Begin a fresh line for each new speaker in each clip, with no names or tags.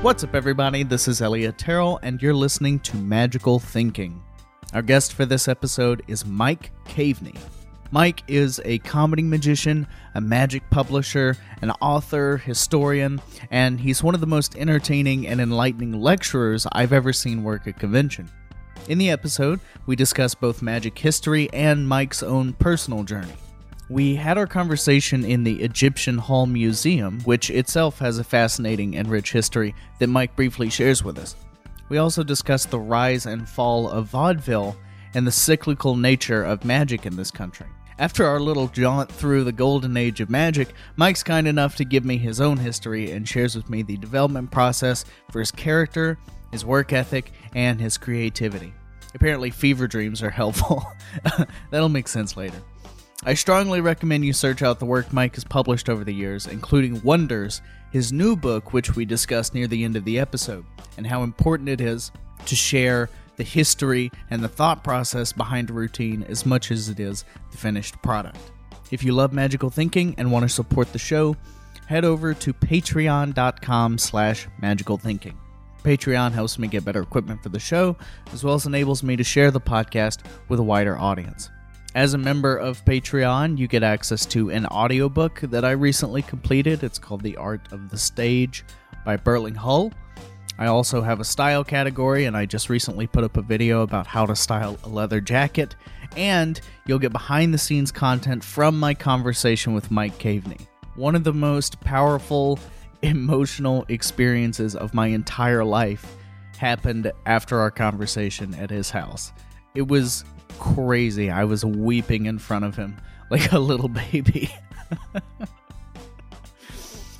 What's up, everybody? This is Elliott Terrell, and you're listening to Magical Thinking. Our guest for this episode is Mike Caveney. Mike is a comedy magician, a magic publisher, an author, historian, and he's one of the most entertaining and enlightening lecturers I've ever seen work at convention. In the episode, we discuss both magic history and Mike's own personal journey. We had our conversation in the Egyptian Hall Museum, which itself has a fascinating and rich history that Mike briefly shares with us. We also discussed the rise and fall of vaudeville and the cyclical nature of magic in this country. After our little jaunt through the golden age of magic, Mike's kind enough to give me his own history and shares with me the development process for his character, his work ethic, and his creativity. Apparently, fever dreams are helpful. That'll make sense later. I strongly recommend you search out the work Mike has published over the years, including Wonders, his new book, which we discussed near the end of the episode, and how important it is to share the history and the thought process behind a routine as much as it is the finished product. If you love magical thinking and want to support the show, head over to patreon.com slash magical thinking. Patreon helps me get better equipment for the show, as well as enables me to share the podcast with a wider audience. As a member of Patreon, you get access to an audiobook that I recently completed. It's called The Art of the Stage by Burling Hull. I also have a style category, and I just recently put up a video about how to style a leather jacket. And you'll get behind the scenes content from my conversation with Mike Caveney. One of the most powerful, emotional experiences of my entire life happened after our conversation at his house. It was crazy. I was weeping in front of him like a little baby.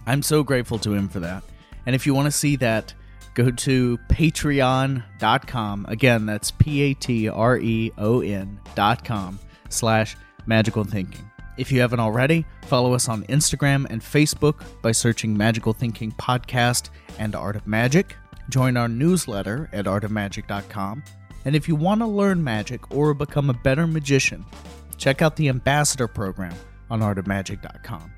I'm so grateful to him for that. And if you want to see that, go to patreon.com. Again, that's P A T R E O N.com slash magical thinking. If you haven't already, follow us on Instagram and Facebook by searching Magical Thinking Podcast and Art of Magic. Join our newsletter at artofmagic.com and if you want to learn magic or become a better magician, check out the Ambassador program on artofmagic.com.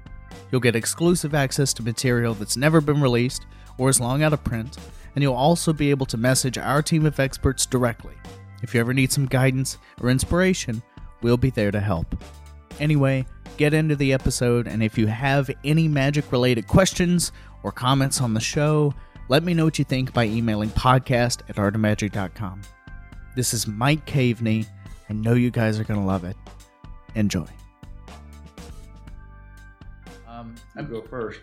You'll get exclusive access to material that's never been released or is long out of print, and you'll also be able to message our team of experts directly. If you ever need some guidance or inspiration, we'll be there to help. Anyway, get into the episode, and if you have any magic related questions or comments on the show, let me know what you think by emailing podcast at artofmagic.com. This is Mike Caveney. I know you guys are going to love it. Enjoy. Um,
You go first.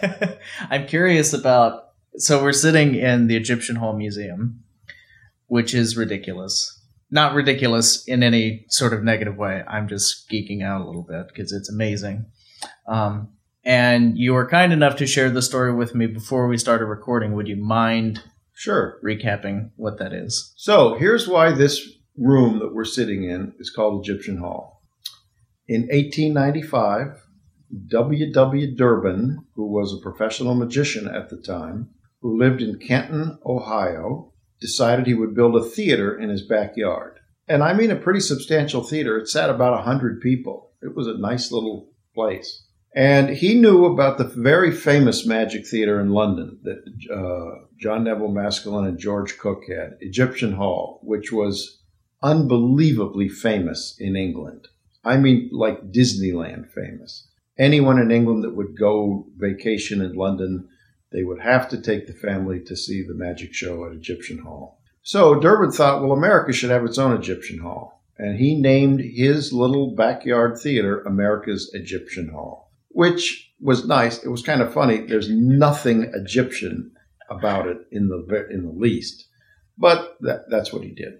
I'm curious about. So we're sitting in the Egyptian Hall Museum, which is ridiculous. Not ridiculous in any sort of negative way. I'm just geeking out a little bit because it's amazing. Um, and you were kind enough to share the story with me before we started recording. Would you mind
Sure.
recapping what that is?
So here's why this room that we're sitting in is called Egyptian Hall. In 1895, W. W. Durbin, who was a professional magician at the time, who lived in Kenton, Ohio, decided he would build a theater in his backyard. And I mean a pretty substantial theater. It sat about 100 people. It was a nice little place. And he knew about the very famous Magic Theater in London that uh, John Neville Maskelyne and George Cooke had, Egyptian Hall, which was unbelievably famous in England. I mean, like Disneyland famous. Anyone in England that would go vacation in London, they would have to take the family to see the magic show at Egyptian Hall. So Durbin thought, well, America should have its own Egyptian Hall. And he named his little backyard theater America's Egyptian Hall which was nice. It was kind of funny. There's nothing Egyptian about it in the in the least, but that, that's what he did.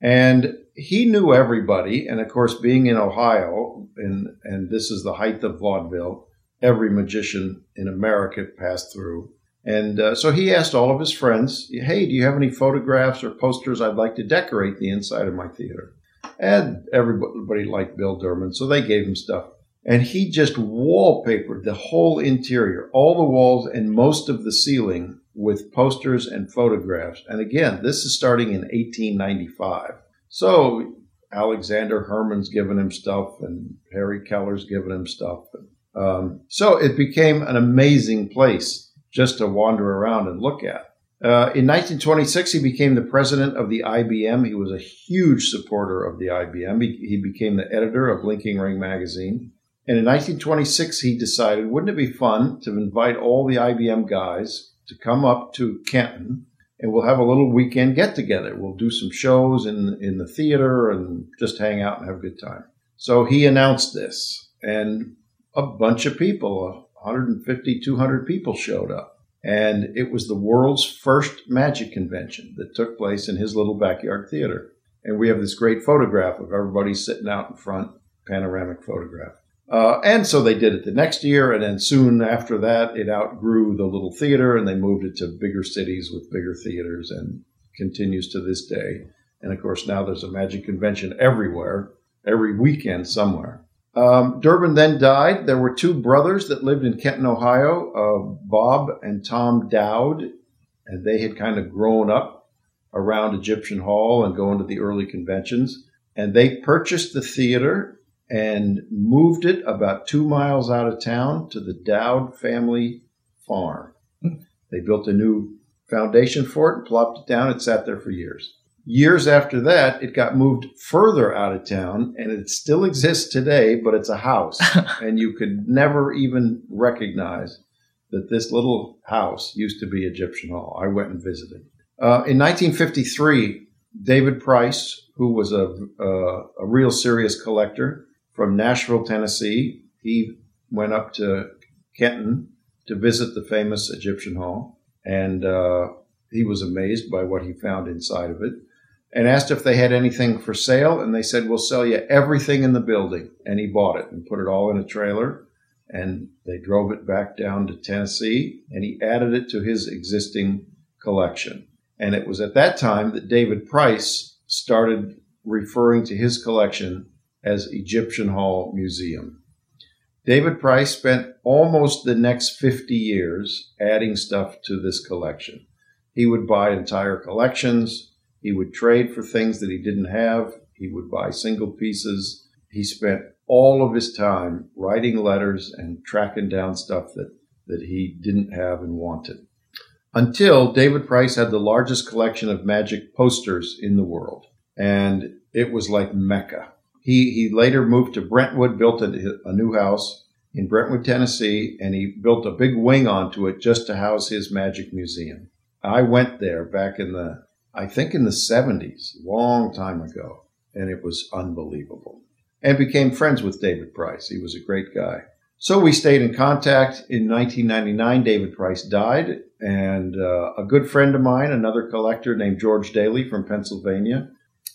And he knew everybody. And of course, being in Ohio, and and this is the height of vaudeville, every magician in America passed through. And uh, so he asked all of his friends, "Hey, do you have any photographs or posters? I'd like to decorate the inside of my theater." And everybody liked Bill Durbin, so they gave him stuff and he just wallpapered the whole interior, all the walls and most of the ceiling with posters and photographs. And again, this is starting in 1895. So Alexander Herrmann's given him stuff, and Harry Kellar's given him stuff. Um, so it became an amazing place. just to wander around and look at. Uh, in 1926, he became the president of the IBM. He was a huge supporter of the IBM. He, he became the editor of Linking Ring magazine. And in 1926, he decided, wouldn't it be fun to invite all the IBM guys to come up to Kenton and we'll have a little weekend get together. We'll do some shows in, in the theater and just hang out and have a good time. So he announced this, and a bunch of people, 150, 200 people showed up. And it was the world's first magic convention that took place in his little backyard theater. And we have this great photograph of everybody sitting out in front, panoramic photograph. Uh, and so they did it the next year, and then soon after that, it outgrew the little theater, and they moved it to bigger cities with bigger theaters, and continues to this day. And of course, now there's a magic convention everywhere, every weekend somewhere. Um, Durbin then died. There were two brothers that lived in Kenton, Ohio, uh, Bob and Tom Dowd, and they had kind of grown up around Egyptian Hall and going to the early conventions. And they purchased the theater and moved it about two miles out of town to the Dowd family farm. They built a new foundation for it and plopped it down. It sat there for years. Years after that, it got moved further out of town and it still exists today, but it's a house. and you could never even recognize that this little house used to be Egyptian Hall. I went and visited. Uh, in 1953, David Price, who was a, uh, a real serious collector, from Nashville, Tennessee. He went up to Kenton to visit the famous Egyptian Hall, and uh, he was amazed by what he found inside of it and asked if they had anything for sale. And they said, We'll sell you everything in the building. And he bought it and put it all in a trailer. And they drove it back down to Tennessee and he added it to his existing collection. And it was at that time that David Price started referring to his collection as Egyptian Hall Museum. David Price spent almost the next 50 years adding stuff to this collection. He would buy entire collections, he would trade for things that he didn't have, he would buy single pieces. He spent all of his time writing letters and tracking down stuff that, that he didn't have and wanted. Until David Price had the largest collection of magic posters in the world. And it was like Mecca. He, he later moved to Brentwood, built a, a new house in Brentwood, Tennessee, and he built a big wing onto it just to house his magic museum. I went there back in the, I think in the 70s, long time ago, and it was unbelievable. And became friends with David Price. He was a great guy. So we stayed in contact. In 1999, David Price died, and uh, a good friend of mine, another collector named George Daily from Pennsylvania,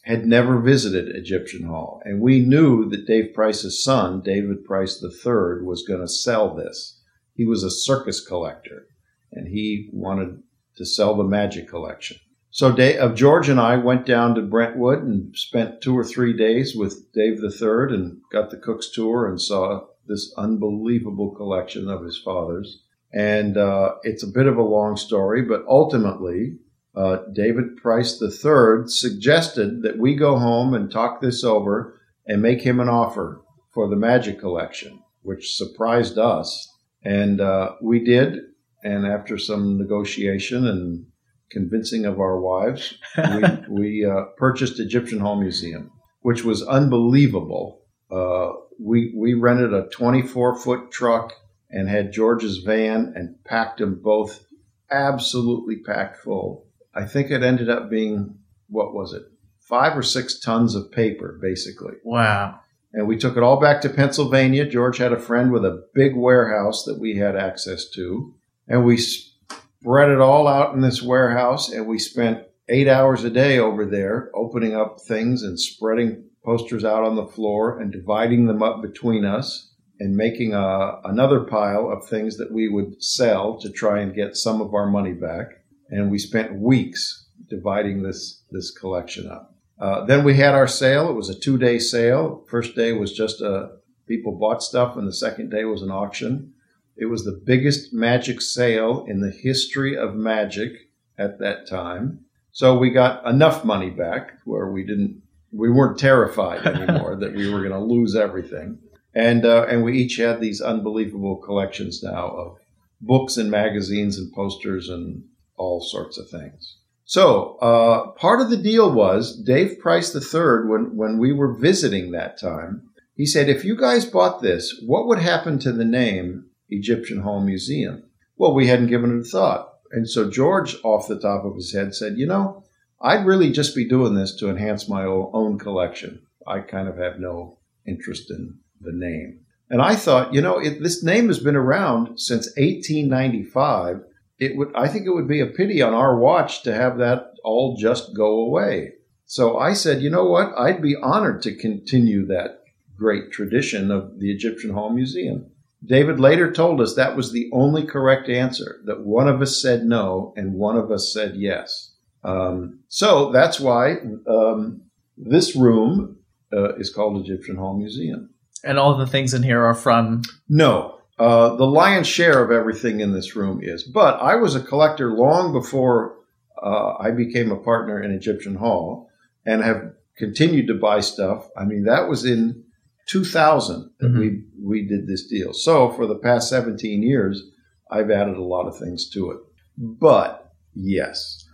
had never visited Egyptian Hall. And we knew that Dave Price's son, David Price III, was going to sell this. He was a circus collector and he wanted to sell the magic collection. So Dave, uh, George and I went down to Brentwood and spent two or three days with Dave III and got the Cook's tour and saw this unbelievable collection of his father's. And uh, it's a bit of a long story, but ultimately, uh, David Price III suggested that we go home and talk this over and make him an offer for the Magic Collection, which surprised us. And uh, we did. And after some negotiation and convincing of our wives, we, we uh, purchased Egyptian Hall Museum, which was unbelievable. Uh, we, we rented a 24 foot truck and had George's van and packed them both absolutely packed full I think it ended up being what was it? Five or six tons of paper, basically.
Wow.
And we took it all back to Pennsylvania. George had a friend with a big warehouse that we had access to. And we spread it all out in this warehouse. And we spent eight hours a day over there opening up things and spreading posters out on the floor and dividing them up between us and making a, another pile of things that we would sell to try and get some of our money back and we spent weeks dividing this this collection up. Uh, then we had our sale. It was a two day sale. First day was just a uh, people bought stuff, and the second day was an auction. It was the biggest magic sale in the history of magic at that time. So we got enough money back where we didn't we weren't terrified anymore that we were going to lose everything. And uh, and we each had these unbelievable collections now of books and magazines and posters and all sorts of things. So uh, part of the deal was Dave Price III, when, when we were visiting that time, he said, if you guys bought this, what would happen to the name Egyptian Hall Museum? Well, we hadn't given it a thought. And so George, off the top of his head, said, you know, I'd really just be doing this to enhance my own collection. I kind of have no interest in the name. And I thought, you know, it, this name has been around since 1895. It would, I think, it would be a pity on our watch to have that all just go away. So I said, you know what? I'd be honored to continue that great tradition of the Egyptian Hall Museum. David later told us that was the only correct answer, that one of us said no and one of us said yes. Um, so that's why um, this room uh, is called Egyptian Hall Museum.
And all the things in here are from?
No. Uh, the lion's share of everything in this room is. But I was a collector long before uh, I became a partner in Egyptian Hall and have continued to buy stuff. I mean, that was in 2000 that mm-hmm. we, we did this deal. So for the past 17 years, I've added a lot of things to it. But yes,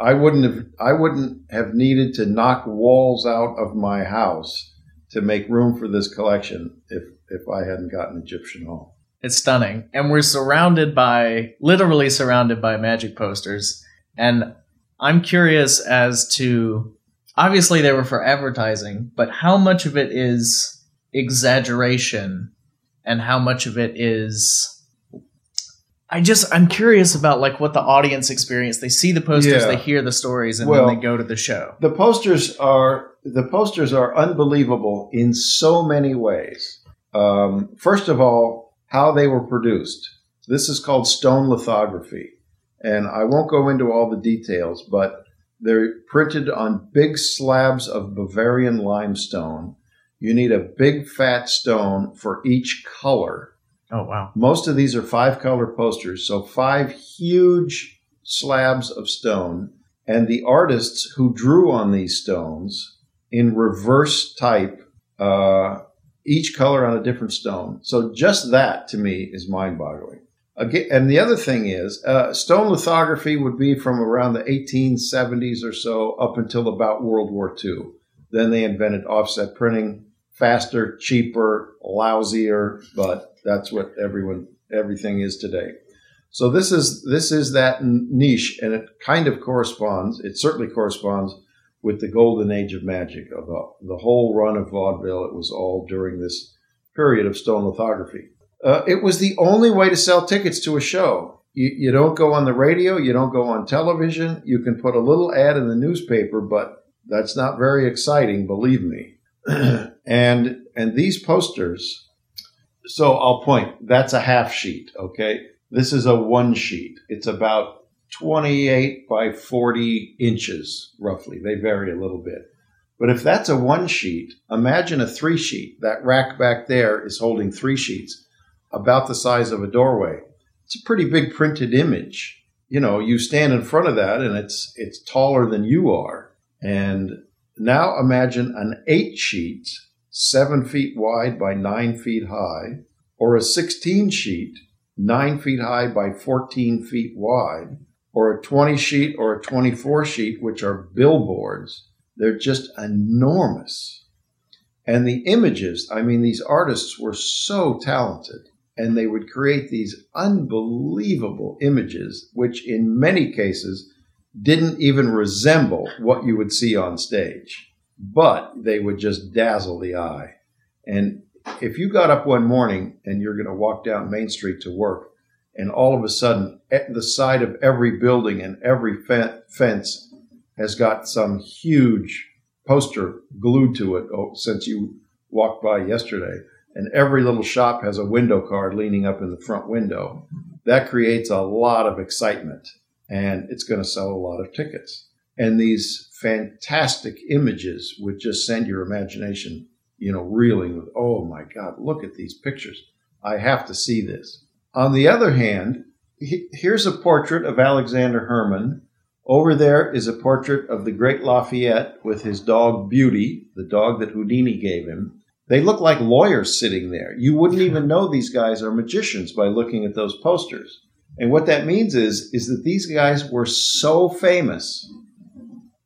I wouldn't have I wouldn't have needed to knock walls out of my house to make room for this collection if if I hadn't gotten Egyptian Hall.
It's stunning. And we're surrounded by literally surrounded by magic posters. And I'm curious as to obviously they were for advertising, but how much of it is exaggeration and how much of it is I just I'm curious about like what the audience experience. They see the posters, yeah. they hear the stories, and well, then they go to the show.
The posters are the posters are unbelievable in so many ways. Um, first of all, how they were produced. This is called stone lithography, and I won't go into all the details, but they're printed on big slabs of Bavarian limestone. You need a big fat stone for each color
Oh, wow.
Most of these are five color posters. So, five huge slabs of stone. And the artists who drew on these stones in reverse type, uh, each color on a different stone. So, just that to me is mind boggling. Again, and the other thing is, uh, stone lithography would be from around the 1870s or so up until about World War II. Then they invented offset printing, faster, cheaper, lousier, but that's what everyone everything is today. So this is this is that niche, and it kind of corresponds. It certainly corresponds with the golden age of magic of the, the whole run of vaudeville. It was all during this period of stone lithography. Uh, it was the only way to sell tickets to a show. You, you don't go on the radio, you don't go on television. You can put a little ad in the newspaper, but that's not very exciting, believe me. and and these posters so I'll point. That's a half sheet. Okay. This is a one sheet. It's about 28 by 40 inches, roughly. They vary a little bit. But if that's a one sheet, imagine a three sheet. That rack back there is holding three sheets about the size of a doorway. It's a pretty big printed image. You know, you stand in front of that and it's it's taller than you are. And now imagine an eight sheet seven feet wide by nine feet high, or a 16 sheet, nine feet high by 14 feet wide, or a 20 sheet or a 24 sheet, which are billboards. They're just enormous. And the images, I mean, these artists were so talented and they would create these unbelievable images, which in many cases didn't even resemble what you would see on stage but they would just dazzle the eye. And if you got up one morning and you're going to walk down Main Street to work, and all of a sudden, at the side of every building and every fence has got some huge poster glued to it oh, since you walked by yesterday, and every little shop has a window card leaning up in the front window, that creates a lot of excitement and it's going to sell a lot of tickets. And these fantastic images would just send your imagination, you know, reeling with, oh my God, look at these pictures. I have to see this. On the other hand, here's a portrait of Alexander Herrmann. Over there is a portrait of the great Lafayette with his dog Beauty, the dog that Houdini gave him. They look like lawyers sitting there. You wouldn't even know these guys are magicians by looking at those posters. And what that means is is that these guys were so famous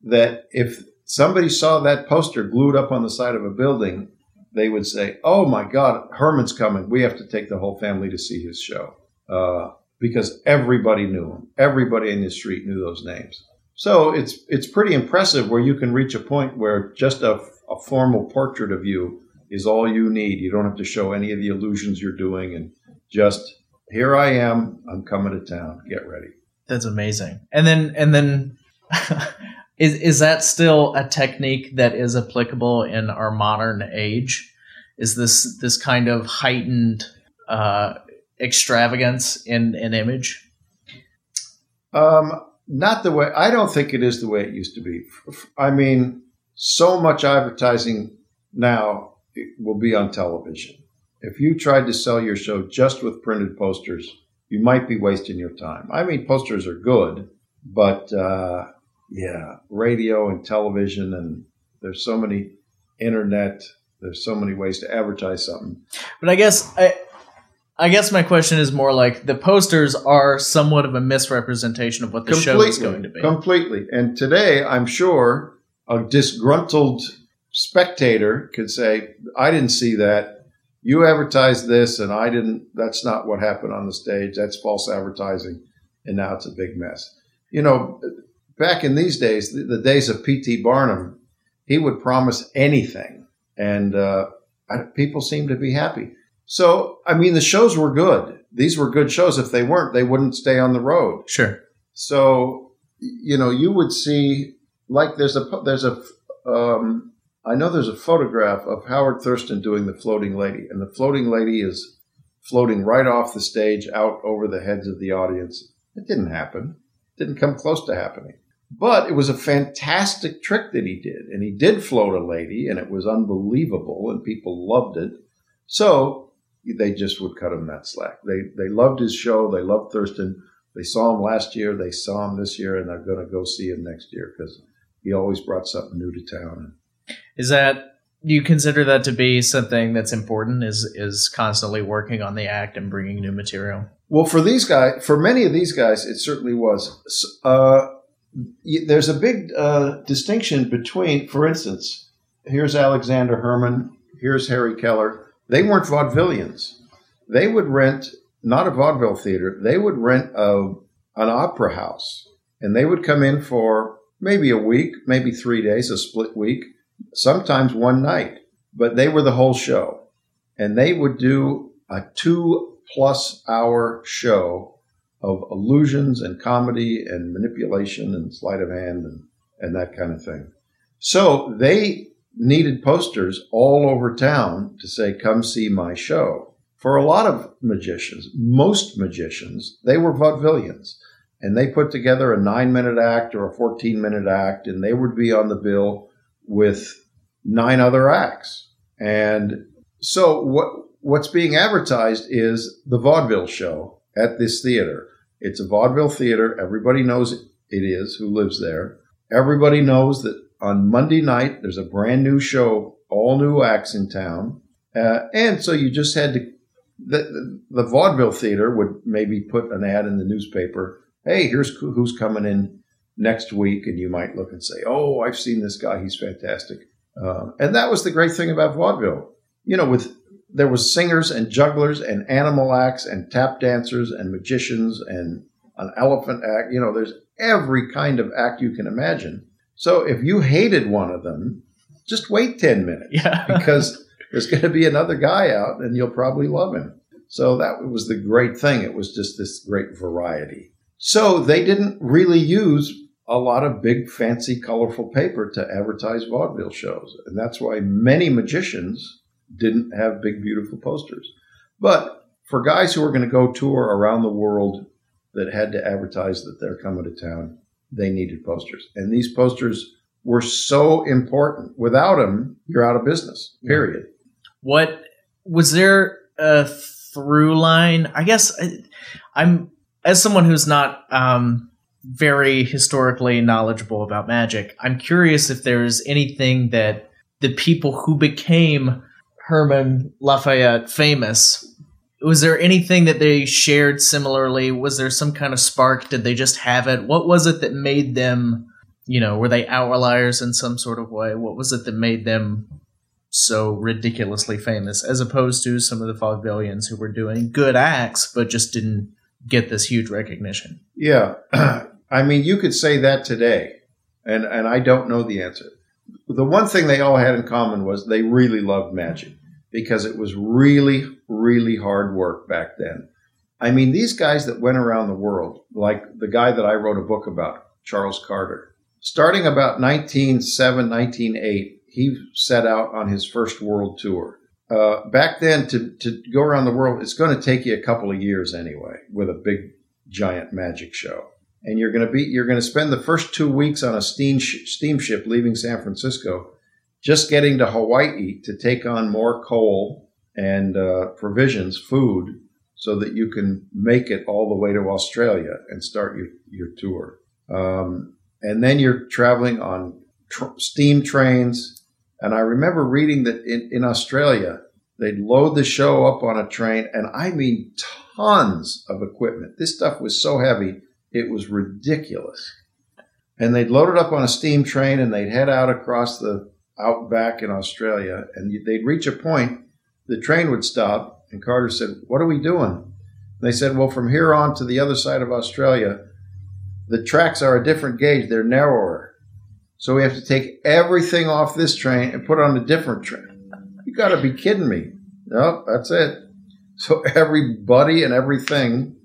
that if somebody saw that poster glued up on the side of a building, they would say, "Oh my God, Herrmann's coming! We have to take the whole family to see his show," uh, because everybody knew him. Everybody in the street knew those names. So it's it's pretty impressive where you can reach a point where just a, a formal portrait of you is all you need. You don't have to show any of the illusions you're doing, and just here I am. I'm coming to town. Get ready.
That's amazing. And then and then. is is that still a technique that is applicable in our modern age? Is this this kind of heightened uh, extravagance in an image?
Um, not the way I don't think it is the way it used to be. I mean, so much advertising now will be on television. If you tried to sell your show just with printed posters, you might be wasting your time. I mean, posters are good, but uh, yeah, radio and television, and there's so many internet. There's so many ways to advertise something.
But I guess I, I guess my question is more like the posters are somewhat of a misrepresentation of what the completely, show is going to be.
Completely. And today, I'm sure a disgruntled spectator could say, I didn't see that. You advertised this, and I didn't. That's not what happened on the stage. That's false advertising. And now it's a big mess. You know, back in these days, the, the days of P.T. Barnum, he would promise anything, and uh, people seemed to be happy. So, I mean, the shows were good. These were good shows. If they weren't, they wouldn't stay on the road.
Sure.
So, you know, you would see like there's a there's a um, I know there's a photograph of Howard Thurston doing the floating lady, and the floating lady is floating right off the stage out over the heads of the audience. It didn't happen. It didn't come close to happening. But it was a fantastic trick that he did, and he did float a lady, and it was unbelievable, and people loved it. So they just would cut him that slack. They they loved his show. They loved Thurston. They saw him last year. They saw him this year, and they're going to go see him next year because he always brought something new to town.
Is that do you consider that to be something that's important? Is is constantly working on the act and bringing new material?
Well, for these guys, for many of these guys, it certainly was. Uh, there's a big uh, distinction between, for instance, here's Alexander Herrmann, here's Harry Kellar they weren't vaudevillians. They would rent not a vaudeville theater. They would rent a an opera house, and they would come in for maybe a week, maybe three days, a split week, sometimes one night. But they were the whole show, and they would do a two plus hour show of illusions and comedy and manipulation and sleight of hand and, and that kind of thing. So they needed posters all over town to say, come see my show. For a lot of magicians, most magicians, they were vaudevillians. And they put together a nine minute act or a 14 minute act, and they would be on the bill with nine other acts. And so what, what's being advertised is the vaudeville show at this theater. It's a vaudeville theater. Everybody knows it is who lives there. Everybody knows that on Monday night, there's a brand new show, all new acts in town. Uh, and so you just had to, the, the, vaudeville theater would maybe put an ad in the newspaper. Hey, here's who's coming in next week. And you might look and say, oh, I've seen this guy. He's fantastic. Uh, and that was the great thing about vaudeville. You know, with there was singers and jugglers and animal acts and tap dancers and magicians and an elephant act. You know, there's every kind of act you can imagine. So if you hated one of them, just wait 10 minutes
yeah.
because there's going to be another guy out and you'll probably love him. So that was the great thing. It was just this great variety. So they didn't really use a lot of big, fancy, colorful paper to advertise vaudeville shows. And that's why many magicians didn't have big, beautiful posters. But for guys who are going to go tour around the world that had to advertise that they're coming to town, they needed posters. And these posters were so important. Without them, you're out of business, period.
What was there a through line? I guess I, am as someone who's not um, very historically knowledgeable about magic, I'm curious if there's anything that the people who became Herrmann Lafayette famous, was there anything that they shared similarly? Was there some kind of spark? Did they just have it? What was it that made them, you know, were they outliers in some sort of way? What was it that made them so ridiculously famous as opposed to some of the vaudevillians who were doing good acts but just didn't get this huge recognition?
Yeah. I mean, you could say that today, and, and I don't know the answer. The one thing they all had in common was they really loved magic because it was really, really hard work back then. I mean, these guys that went around the world, like the guy that I wrote a book about, Charles Carter, starting about 1907, 1908, he set out on his first world tour. Uh, back then, to, to go around the world, it's going to take you a couple of years anyway with a big, giant magic show. And you're going to be you're going to spend the first two weeks on a steam steamship leaving San Francisco just getting to Hawaii to take on more coal and uh, provisions, food, so that you can make it all the way to Australia and start your, your tour. Um, and then you're traveling on tr- steam trains. And I remember reading that in, in Australia, they'd load the show up on a train, and I mean tons of equipment. This stuff was so heavy, it was ridiculous. And they'd load it up on a steam train and they'd head out across the outback in Australia, and they'd reach a point, the train would stop, and Carter said, What are we doing? And they said, Well, from here on to the other side of Australia, the tracks are a different gauge, they're narrower. So we have to take everything off this train and put on a different train. You got to be kidding me. No, that's it. So everybody and everything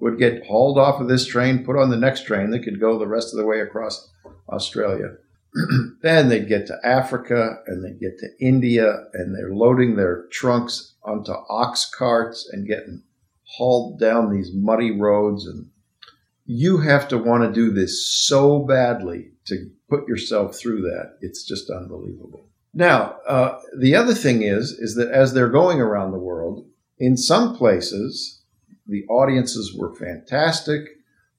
would get hauled off of this train, put on the next train that could go the rest of the way across Australia. then they'd get to Africa and they'd get to India and they're loading their trunks onto ox carts and getting hauled down these muddy roads. And you have to want to do this so badly to put yourself through that. It's just unbelievable. Now, uh, the other thing is, is that as they're going around the world, in some places, the audiences were fantastic.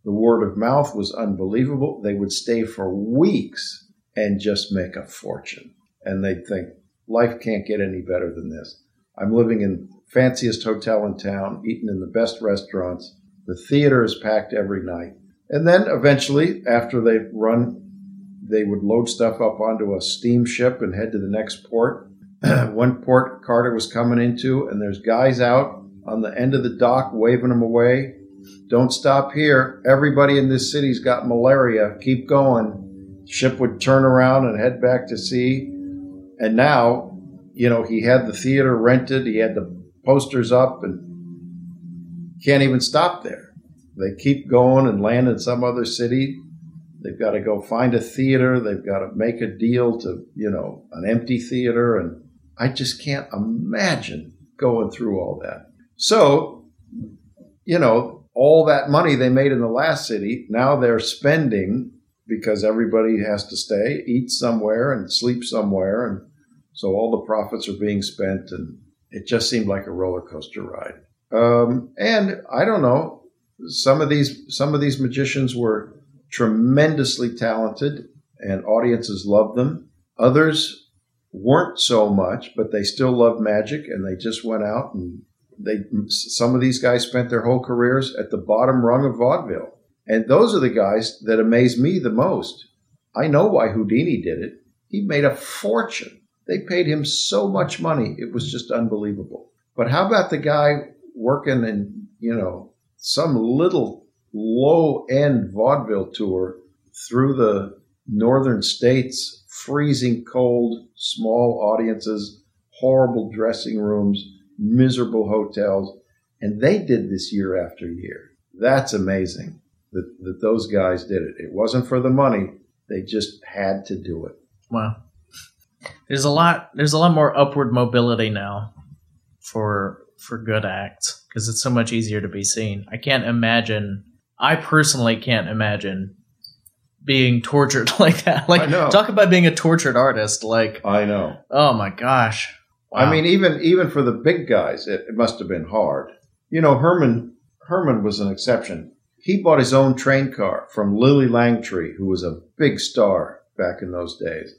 The word of mouth was unbelievable. They would stay for weeks and just make a fortune. And they'd think life can't get any better than this. I'm living in the fanciest hotel in town, eating in the best restaurants. The theater is packed every night. And then eventually, after they run, they would load stuff up onto a steamship and head to the next port. One port Carter was coming into, and there's guys out on the end of the dock waving them away. Don't stop here. Everybody in this city's got malaria. Keep going ship would turn around and head back to sea. And now, you know, he had the theater rented, he had the posters up, and can't even stop there. They keep going and land in some other city. They've got to go find a theater. They've got to make a deal to, you know, an empty theater. And I just can't imagine going through all that. So, you know, all that money they made in the last city, now they're spending because everybody has to stay, eat somewhere, and sleep somewhere, and so all the profits are being spent, and it just seemed like a roller coaster ride. Um, and I don't know, some of these some of these magicians were tremendously talented, and audiences loved them. Others weren't so much, but they still loved magic, and they just went out and they. Some of these guys spent their whole careers at the bottom rung of vaudeville and those are the guys that amaze me the most. I know why Houdini did it. He made a fortune. They paid him so much money. It was just unbelievable. But how about the guy working in, you know, some little low end vaudeville tour through the northern states, freezing cold, small audiences, horrible dressing rooms, miserable hotels. And they did this year after year. That's amazing that, that those guys did it. It wasn't for the money; they just had to do it.
Wow. There's a lot. There's a lot more upward mobility now for for good acts because it's so much easier to be seen. I can't imagine. I personally can't imagine being tortured like that. Like, talk about being a tortured artist. Like,
I know.
Oh my gosh.
Wow. I mean, even even for the big guys, it, it must have been hard. You know, Herrmann Herrmann was an exception he bought his own train car from Lillie Langtry, who was a big star back in those days.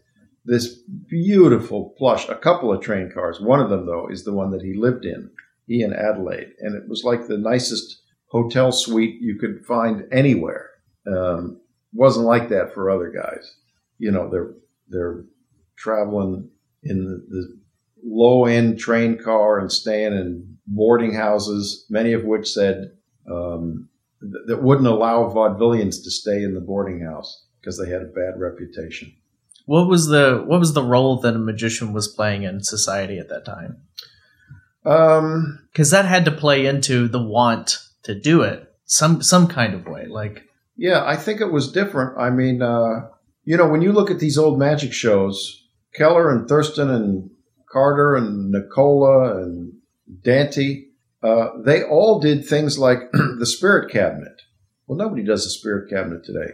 this beautiful plush, a couple of train cars. One of them, though, is the one that he lived in, he and Adelaide. And it was like the nicest hotel suite you could find anywhere. Um, wasn't like that for other guys. You know, they're, they're traveling in the, the low end train car and staying in boarding houses, many of which said um, th- that wouldn't allow vaudevillians to stay in the boarding house because they had a bad reputation.
What was the what was the role that a magician was playing in society at that time?
Um,
Because that had to play into the want to do it some some kind of way. Like
yeah, I think it was different. I mean, uh, you know, when you look at these old magic shows, Kellar and Thurston and Carter and Nicola and Dante, uh, they all did things like the spirit cabinet. Well, nobody does a spirit cabinet today.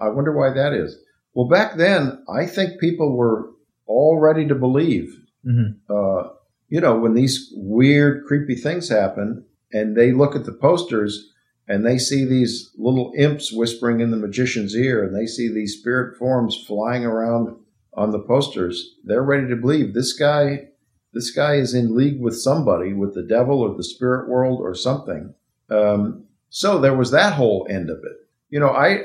I wonder why that is. Well, back then, I think people were all ready to believe.
Mhm.
Uh, you know, when these weird, creepy things happen, and they look at the posters and they see these little imps whispering in the magician's ear, and they see these spirit forms flying around on the posters, they're ready to believe this guy. This guy is in league with somebody, with the devil or the spirit world or something. Um, so there was that whole end of it. You know, I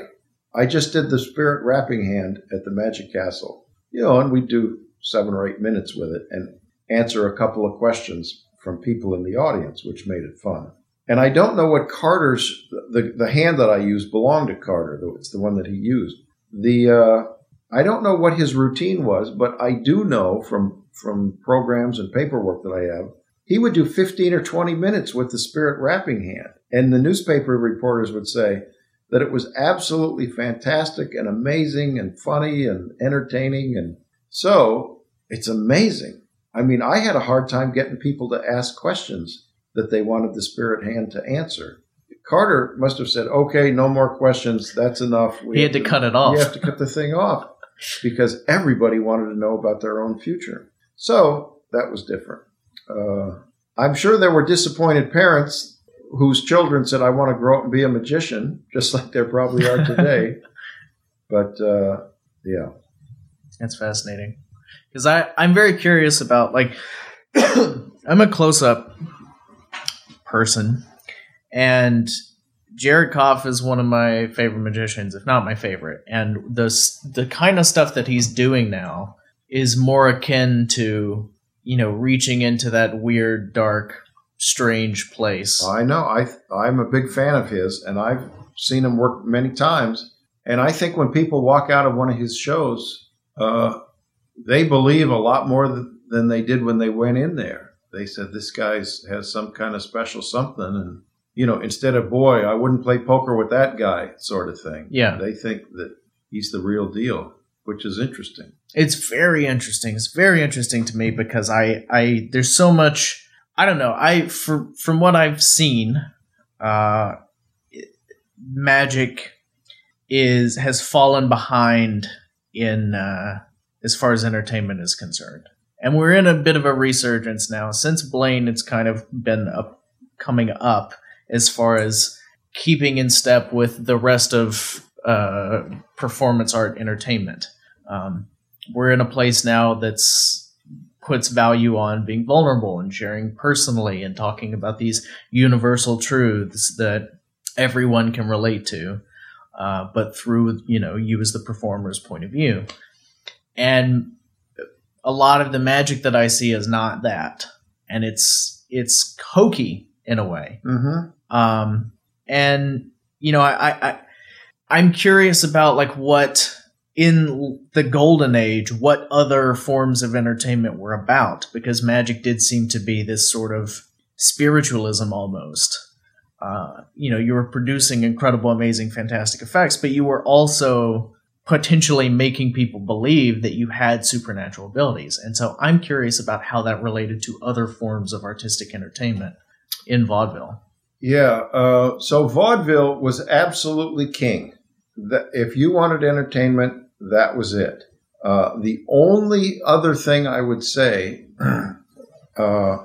I just did the spirit rapping hand at the Magic Castle. You know, and we do seven or eight minutes with it and answer a couple of questions from people in the audience, which made it fun. And I don't know what Carter's the the hand that I used belonged to Carter, though it's the one that he used. The uh, I don't know what his routine was, but I do know from from programs and paperwork that I have, he would do 15 or 20 minutes with the spirit rapping hand. And the newspaper reporters would say that it was absolutely fantastic and amazing and funny and entertaining. And so it's amazing. I mean, I had a hard time getting people to ask questions that they wanted the spirit hand to answer. Carter must have said, okay, no more questions. That's enough. We
he had to cut it off.
you have to cut the thing off because everybody wanted to know about their own future. So that was different. Uh, I'm sure there were disappointed parents whose children said, I want to grow up and be a magician, just like there probably are today. but uh, yeah.
That's fascinating. Because I I'm very curious about like I'm a close up person, and Jared Kopf is one of my favorite magicians, if not my favorite. And the the kind of stuff that he's doing now is more akin to you know reaching into that weird, dark, strange place.
I know. I I'm a big fan of his, and I've seen him work many times. And I think when people walk out of one of his shows, uh, they believe a lot more th- than they did when they went in there. They said this guy has some kind of special something, and you know, instead of boy, I wouldn't play poker with that guy, sort of thing.
Yeah.
they think that he's the real deal, which is interesting.
it's very interesting. It's very interesting to me because I, I there's so much. I don't know. I for, from what I've seen, uh, magic is has fallen behind in uh, as far as entertainment is concerned, and we're in a bit of a resurgence now. Since Blaine, it's kind of been up, coming up as far as keeping in step with the rest of uh, performance art entertainment. Um, we're in a place now that's puts value on being vulnerable and sharing personally and talking about these universal truths that everyone can relate to uh, but through you know you as the performer's point of view and a lot of the magic that i see is not that and it's it's hokey in a way
Mm-hmm.
Um, and you know, I, I, I'm curious about like what in the golden age, what other forms of entertainment were about, because magic did seem to be this sort of spiritualism almost. Uh, you know, you were producing incredible, amazing, fantastic effects, but you were also potentially making people believe that you had supernatural abilities. And so I'm curious about how that related to other forms of artistic entertainment in vaudeville.
Yeah. Uh, so vaudeville was absolutely king. That if you wanted entertainment, that was it. Uh, the only other thing I would say uh,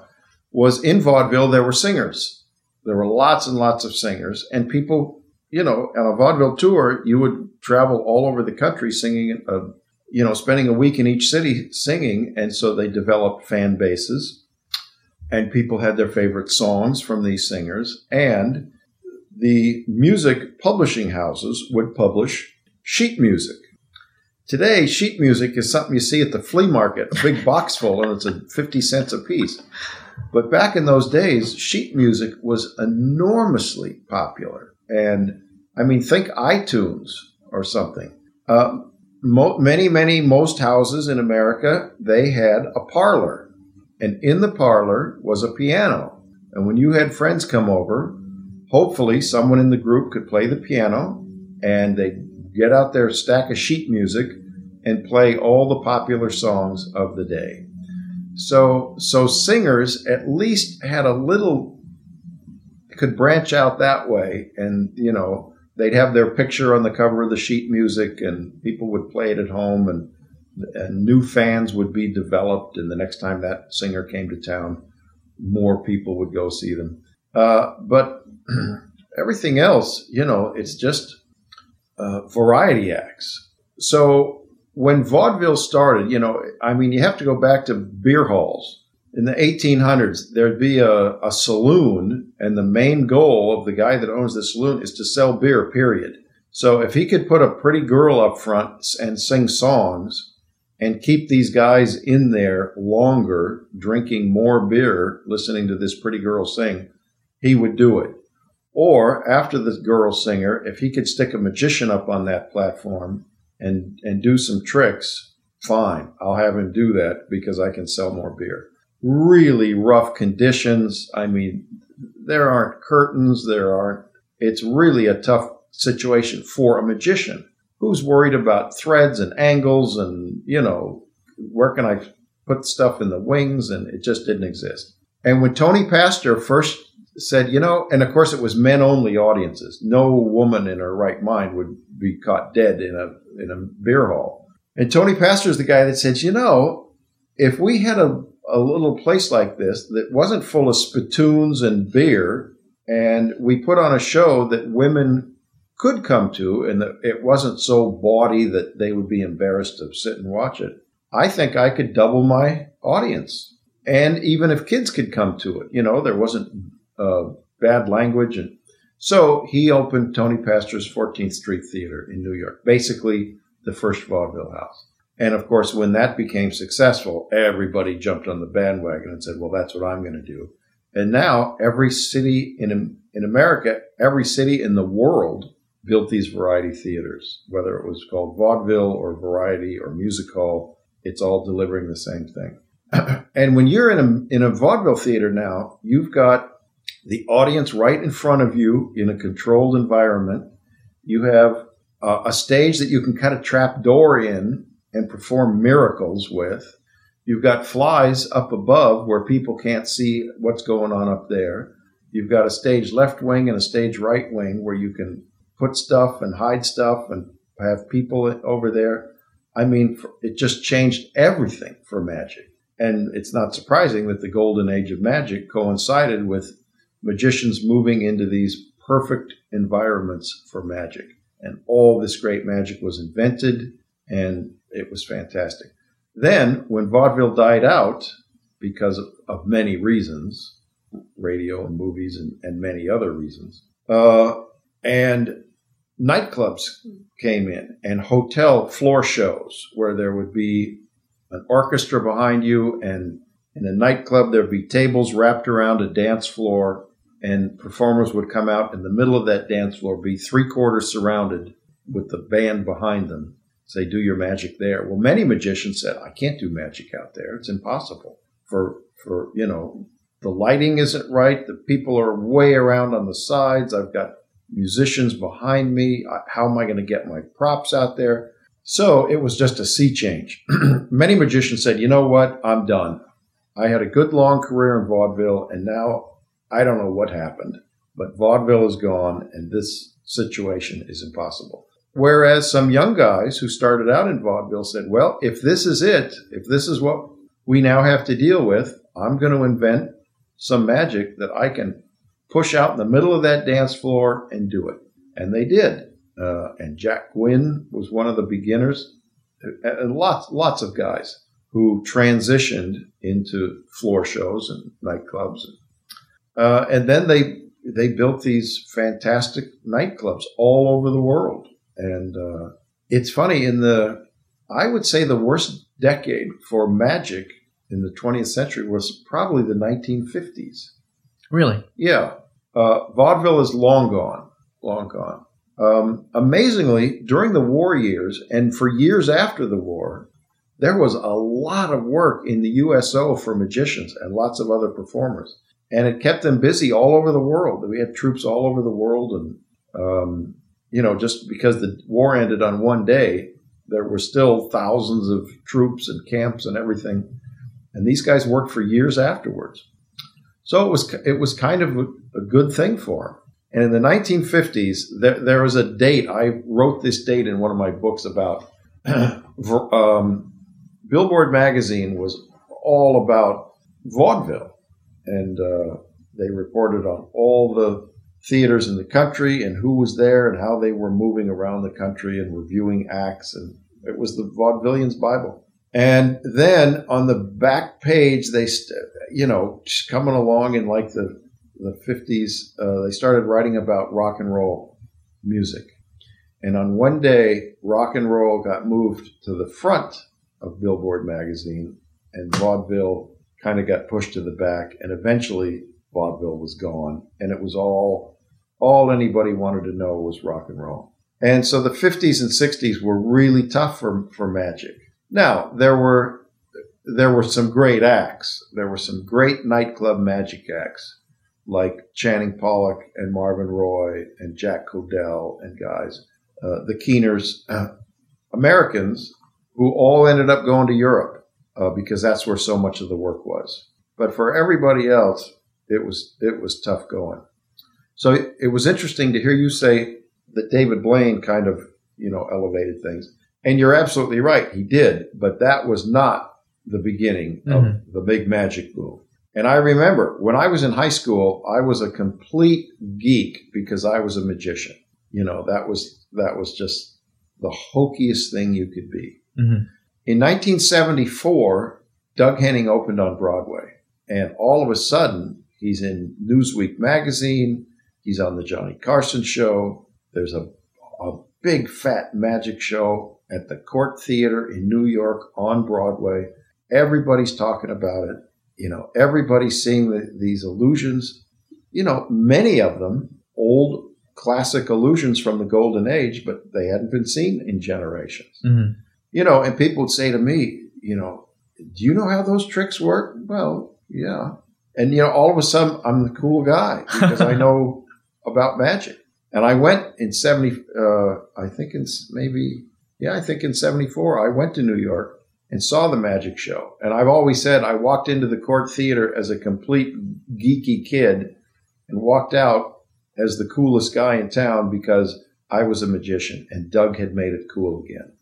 was in vaudeville there were singers. There were lots and lots of singers, and people, you know, on a vaudeville tour, you would travel all over the country singing a, you know, spending a week in each city singing. And so they developed fan bases and people had their favorite songs from these singers. And the music publishing houses would publish sheet music. Today, sheet music is something you see at the flea market, a big box full, and it's a 50 cents a piece. But back in those days, sheet music was enormously popular. And I mean, think iTunes or something. Uh, mo- many, many, most houses in America, they had a parlor. And in the parlor was a piano. And when you had friends come over, hopefully someone in the group could play the piano and they'd get out their stack of sheet music and play all the popular songs of the day. So, so singers at least had a little could branch out that way, and you know they'd have their picture on the cover of the sheet music, and people would play it at home, and, new fans would be developed. And the next time that singer came to town, more people would go see them. Uh, but everything else, you know, it's just uh, variety acts. So when vaudeville started, you know, I mean, you have to go back to beer halls. In the 1800s, there'd be a, a saloon, and the main goal of the guy that owns the saloon is to sell beer, period. So if he could put a pretty girl up front and sing songs and keep these guys in there longer, drinking more beer, listening to this pretty girl sing, he would do it. Or after the girl singer, if he could stick a magician up on that platform and and do some tricks, fine. I'll have him do that because I can sell more beer. Really rough conditions. I mean, there aren't curtains. There aren't. It's really a tough situation for a magician who's worried about threads and angles and you know where can I put stuff in the wings and it just didn't exist. And when Tony Pastor first said, you know, and of course it was men only audiences. No woman in her right mind would be caught dead in a in a beer hall. And Tony Pastor is the guy that says, you know, if we had a, a little place like this that wasn't full of spittoons and beer, and we put on a show that women could come to, and that it wasn't so bawdy that they would be embarrassed to sit and watch it, I think I could double my audience. And even if kids could come to it, you know, there wasn't uh, bad language and so he opened Tony Pastor's 14th Street Theater in New York, basically the first vaudeville house. And of course, when that became successful, everybody jumped on the bandwagon and said, well, that's what I'm going to do. And now every city in, in America, every city in the world built these variety theaters, whether it was called vaudeville or variety or music hall, it's all delivering the same thing. and when you're in a, in a vaudeville theater now, you've got the audience right in front of you in a controlled environment. You have uh, a stage that you can kind of trap door in and perform miracles with. You've got flies up above where people can't see what's going on up there. You've got a stage left wing and a stage right wing where you can put stuff and hide stuff and have people over there. I mean, it just changed everything for magic. And it's not surprising that the golden age of magic coincided with magicians moving into these perfect environments for magic. And all this great magic was invented, and it was fantastic. Then, when vaudeville died out, because of, of many reasons, radio and movies and, and many other reasons, uh, and nightclubs came in and hotel floor shows where there would be an orchestra behind you and in a nightclub there'd be tables wrapped around a dance floor and performers would come out in the middle of that dance floor, be three quarters surrounded with the band behind them. Say, do your magic there. Well, many magicians said, I can't do magic out there. It's impossible. For, for, you know, the lighting isn't right. The people are way around on the sides. I've got musicians behind me. How am I going to get my props out there? So it was just a sea change. Many magicians said, you know what? I'm done. I had a good long career in vaudeville, and now I don't know what happened, but vaudeville is gone, and this situation is impossible. Whereas some young guys who started out in vaudeville said, well, if this is it, if this is what we now have to deal with, I'm going to invent some magic that I can push out in the middle of that dance floor and do it. And they did. Uh, and Jack Gwynne was one of the beginners and lots lots of guys who transitioned into floor shows and nightclubs, uh, and then they they built these fantastic nightclubs all over the world. And uh, it's funny in the I would say the worst decade for magic in the 20th century was probably the 1950s.
Really?
Yeah. Uh, vaudeville is long gone, long gone. Um, amazingly, during the war years and for years after the war, there was a lot of work in the USO for magicians and lots of other performers. And it kept them busy all over the world. We had troops all over the world. And, um, you know, just because the war ended on one day, there were still thousands of troops and camps and everything. And these guys worked for years afterwards. So it was, it was kind of a, good thing for him. And in the 1950s, there, there, was a date. I wrote this date in one of my books about um, Billboard magazine was all about vaudeville, and uh, they reported on all the theaters in the country and who was there and how they were moving around the country and reviewing acts, and it was the Vaudevillians Bible. And then on the back page, they, st- you know, coming along in like the the 50s, uh, they started writing about rock and roll music. And on one day, rock and roll got moved to the front of Billboard magazine, and vaudeville kind of got pushed to the back. And eventually, vaudeville was gone, and it was all all anybody wanted to know was rock and roll. And so the 50s and 60s were really tough for, for magic. Now, there were there were some great acts. There were some great nightclub magic acts like Channing Pollock and Marvin Roy and Jack Kodell and guys, uh, the Keeners, uh, Americans who all ended up going to Europe uh, because that's where so much of the work was. But for everybody else, it was it was tough going. So it, was interesting to hear you say that David Blaine kind of you know elevated things, and you're absolutely right, he did. But that was not the beginning of mm-hmm. the big magic boom. And I remember when I was in high school, I was a complete geek because I was a magician. You know, that was that was just the hokiest thing you could be. Mm-hmm. In 1974, Doug Henning opened on Broadway, and all of a sudden, he's in Newsweek magazine. He's on the Johnny Carson show. There's a, a big fat magic show at the Cort Theater in New York on Broadway. Everybody's talking about it you know, everybody's seeing the, these illusions. You know, many of them old classic illusions from the golden age, but they hadn't been seen in generations. Mm-hmm. You know, and people would say to me, you know, do you know how those tricks work? Well, yeah. And you know, all of a sudden, I'm the cool guy because I know about magic. And I went in seventy, uh, I think in maybe, yeah, I think in seventy four, I went to New York and saw the magic show. And I've always said I walked into the Cort Theater as a complete geeky kid and walked out as the coolest guy in town because I was a magician and Doug had made it cool again.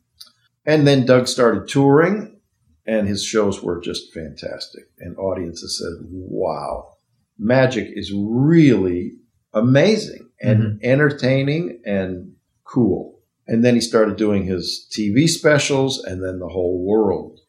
And then Doug started touring and his shows were just fantastic. And audiences said, wow, magic is really amazing and mm-hmm. entertaining and cool. And then he started doing his TV specials, and then the whole world,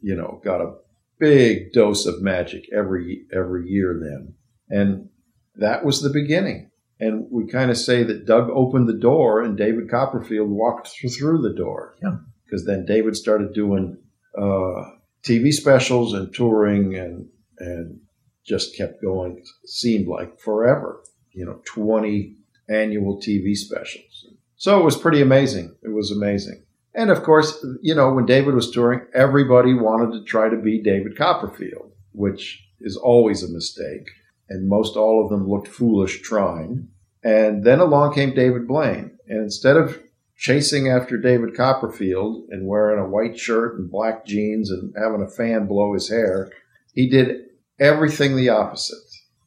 you know, got a big dose of magic every every year then. And that was the beginning. And we kind of say that Doug opened the door and David Copperfield walked through the door.
Yeah.
Because then David started doing uh, TV specials and touring and and just kept going. Seemed like forever. You know, twenty annual TV specials. So it was pretty amazing. It was amazing. And of course, you know, when David was touring, everybody wanted to try to be David Copperfield, which is always a mistake. And most all of them looked foolish trying. And then along came David Blaine. And instead of chasing after David Copperfield and wearing a white shirt and black jeans and having a fan blow his hair, he did everything the opposite.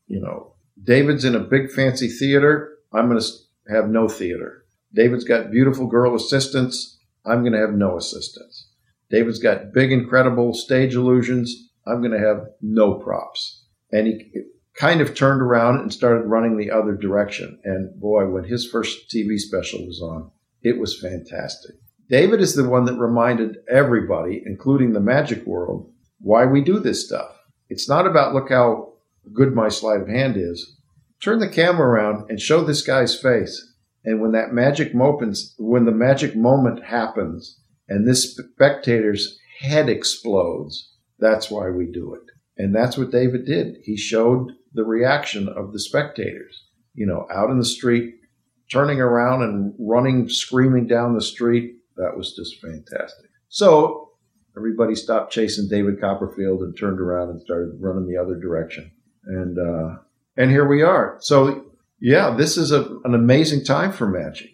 You know, David's in a big fancy theater. I'm going to have no theater. David's got beautiful girl assistants. I'm going to have no assistants. David's got big, incredible stage illusions. I'm going to have no props. And he kind of turned around and started running the other direction. And boy, when his first TV special was on, it was fantastic. David is the one that reminded everybody, including the magic world, why we do this stuff. It's not about look how good my sleight of hand is. Turn the camera around and show this guy's face. And when that magic moment, when the magic moment happens, and this spectator's head explodes, that's why we do it. And that's what David did. He showed the reaction of the spectators, you know, out in the street, turning around and running, screaming down the street. That was just fantastic. So everybody stopped chasing David Copperfield and turned around and started running the other direction. And, uh, and here we are. So yeah, this is a, an amazing time for magic.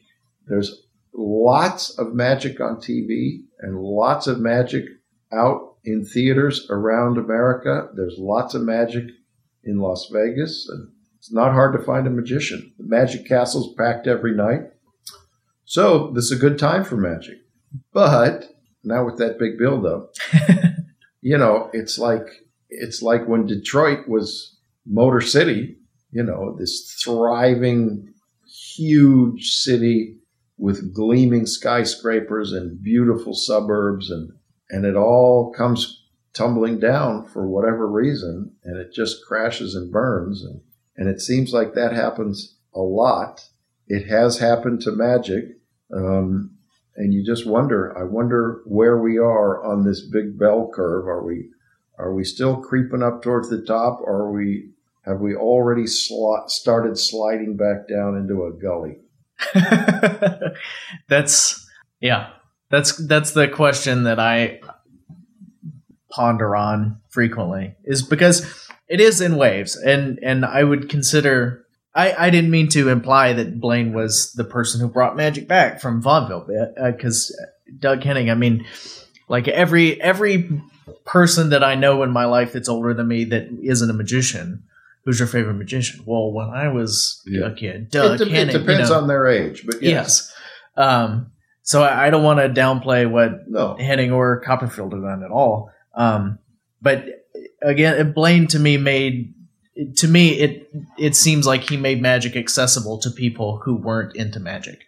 There's lots of magic on TV and lots of magic out in theaters around America. There's lots of magic in Las Vegas, and it's not hard to find a magician. The Magic Castle's packed every night. So this is a good time for magic. But now with that big buildup, you know, it's like it's like when Detroit was Motor City, you know, this thriving, huge city with gleaming skyscrapers and beautiful suburbs and and it all comes tumbling down for whatever reason and it just crashes and burns and, and it seems like that happens a lot. It has happened to magic um, and you just wonder i wonder where we are on this big bell curve. Are we are we still creeping up towards the top? Are we have we already sl- started sliding back down into a gully
that's yeah. That's that's the question that I ponder on frequently is because it is in waves and and I would consider I, I didn't mean to imply that Blaine was the person who brought magic back from vaudeville because uh, Doug Henning I mean like every every person that I know in my life that's older than me that isn't a magician who's your favorite magician? Well, when I was yeah. a kid,
it, de- it depends you know, on their age, but yes.
yes. Um, so I, I don't want to downplay what
no.
Henning or Copperfield have done at all. Um, but again, Blaine to me made to me it it seems like he made magic accessible to people who weren't into magic.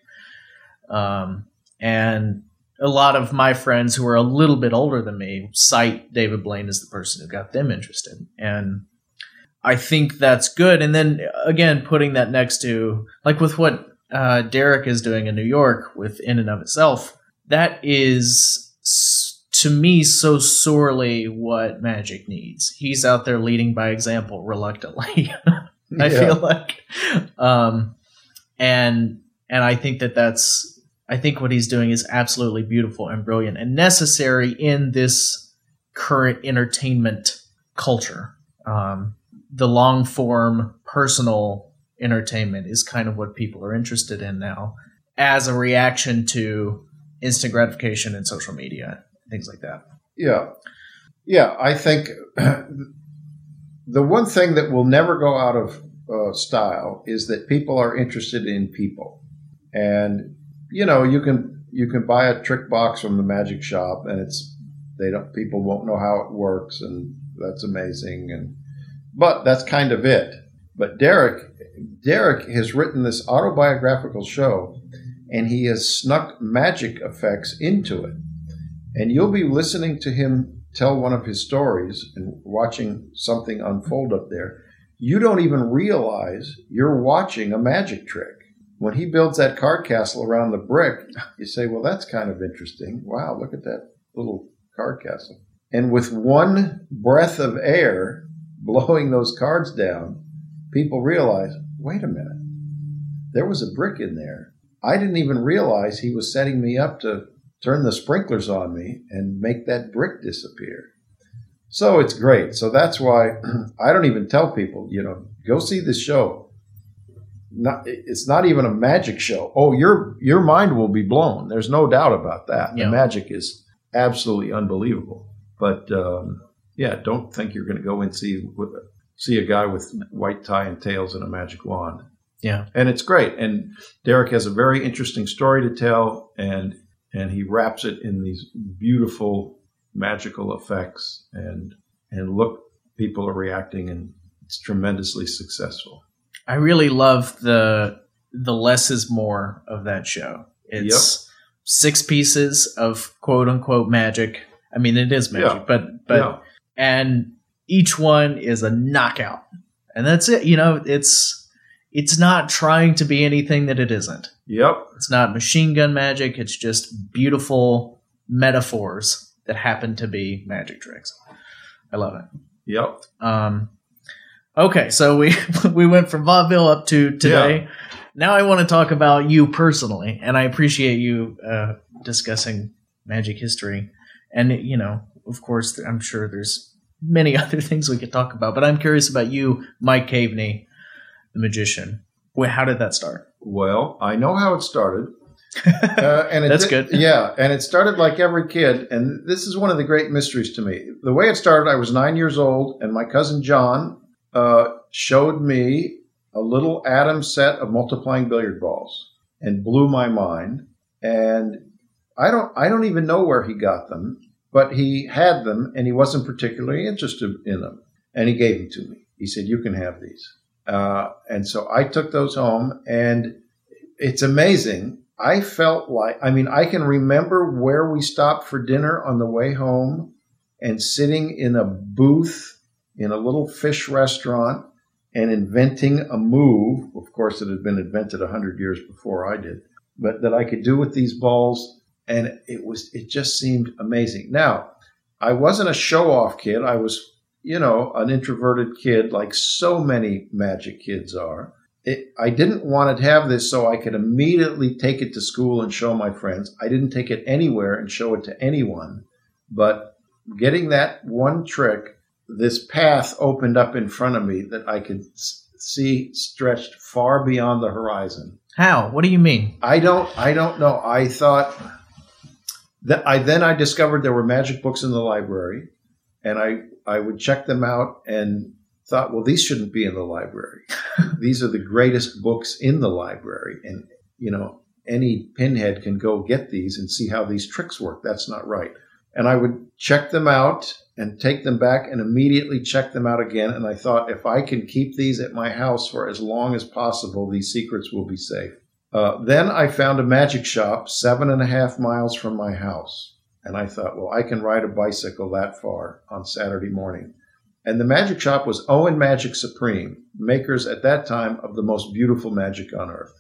Um, and a lot of my friends who are a little bit older than me cite David Blaine as the person who got them interested. And I think that's good. And then again, putting that next to like with what uh, Derek is doing in New York with In and of itself, that is to me so sorely what Magic needs. He's out there leading by example, reluctantly. I yeah. feel like, um, and and I think that that's I think what he's doing is absolutely beautiful and brilliant and necessary in this current entertainment culture. Um, the long form personal entertainment is kind of what people are interested in now as a reaction to instant gratification and social media things like that.
Yeah. Yeah i think the one thing that will never go out of uh, style is that people are interested in people. And you know you can you can buy a trick box from the magic shop and it's they don't people won't know how it works and that's amazing and but that's kind of it. But Derek, Derek has written this autobiographical show, and he has snuck magic effects into it. And you'll be listening to him tell one of his stories and watching something unfold up there. You don't even realize you're watching a magic trick. When he builds that card castle around the brick, you say, well, that's kind of interesting. Wow, look at that little card castle. And with one breath of air, blowing those cards down, people realize, wait a minute, there was a brick in there. I didn't even realize he was setting me up to turn the sprinklers on me and make that brick disappear. So it's great. So that's why I don't even tell people, you know, go see this show. Not, it's not even a magic show. Oh, your your mind will be blown. There's no doubt about that. Yeah. The magic is absolutely unbelievable. But um, yeah, don't think you're going to go and see see a guy with white tie and tails and a magic wand.
Yeah,
and it's great. And Derek has a very interesting story to tell, and and he wraps it in these beautiful magical effects, and and look, people are reacting, and it's tremendously successful.
I really love the the less is more of that show. It's six pieces of quote unquote magic. I mean, it is magic,
Yeah.
but but
Yeah.
And each one is a knockout, and that's it. You know, it's it's not trying to be anything that it isn't.
Yep.
It's not machine gun magic. It's just beautiful metaphors that happen to be magic tricks. I love it.
Yep.
Um, okay, so we we went from vaudeville up to today. Now I want to talk about you personally, and I appreciate you uh, discussing magic history. And you know, of course, I'm sure there's many other things we could talk about, but I'm curious about you, Mike Caveney, the magician. Well, how did that start?
Well, I know how it started. Uh, and it
That's
did-
good.
Yeah, and it started like every kid, and this is one of the great mysteries to me. The way it started, I was nine years old, and my cousin John uh, showed me a little Adam set of multiplying billiard balls, and blew my mind. And I don't, I don't even know where he got them, but he had them, and he wasn't particularly interested in them, and he gave them to me. He said, "You can have these." Uh, and so I took those home, and it's amazing. I felt like, I mean, I can remember where we stopped for dinner on the way home and sitting in a booth in a little fish restaurant and inventing a move. Of course, it had been invented a hundred years before I did, but that I could do with these balls. And it was, it just seemed amazing. Now, I wasn't a show off kid. I was, you know, an introverted kid like so many magic kids are it, I didn't want to have this so I could immediately take it to school and show my friends. I didn't take it anywhere and show it to anyone. But getting that one trick, this path opened up in front of me that I could see stretched far beyond the horizon.
How? What do you mean?
I don't I don't know. I thought that I then I discovered there were magic books in the library and I I would check them out and thought, well, these shouldn't be in the library. these are the greatest books in the library and you know, any pinhead can go get these and see how these tricks work. That's not right. And I would check them out and take them back and immediately check them out again. And I thought, if I can keep these at my house for as long as possible, these secrets will be safe. Uh, then I found a magic shop seven and a half miles from my house. And I thought, well, I can ride a bicycle that far on Saturday morning. And the magic shop was Owen Magic Supreme, makers at that time of the most beautiful magic on earth.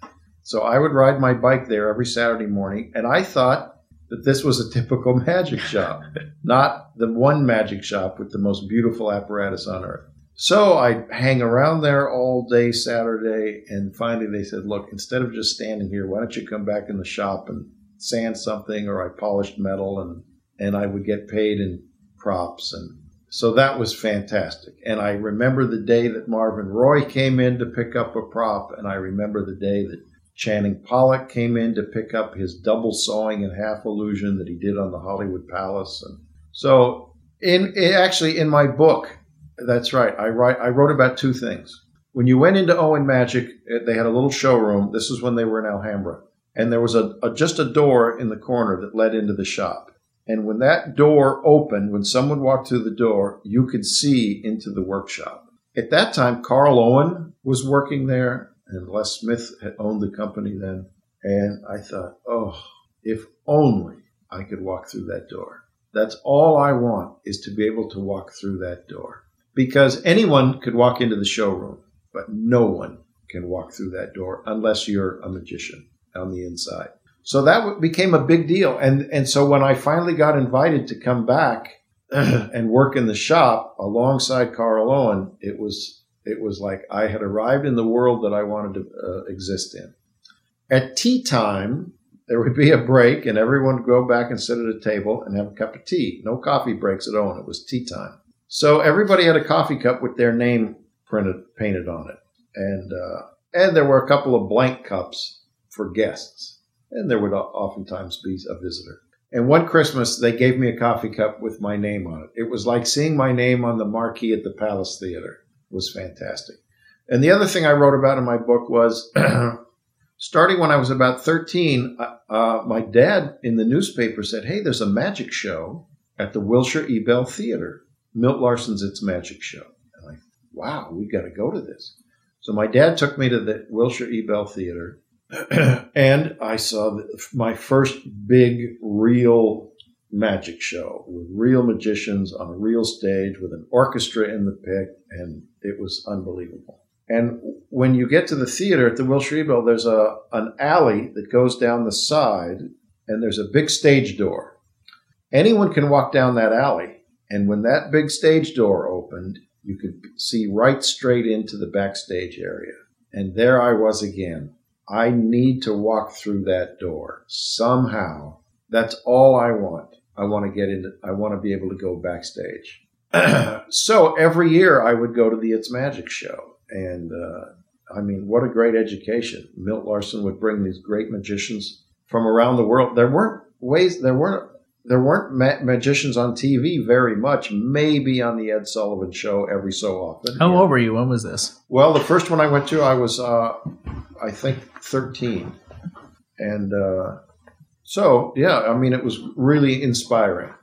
So I would ride my bike there every Saturday morning. And I thought that this was a typical magic shop, not the one magic shop with the most beautiful apparatus on earth. So I hang around there all day Saturday, and finally they said, "Look, instead of just standing here, why don't you come back in the shop and sand something?" Or I polished metal, and and I would get paid in props, and so that was fantastic. And I remember the day that Marvin Roy came in to pick up a prop, and I remember the day that Channing Pollock came in to pick up his double sawing and half illusion that he did on the Hollywood Palace, and so in, in actually in my book. That's right. I write. I wrote about two things. When you went into Owen Magic, eh, they had a little showroom. This was when they were in Alhambra, and there was a, a just a door in the corner that led into the shop. And when that door opened, when someone walked through the door, you could see into the workshop. At that time, Carl Owen was working there, and Les Smith had owned the company then. And I thought, oh, if only I could walk through that door. That's all I want is to be able to walk through that door because anyone could walk into the showroom, but no one can walk through that door unless you're a magician on the inside. So that became a big deal. And, and so when I finally got invited to come back and work in the shop alongside Carl Owen, it was, it was like I had arrived in the world that I wanted to uh, exist in. At tea time, there would be a break and everyone would go back and sit at a table and have a cup of tea. No coffee breaks at Owen. It was tea time. So everybody had a coffee cup with their name printed, painted on it. And, uh, and there were a couple of blank cups for guests. And there would oftentimes be a visitor. And one Christmas, they gave me a coffee cup with my name on it. It was like seeing my name on the marquee at the Palace Theater. It was fantastic. And the other thing I wrote about in my book was starting when I was about 13, uh, uh, my dad in the newspaper said, Hey, there's a magic show at the Wilshire Ebell Theater. Milt Larsen's It's Magic Show. And I, wow, we've got to go to this. So my dad took me to the Wilshire Ebell Theater, and I saw my first big, real magic show with real magicians on a real stage with an orchestra in the pit, and it was unbelievable. And when you get to the theater at the Wilshire Ebell, there's a an alley that goes down the side, and there's a big stage door. Anyone can walk down that alley, and when that big stage door opened, you could see right straight into the backstage area. And there I was again. I need to walk through that door somehow. That's all I want. I want to get in, I want to be able to go backstage. so every year I would go to the It's Magic show. And, uh, I mean, what a great education. Milt Larsen would bring these great magicians from around the world. There weren't ways, there weren't there weren't ma- magicians on TV very much, maybe on the Ed Sullivan show every so often.
How old were you? When was this?
Well, the first one I went to, I was, uh, I think, 13. And uh, so, yeah, I mean, it was really inspiring.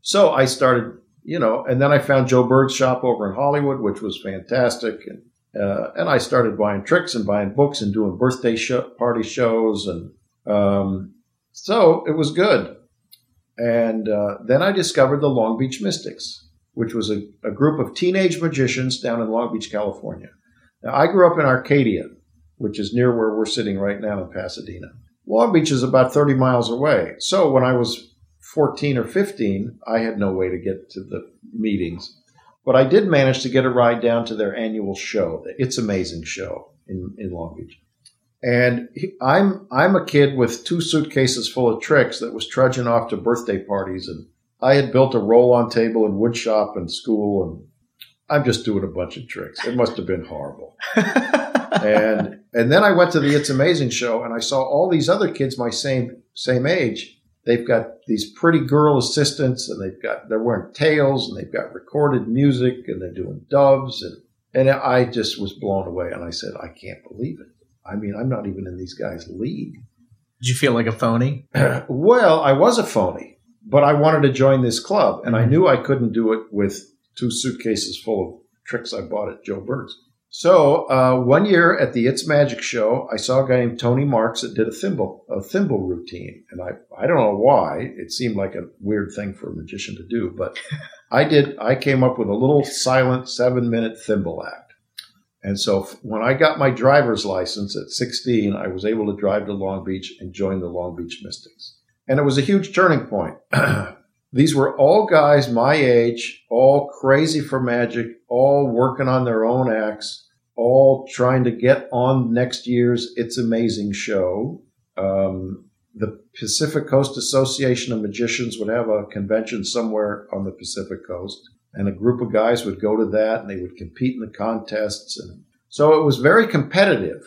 So I started, you know, and then I found Joe Berg's shop over in Hollywood, which was fantastic. And, uh, and I started buying tricks and buying books and doing birthday show, party shows. And um, so it was good. And uh, then I discovered the Long Beach Mystics, which was a, a, group of teenage magicians down in Long Beach, California. Now, I grew up in Arcadia, which is near where we're sitting right now in Pasadena. Long Beach is about 30 miles away. So when I was 14 or 15, I had no way to get to the meetings. But I did manage to get a ride down to their annual show, the It's Amazing show in, in Long Beach. And he, I'm I'm a kid with two suitcases full of tricks that was trudging off to birthday parties, and I had built a roll-on table in wood shop in school, and I'm just doing a bunch of tricks. It must have been horrible. and and then I went to the It's Amazing show, and I saw all these other kids my same same age. They've got these pretty girl assistants, and they've got they're wearing tails, and they've got recorded music, and they're doing doves, and and I just was blown away, and I said, I can't believe it. I mean, I'm not even in these guys' league.
Did you feel like a phony?
well, I was a phony, but I wanted to join this club, and I mm-hmm. knew I couldn't do it with two suitcases full of tricks I bought at Joe Berg's. So uh, one year at the It's Magic show, I saw a guy named Tony Marks that did a thimble a thimble routine, and I I don't know why it seemed like a weird thing for a magician to do, but I did. I came up with a little silent seven minute thimble act. And so when I got my driver's license at 16, I was able to drive to Long Beach and join the Long Beach Mystics. And it was a huge turning point. These were all guys my age, all crazy for magic, all working on their own acts, all trying to get on next year's It's Amazing show. Um, the Pacific Coast Association of Magicians would have a convention somewhere on the Pacific Coast and a group of guys would go to that and they would compete in the contests and so it was very competitive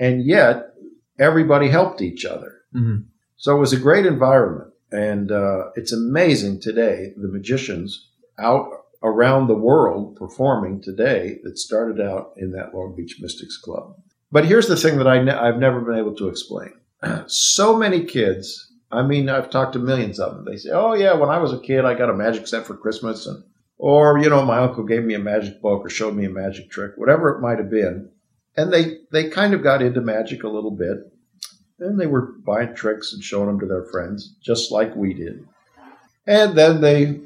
and yet everybody helped each other mm-hmm. so it was a great environment and uh, it's amazing today the magicians out around the world performing today that started out in that long beach mystics club but here's the thing that I ne- i've never been able to explain so many kids I mean, I've talked to millions of them. They say, "Oh yeah, when I was a kid, I got a magic set for Christmas, and or you know my uncle gave me a magic book or showed me a magic trick whatever it might have been. And they they kind of got into magic a little bit. And they were buying tricks and showing them to their friends just like we did. And then they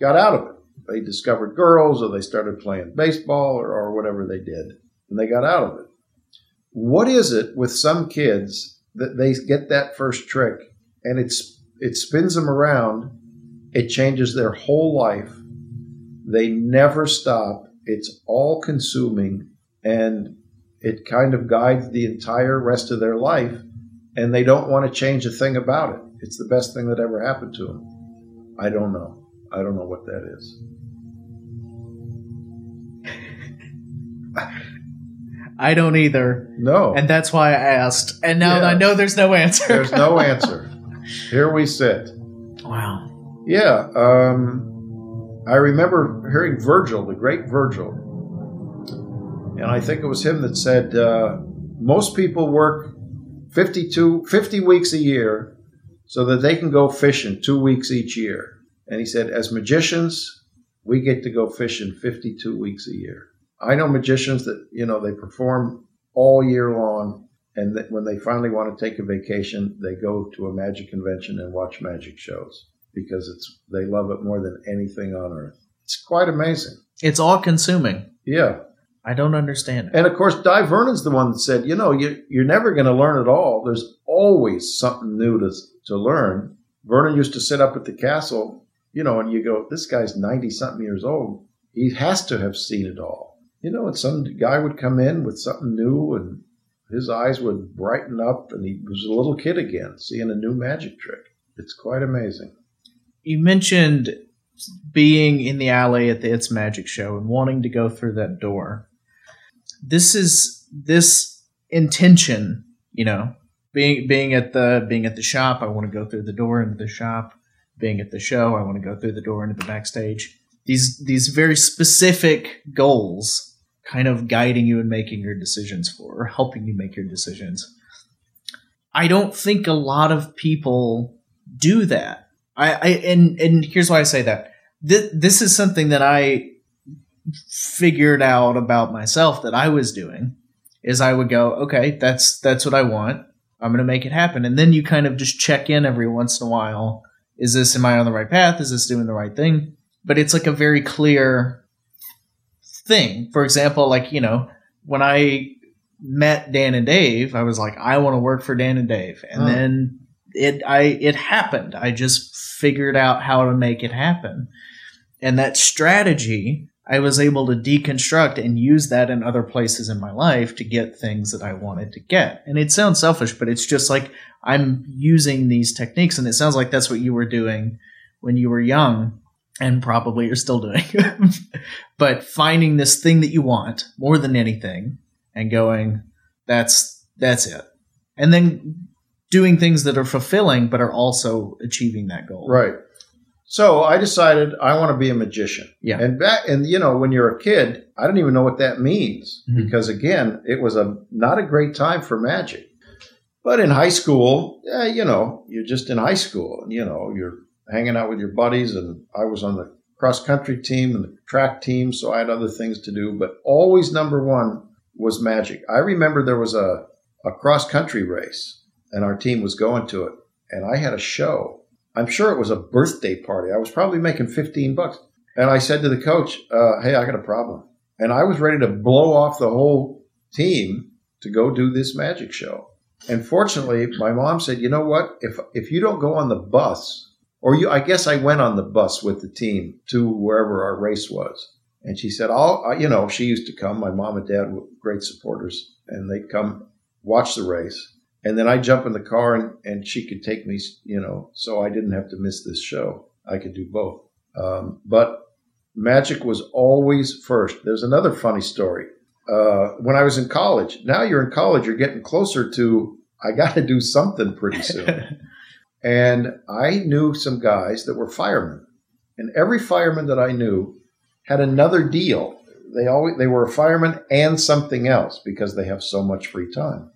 got out of it. They discovered girls or they started playing baseball or, or whatever they did and they got out of it. What is it with some kids that they get that first trick and it's it spins them around it changes their whole life they never stop. It's all consuming and it kind of guides the entire rest of their life. And they don't want to change a thing about it. It's the best thing that ever happened to them. I don't know. I don't know what that is.
I don't either.
No.
And that's why I asked. And now yeah. I know there's no answer.
there's no answer. Here we sit.
Wow.
Yeah. Um, I remember hearing Virgil, the great Virgil, and I think it was him that said, uh, most people work 52, 50 weeks a year so that they can go fishing two weeks each year. And he said, as magicians, we get to go fishing 52 weeks a year. I know magicians that, you know, they perform all year long and when they finally want to take a vacation, they go to a magic convention and watch magic shows because it's they love it more than anything on earth. It's quite amazing.
It's all consuming.
Yeah.
I don't understand it.
And of course, Dai Vernon's the one that said, you know, you, you're never going to learn it all. There's always something new to, to learn. Vernon used to sit up at the castle, you know, and you go, this guy's 90 something years old. He has to have seen it all. You know, and some guy would come in with something new and his eyes would brighten up and he was a little kid again, seeing a new magic trick. It's quite amazing.
You mentioned being in the alley at the It's Magic show and wanting to go through that door this is this intention, you know, being being at the being at the shop, I want to go through the door into the shop. Being at the show, I want to go through the door into the backstage. These these very specific goals kind of guiding you and making your decisions for or helping you make your decisions. I don't think a lot of people do that. I, I and and here's why I say that. This, this is something that I figured out about myself that I was doing is I would go, okay, that's that's what I want. I'm going to make it happen. And then you kind of just check in every once in a while. Is this am I on the right path? Is this doing the right thing? But it's like a very clear thing. For example, like, you know, when I met Dan and Dave, I was like, I want to work for Dan and Dave. And then it I it happened. I just figured out how to make it happen. And that strategy I was able to deconstruct and use that in other places in my life to get things that I wanted to get. And it sounds selfish, but it's just like I'm using these techniques. And it sounds like that's what you were doing when you were young and probably you're still doing. but finding this thing that you want more than anything and going, that's, that's it. And then doing things that are fulfilling, but are also achieving that goal.
Right. So I decided I want to be a magician.
Yeah.
And back, and you know, when you're a kid, I don't even know what that means
Mhm.
because again, it was a not a great time for magic. But in high school, yeah, you know, you're just in high school, and you know, you're hanging out with your buddies, and I was on the cross country team and the track team, so I had other things to do. But always number one was magic. I remember there was a a cross country race, and our team was going to it, and I had a show I'm sure it was a birthday party. I was probably making 15 bucks. And I said to the coach, uh, hey, I got a problem. And I was ready to blow off the whole team to go do this magic show. And fortunately, my mom said, you know what? If, if you don't go on the bus, or you, I guess I went on the bus with the team to wherever our race was. And she said, I'll, you know, she used to come. My mom and dad were great supporters and they'd come watch the race and then I jump in the car and, and she could take me, you know, so I didn't have to miss this show. I could do both. Um, but magic was always first. There's another funny story. Uh, when I was in college, now you're in college, you're getting closer to, I got to do something pretty soon. and I knew some guys that were firemen. And every fireman that I knew had another deal. They always they were a fireman and something else because they have so much free time.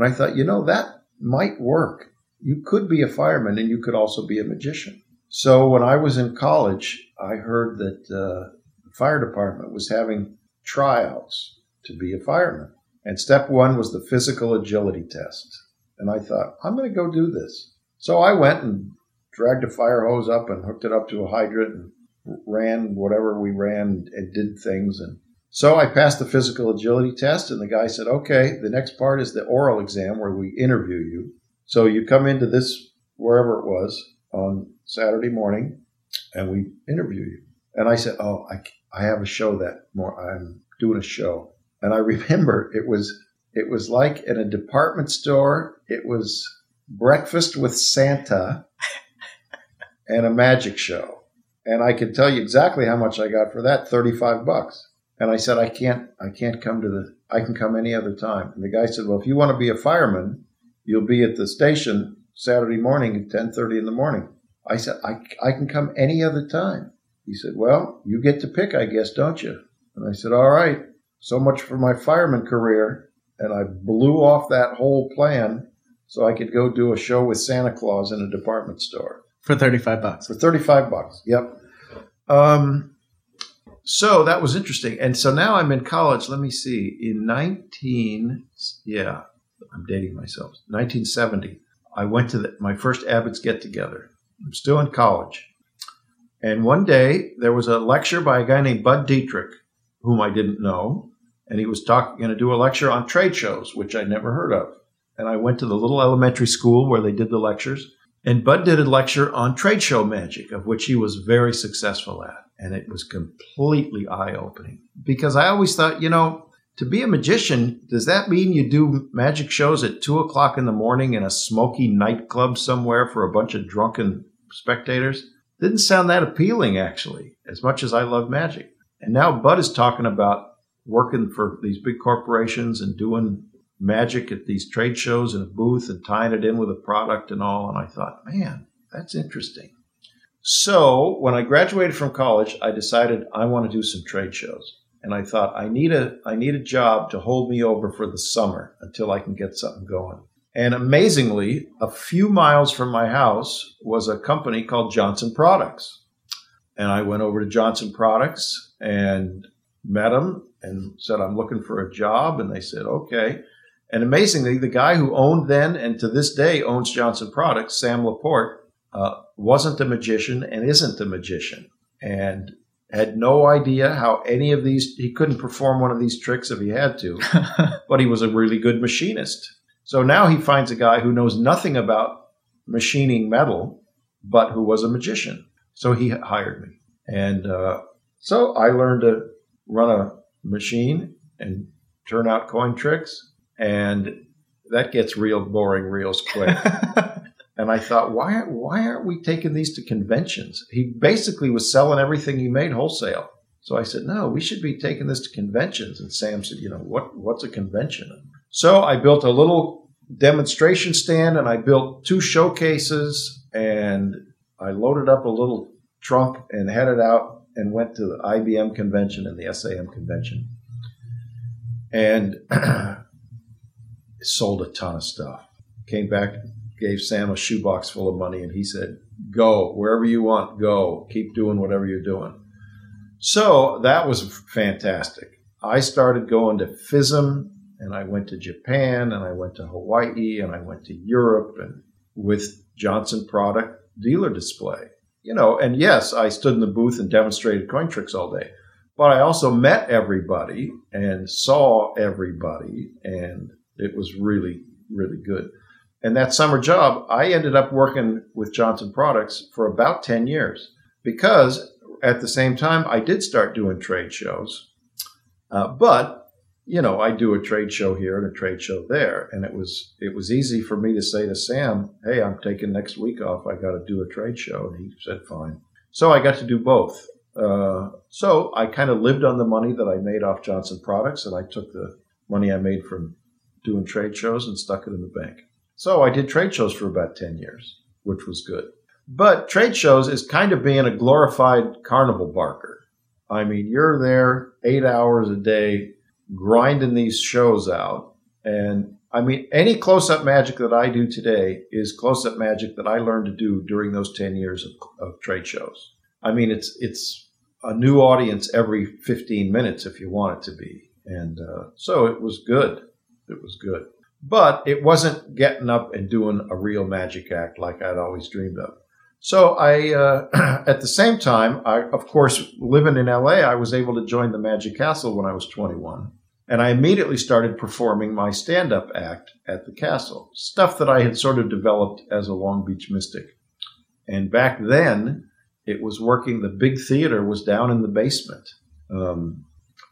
And I thought, you know, that might work. You could be a fireman and you could also be a magician. So when I was in college, I heard that uh, the fire department was having tryouts to be a fireman. And step one was the physical agility test. And I thought, I'm going to go do this. So I went and dragged a fire hose up and hooked it up to a hydrant and ran whatever we ran and did things. And so I passed the physical agility test, and the guy said, okay, the next part is the oral exam where we interview you. So you come into this, wherever it was, on Saturday morning, and we interview you. And I said, oh, I, I have a show that more, I'm doing a show. And I remember it was, it was like in a department store, it was breakfast with Santa and a magic show. And I can tell you exactly how much I got for that, 35 bucks. And I said, I can't, I can't come to the, I can come any other time. And the guy said, well, if you want to be a fireman, you'll be at the station Saturday morning at 1030 in the morning. I said, I, I can come any other time. He said, well, you get to pick, I guess, don't you? And I said, all right, so much for my fireman career. And I blew off that whole plan so I could go do a show with Santa Claus in a department store
For 35 bucks.
for 35 bucks. Yep. Um, so that was interesting. And so now I'm in college. Let me see. In 19, yeah, I'm dating myself. 1970. I went to the, my first Abbott's get together. I'm still in college. And one day there was a lecture by a guy named Bud Dietrich, whom I didn't know. And he was talking, going to do a lecture on trade shows, which I'd never heard of. And I went to the little elementary school where they did the lectures. And Bud did a lecture on trade show magic, of which he was very successful at. And it was completely eye opening because I always thought, you know, to be a magician, does that mean you do magic shows at two o'clock in the morning in a smoky nightclub somewhere for a bunch of drunken spectators? Didn't sound that appealing, actually, as much as I love magic. And now Bud is talking about working for these big corporations and doing magic at these trade shows in a booth and tying it in with a product and all. And I thought, man, that's interesting. So when I graduated from college, I decided I want to do some trade shows. And I thought I need a I need a job to hold me over for the summer until I can get something going. And amazingly, a few miles from my house was a company called Johnson Products. And I went over to Johnson Products and met them and said, I'm looking for a job. And they said, okay. And amazingly, the guy who owned then and to this day owns Johnson Products, Sam Laporte, uh, wasn't a magician and isn't a magician and had no idea how any of these, he couldn't perform one of these tricks if he had to, but he was a really good machinist. So now he finds a guy who knows nothing about machining metal, but who was a magician. So he hired me. And uh, so I learned to run a machine and turn out coin tricks. And that gets real boring real quick. and I thought, why, why aren't we taking these to conventions? He basically was selling everything he made wholesale. So I said, no, we should be taking this to conventions. And Sam said, you know, what, what's a convention? So I built a little demonstration stand and I built two showcases and I loaded up a little trunk and headed out and went to the IBM convention and the SAM convention. And sold a ton of stuff. Came back, gave Sam a shoebox full of money, and he said, Go wherever you want, go. Keep doing whatever you're doing. So that was fantastic. I started going to FISM and I went to Japan and I went to Hawaii and I went to Europe and with Johnson product dealer display. You know, and yes, I stood in the booth and demonstrated coin tricks all day, but I also met everybody and saw everybody and it was really, really good. And that summer job, I ended up working with Johnson Products for about 10 years because at the same time, I did start doing trade shows. Uh, but you know, I do a trade show here and a trade show there, and it was it was easy for me to say to Sam, "Hey, I'm taking next week off. I got to do a trade show," and he said, "Fine." So I got to do both. Uh, so I kind of lived on the money that I made off Johnson Products, and I took the money I made from doing trade shows and stuck it in the bank. So I did trade shows for about ten years, which was good. But trade shows is kind of being a glorified carnival barker. I mean, you're there eight hours a day grinding these shows out. And I mean, any close up magic that I do today is close up magic that I learned to do during those 10 years of, of trade shows. I mean, it's, it's a new audience every 15 minutes if you want it to be. And uh, so it was good. It was good. But it wasn't getting up and doing a real magic act like I'd always dreamed of. So I, uh, at the same time, I, of course, living in LA, I was able to join the Magic Castle when I was 21. And I immediately started performing my stand up act at the castle, stuff that I had sort of developed as a Long Beach mystic. And back then, it was working, the big theater was down in the basement. Um,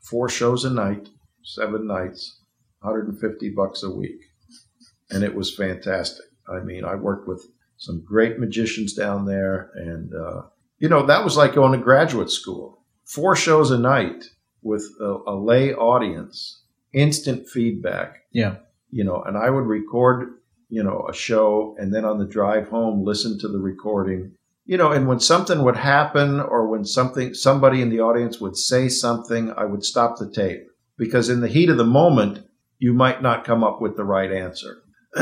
four shows a night, seven nights, 150 bucks a week. And it was fantastic. I mean, I worked with some great magicians down there. And, uh, you know, that was like going to graduate school. Four shows a night with a, a lay audience, instant feedback.
Yeah.
You know, and I would record, you know, a show and then on the drive home, listen to the recording. You know, and when something would happen or when something, somebody in the audience would say something, I would stop the tape because in the heat of the moment, you might not come up with the right answer.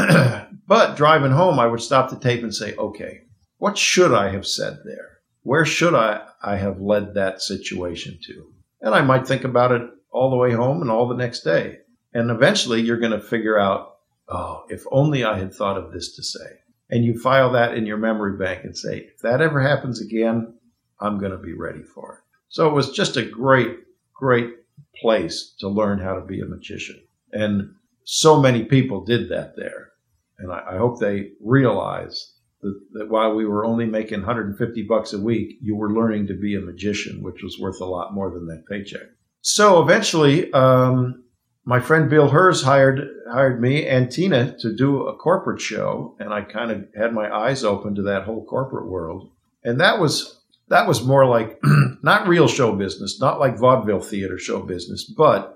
but driving home, I would stop the tape and say, okay, what should I have said there? Where should I, I have led that situation to? And I might think about it all the way home and all the next day. And eventually you're going to figure out oh, if only I had thought of this to say. And you file that in your memory bank and say, if that ever happens again, I'm going to be ready for it. So it was just a great, great place to learn how to be a magician. And so many people did that there. And I, I hope they realize that, that, while we were only making 150 bucks a week, you were learning to be a magician, which was worth a lot more than that paycheck. So eventually, um, my friend Bill Herz hired hired me and Tina to do a corporate show, and I kind of had my eyes open to that whole corporate world. And that was that was more like not real show business, not like vaudeville theater show business, but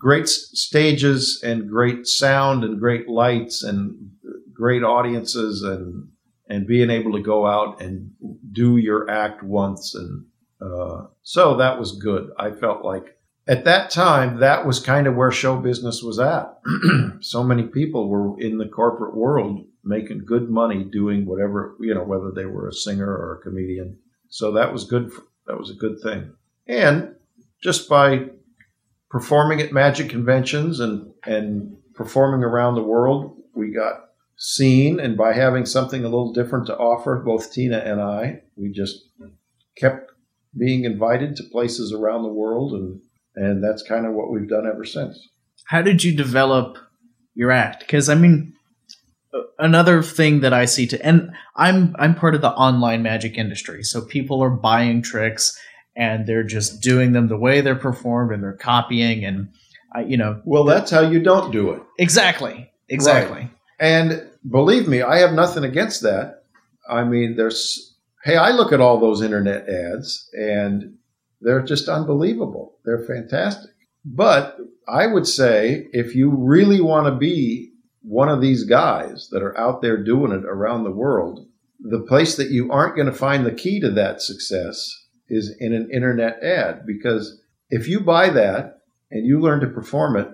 great stages and great sound and great lights and great audiences and and being able to go out and do your act once and uh, so that was good. I felt like at that time that was kind of where show business was at. so many people were in the corporate world making good money doing whatever you know, whether they were a singer or a comedian. So that was good. For, that was a good thing. And just by performing at magic conventions and and performing around the world, we got seen, and by having something a little different to offer, both Tina and I, we just kept being invited to places around the world, and and that's kind of what we've done ever since.
How did you develop your act? Because I mean, another thing that I see to, and I'm I'm part of the online magic industry, so people are buying tricks and they're just doing them the way they're performed, and they're copying, and uh, you know.
Well, that's how you don't do it.
Exactly. Exactly. Right.
And believe me, I have nothing against that. I mean, there's, hey, I look at all those internet ads and they're just unbelievable. They're fantastic. But I would say if you really want to be one of these guys that are out there doing it around the world, the place that you aren't going to find the key to that success is in an internet ad. Because if you buy that and you learn to perform it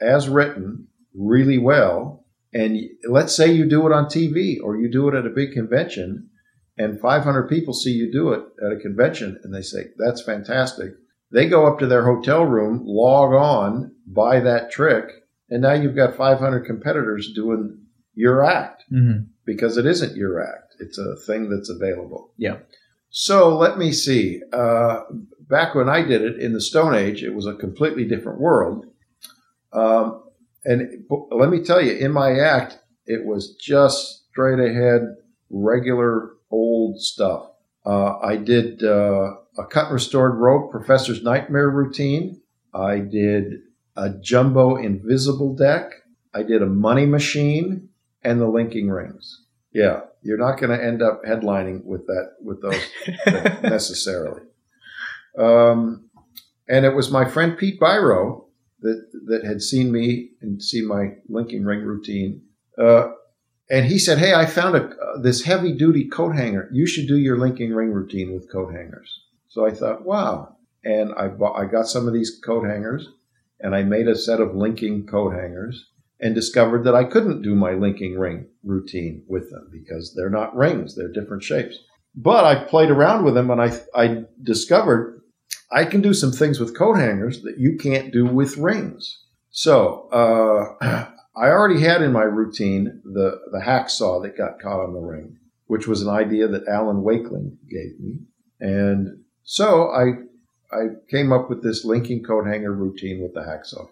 as written really well, and let's say you do it on TV or you do it at a big convention and 500 people see you do it at a convention and they say, that's fantastic. They go up to their hotel room, log on, buy that trick, and now you've got 500 competitors doing your act mm-hmm. because it isn't your act. It's a thing that's available.
Yeah.
So let me see. Uh, back when I did it in the Stone Age, it was a completely different world. Um, and let me tell you, in my act, it was just straight ahead, regular old stuff. Uh, I did uh, a cut and restored rope professor's nightmare routine. I did a jumbo invisible deck. I did a money machine and the linking rings. Yeah, you're not going to end up headlining with that with those necessarily. Um, and it was my friend Pete Biro that that had seen me and seen my linking ring routine. Uh, and he said, "Hey, I found a uh, this heavy duty coat hanger. You should do your linking ring routine with coat hangers." So I thought, "Wow!" And I bought, I got some of these coat hangers, and I made a set of linking coat hangers, and discovered that I couldn't do my linking ring routine with them because they're not rings; they're different shapes. But I played around with them, and I I discovered I can do some things with coat hangers that you can't do with rings. So uh, I already had in my routine the, the hacksaw that got caught on the ring, which was an idea that Alan Wakeling gave me. And so I, I came up with this linking coat hanger routine with the hacksaw.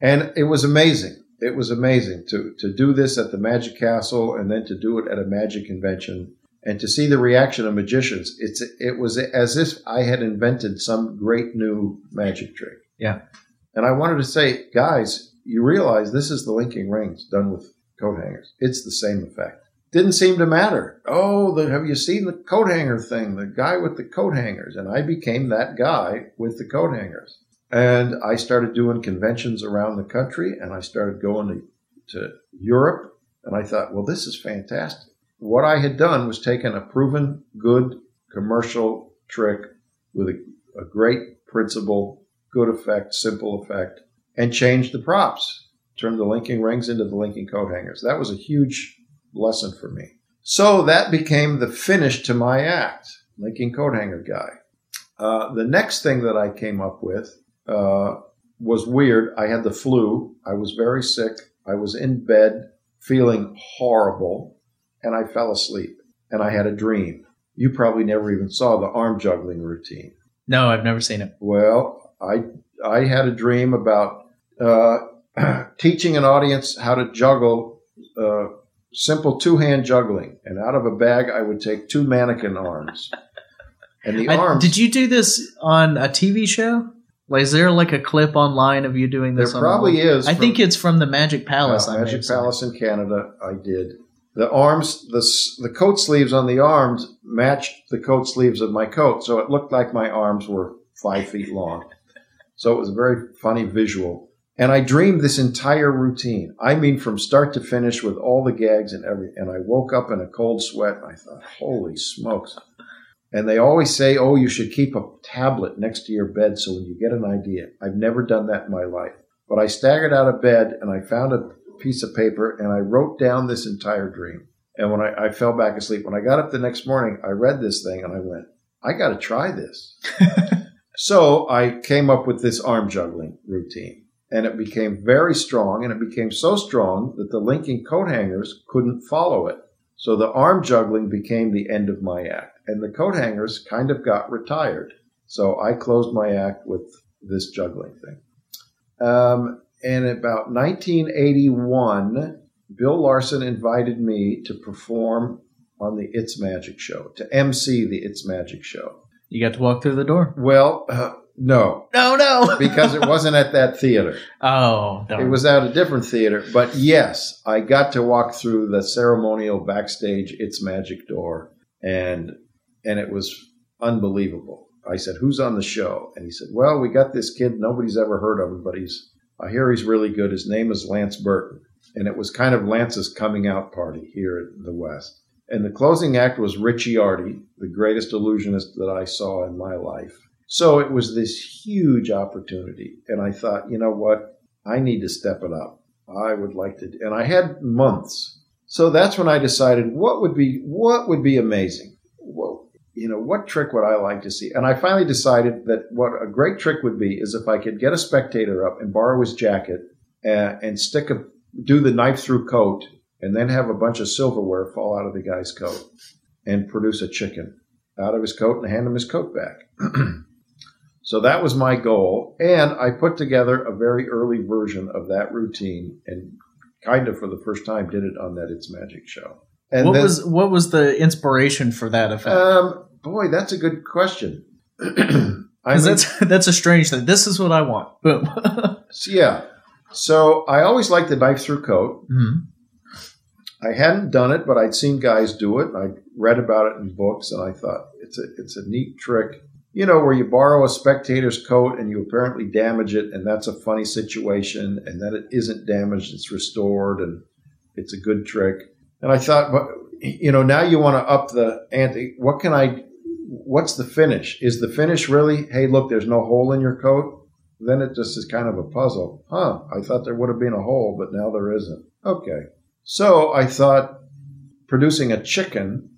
And it was amazing. It was amazing to, to do this at the Magic Castle and then to do it at a magic convention and to see the reaction of magicians, it's it was as if I had invented some great new magic trick.
Yeah.
And I wanted to say, guys, you realize this is the linking rings done with coat hangers. It's the same effect. Didn't seem to matter. Oh, the, have you seen the coat hanger thing? The guy with the coat hangers. And I became that guy with the coat hangers. And I started doing conventions around the country and I started going to, to Europe. And I thought, well, this is fantastic what I had done was taken a proven good commercial trick with a, a great principle, good effect, simple effect, and changed the props. Turned the linking rings into the linking coat hangers. That was a huge lesson for me. So that became the finish to my act, linking coat hanger guy. Uh, the next thing that I came up with uh, was weird. I had the flu. I was very sick. I was in bed feeling horrible and I fell asleep and I had a dream. You probably never even saw the arm juggling routine.
No, I've never seen it.
Well, I I had a dream about uh, teaching an audience how to juggle uh, simple two hand juggling, and out of a bag I would take two mannequin arms, and the
I-
arms.
did you do this on a TV show? Like, is there like a clip online of you doing
There
this? on
probably is.
I
from-
think it's from the Magic Palace. I
Magic. Palace in Canada. I did. The arms, the the coat sleeves on the arms matched the coat sleeves of my coat, so it looked like my arms were five feet long. So it was a very funny visual. And I dreamed this entire routine. I mean, from start to finish, with all the gags and everything. And I woke up in a cold sweat. And I thought, "Holy smokes!" And they always say, "Oh, you should keep a tablet next to your bed so when you get an idea." I've never done that in my life. But I staggered out of bed and I found a piece of paper and I wrote down this entire dream. And when I, I fell back asleep, when I got up the next morning, I read this thing and I went, I got to try this. so I came up with this arm juggling routine. And it became very strong, and it became so strong that the linking coat hangers couldn't follow it. So the arm juggling became the end of my act, and the coat hangers kind of got retired. So I closed my act with this juggling thing. Um, and about 1981, Bill Larsen invited me to perform on the It's Magic show, to MC the It's Magic show.
You got to walk through the door.
Well, uh, no,
No, no.
because it wasn't at that theater.
oh,
It was at a different theater. But yes, I got to walk through the ceremonial backstage It's Magic door, and and it was unbelievable. I said, "Who's on the show?" And he said, "Well, we got this kid. Nobody's ever heard of him, but he's I hear he's really good. His name is Lance Burton." And it was kind of Lance's coming out party here in the West. And the closing act was Richiardi, the greatest illusionist that I saw in my life. So it was this huge opportunity. And I thought, you know what? I need to step it up. I would like to, and I had months. So that's when I decided what would be what would be amazing. Well, you know, what trick would I like to see? And I finally decided that what a great trick would be is if I could get a spectator up and borrow his jacket and, and stick a do the knife through coat and then have a bunch of silverware fall out of the guy's coat and produce a chicken out of his coat and hand him his coat back. so that was my goal. And I put together a very early version of that routine and kind of for the first time did it on that It's Magic show. And
what
then-
was what was the inspiration for that effect?
um, boy, that's a good question. I
Because
mean,
that's that's a strange thing. This is what I want. Boom.
yeah. So I always liked the knife through coat.
Mhm.
I hadn't done it, but I'd seen guys do it. I read about it in books, and I thought it's a it's a neat trick. You know, where you borrow a spectator's coat and you apparently damage it, and that's a funny situation, and then it isn't damaged; it's restored, and it's a good trick. And I thought, but you know, now you want to up the ante. What can I? What's the finish? Is the finish really? Hey, look, there's no hole in your coat. Then it just is kind of a puzzle. Huh? I thought there would have been a hole, but now there isn't. Okay. So I thought producing a chicken.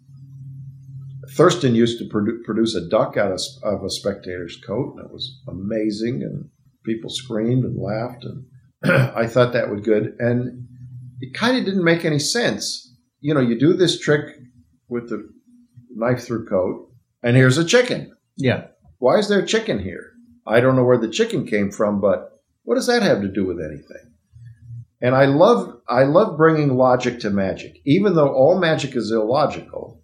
Thurston used to produ- produce a duck out of, of a spectator's coat, and it was amazing, and people screamed and laughed, and I thought that was good. And it kind of didn't make any sense. You know, you do this trick with the knife through coat, and here's a chicken.
Yeah.
Why is there a chicken here? I don't know where the chicken came from, but what does that have to do with anything? And I love I love bringing logic to magic. Even though all magic is illogical,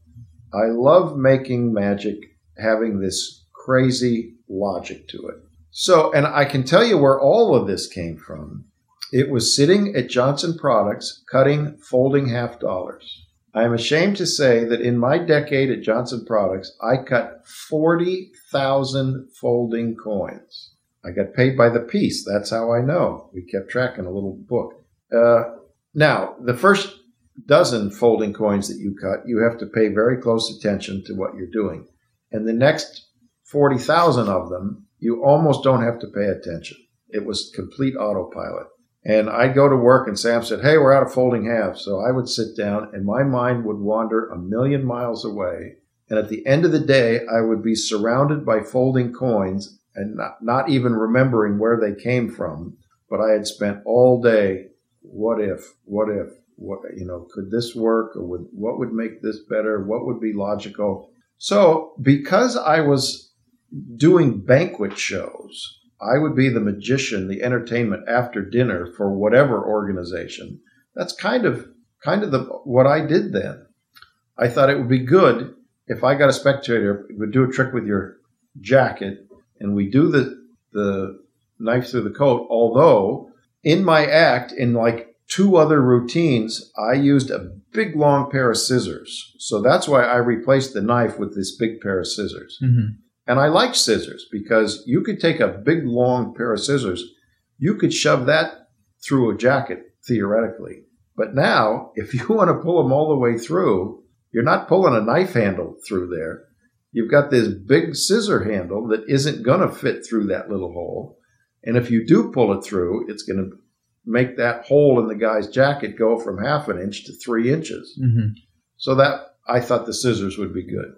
I love making magic having this crazy logic to it. So, and I can tell you where all of this came from. It was sitting at Johnson Products cutting folding half dollars. I am ashamed to say that in my decade at Johnson Products, I cut 40,000 folding coins. I got paid by the piece. That's how I know. We kept track in a little book. Uh, now, the first dozen folding coins that you cut, you have to pay very close attention to what you're doing. And the next 40,000 of them, you almost don't have to pay attention. It was complete autopilot. And I'd go to work and Sam said, Hey, we're out of folding halves. So I would sit down and my mind would wander a million miles away. And at the end of the day, I would be surrounded by folding coins and not, not even remembering where they came from. But I had spent all day what if, what if, what you know, could this work, or would what would make this better? What would be logical? So, because I was doing banquet shows, I would be the magician, the entertainment after dinner for whatever organization. That's kind of kind of the what I did then. I thought it would be good if I got a spectator would do a trick with your jacket and we do the the knife through the coat. Although in my act, in like two other routines, I used a big long pair of scissors. So that's why I replaced the knife with this big pair of scissors.
Mm-hmm.
And I like scissors because you could take a big long pair of scissors, you could shove that through a jacket theoretically. But now, if you want to pull them all the way through, you're not pulling a knife handle through there. You've got this big scissor handle that isn't going to fit through that little hole. And if you do pull it through, it's going to make that hole in the guy's jacket go from half an inch to three inches.
Mm-hmm.
So that I thought the scissors would be good.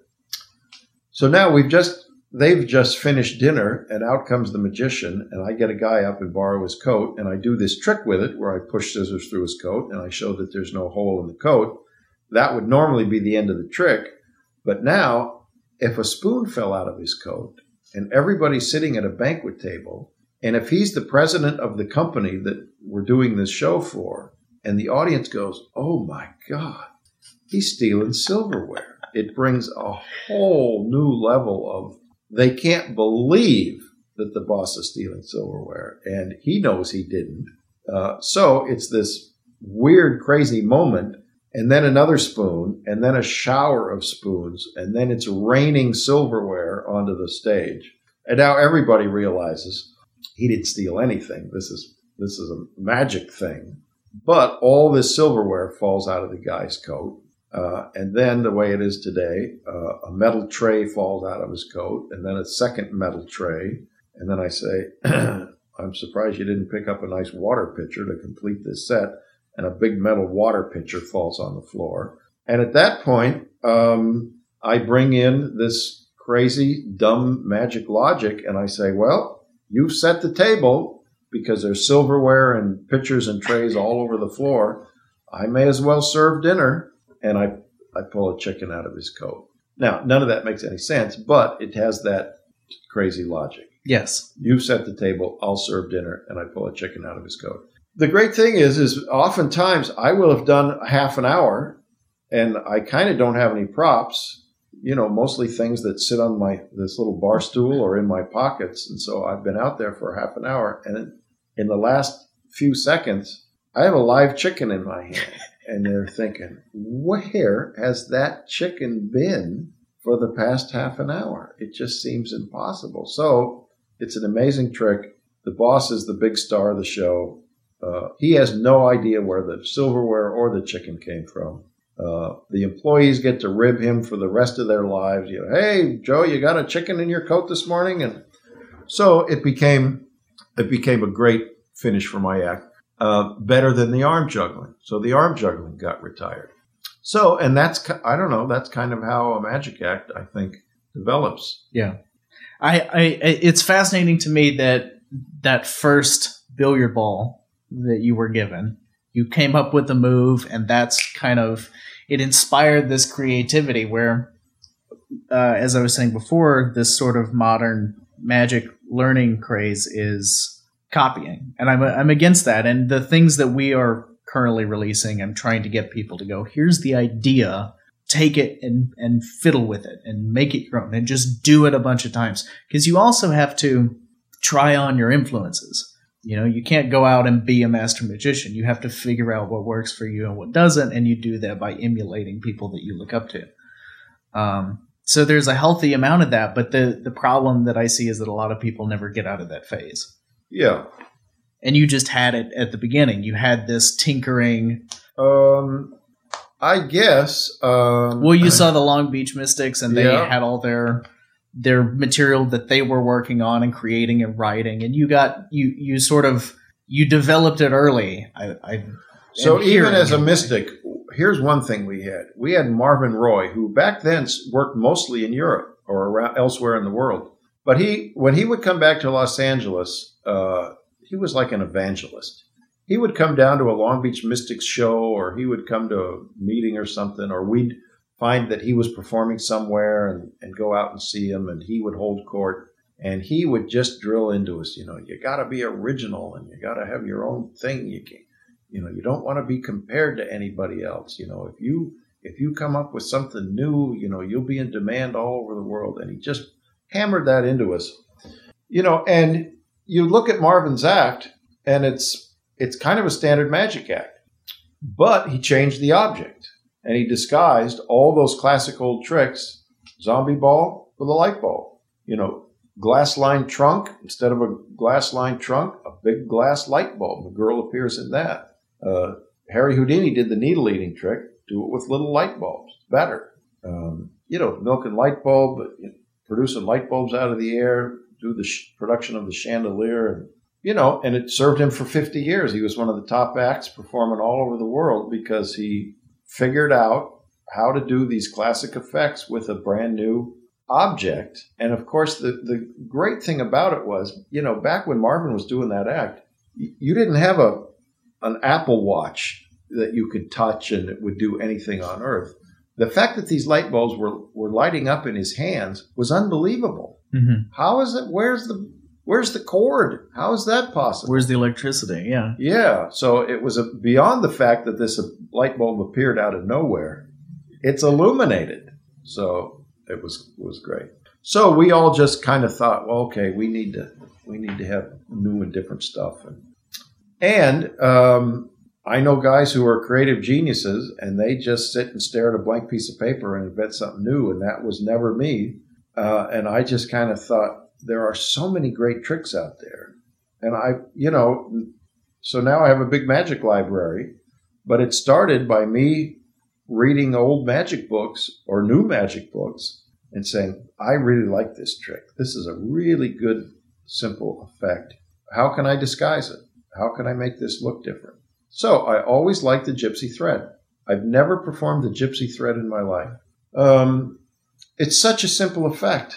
So now we've just they've just finished dinner and out comes the magician and I get a guy up and borrow his coat and I do this trick with it where I push scissors through his coat and I show that there's no hole in the coat. That would normally be the end of the trick. But now if a spoon fell out of his coat and everybody's sitting at a banquet table and if he's the president of the company that we're doing this show for and the audience goes, "Oh my god, he's stealing silverware." It brings a whole new level of they can't believe that the boss is stealing silverware, and he knows he didn't. Uh, so it's this weird, crazy moment, and then another spoon, and then a shower of spoons, and then it's raining silverware onto the stage. And now everybody realizes he didn't steal anything. This is this is a magic thing. But all this silverware falls out of the guy's coat. Uh, and then, the way it is today, uh, a metal tray falls out of his coat, and then a second metal tray. And then I say, I'm surprised you didn't pick up a nice water pitcher to complete this set. And a big metal water pitcher falls on the floor. And at that point, um, I bring in this crazy, dumb magic logic, and I say, Well, you've set the table because there's silverware and pitchers and trays all over the floor. I may as well serve dinner and I, I pull a chicken out of his coat. Now, none of that makes any sense, but it has that crazy logic.
Yes.
You've set the table, I'll serve dinner, and I pull a chicken out of his coat. The great thing is, is oftentimes I will have done half an hour, and I kind of don't have any props. You know, mostly things that sit on my this little bar stool or in my pockets, and so I've been out there for half an hour, and in, the last few seconds, I have a live chicken in my hand and they're thinking, where has that chicken been for the past half an hour? It just seems impossible. So it's an amazing trick. The boss is the big star of the show. Uh, he has no idea where the silverware or the chicken came from. Uh, the employees get to rib him for the rest of their lives. You know, hey Joe, you got a chicken in your coat this morning, and so it became it became a great finish for my act uh, better than the arm juggling. So the arm juggling got retired. So, and that's, I don't know, that's kind of how a magic act, I think, develops.
Yeah. I, I, it's fascinating to me that that first billiard ball that you were given, you came up with the move, and that's kind of, it inspired this creativity where, uh, as I was saying before, this sort of modern magic learning craze is copying, and I'm I'm against that. And the things that we are currently releasing, I'm trying to get people to go. Here's the idea. Take it and and fiddle with it and make it your own and just do it a bunch of times because you also have to try on your influences. You know, you can't go out and be a master magician. You have to figure out what works for you and what doesn't, and you do that by emulating people that you look up to. Um, so there's a healthy amount of that, but the the problem that I see is that a lot of people never get out of that phase.
Yeah.
And you just had it at the beginning. You had this tinkering.
Um, I guess. Um,
well, you saw the Long Beach Mystics, and they
Yeah.
had all their their material that they were working on and creating and writing, and you got you you sort of you developed it early. I, I
So even as a mystic, here's one thing we had. We had Marvin Roy, who back then worked mostly in Europe or around elsewhere in the world. But he, when he would come back to Los Angeles, uh, he was like an evangelist. he would come down to a Long Beach Mystics show, or he would come to a meeting or something, or we'd find that he was performing somewhere and, and go out and see him, and he would hold court. And he would just drill into us, you know, you got to be original and you got to have your own thing. You can, you know, you don't want to be compared to anybody else. You know, if you if you come up with something new, you know, you'll be in demand all over the world. And he just hammered that into us, you know. And you look at Marvin's act, and it's it's kind of a standard magic act, but he changed the object and he disguised all those classic old tricks, zombie ball with a light bulb. You know, glass lined trunk instead of a glass lined trunk, a big glass light bulb. The girl appears in that. Uh, Harry Houdini did the needle eating trick. Do it with little light bulbs. Better. Um, you know, milk and light bulb, you know, producing light bulbs out of the air, do the sh- production of the chandelier, and you know, and it served him for 50 years. He was one of the top acts performing all over the world because he figured out how to do these classic effects with a brand new object. And of course, the, the great thing about it was, you know, back when Marvin was doing that act, you didn't have a an Apple Watch that you could touch and it would do anything on Earth. The fact that these light bulbs were, were lighting up in his hands was unbelievable.
Mm-hmm.
How is it? Where's the where's the cord? How is that possible?
Where's the electricity? Yeah.
Yeah. So it was a, beyond the fact that this light bulb appeared out of nowhere. It's illuminated. So it was was great. So we all just kind of thought, well, okay, we need to we need to have new and different stuff, and and um, I know guys who are creative geniuses, and they just sit and stare at a blank piece of paper and invent something new, and that was never me. Uh, and I just kind of thought there are so many great tricks out there, and I, you know, so now I have a big magic library, but it started by me reading old magic books or new magic books and saying, I really like this trick. This is a really good, simple effect. How can I disguise it? How can I make this look different? So I always liked the gypsy thread. I've never performed the gypsy thread in my life. Um, it's such a simple effect.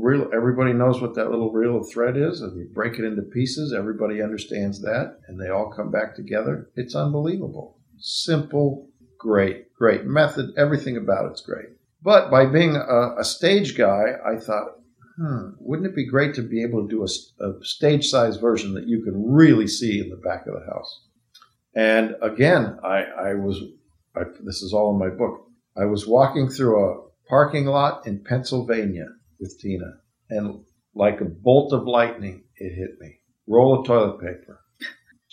Reel, everybody knows what that little reel of thread is, and you break it into pieces. Everybody understands that, and they all come back together. It's unbelievable. Simple, great, great method. Everything about it's great. But by being a, a stage guy, I thought, hmm, wouldn't it be great to be able to do a, a stage size version that you can really see in the back of the house? And again, I, I was, I, this is all in my book. I was walking through a parking lot in Pennsylvania with Tina, and like a bolt of lightning, it hit me. Roll of toilet paper,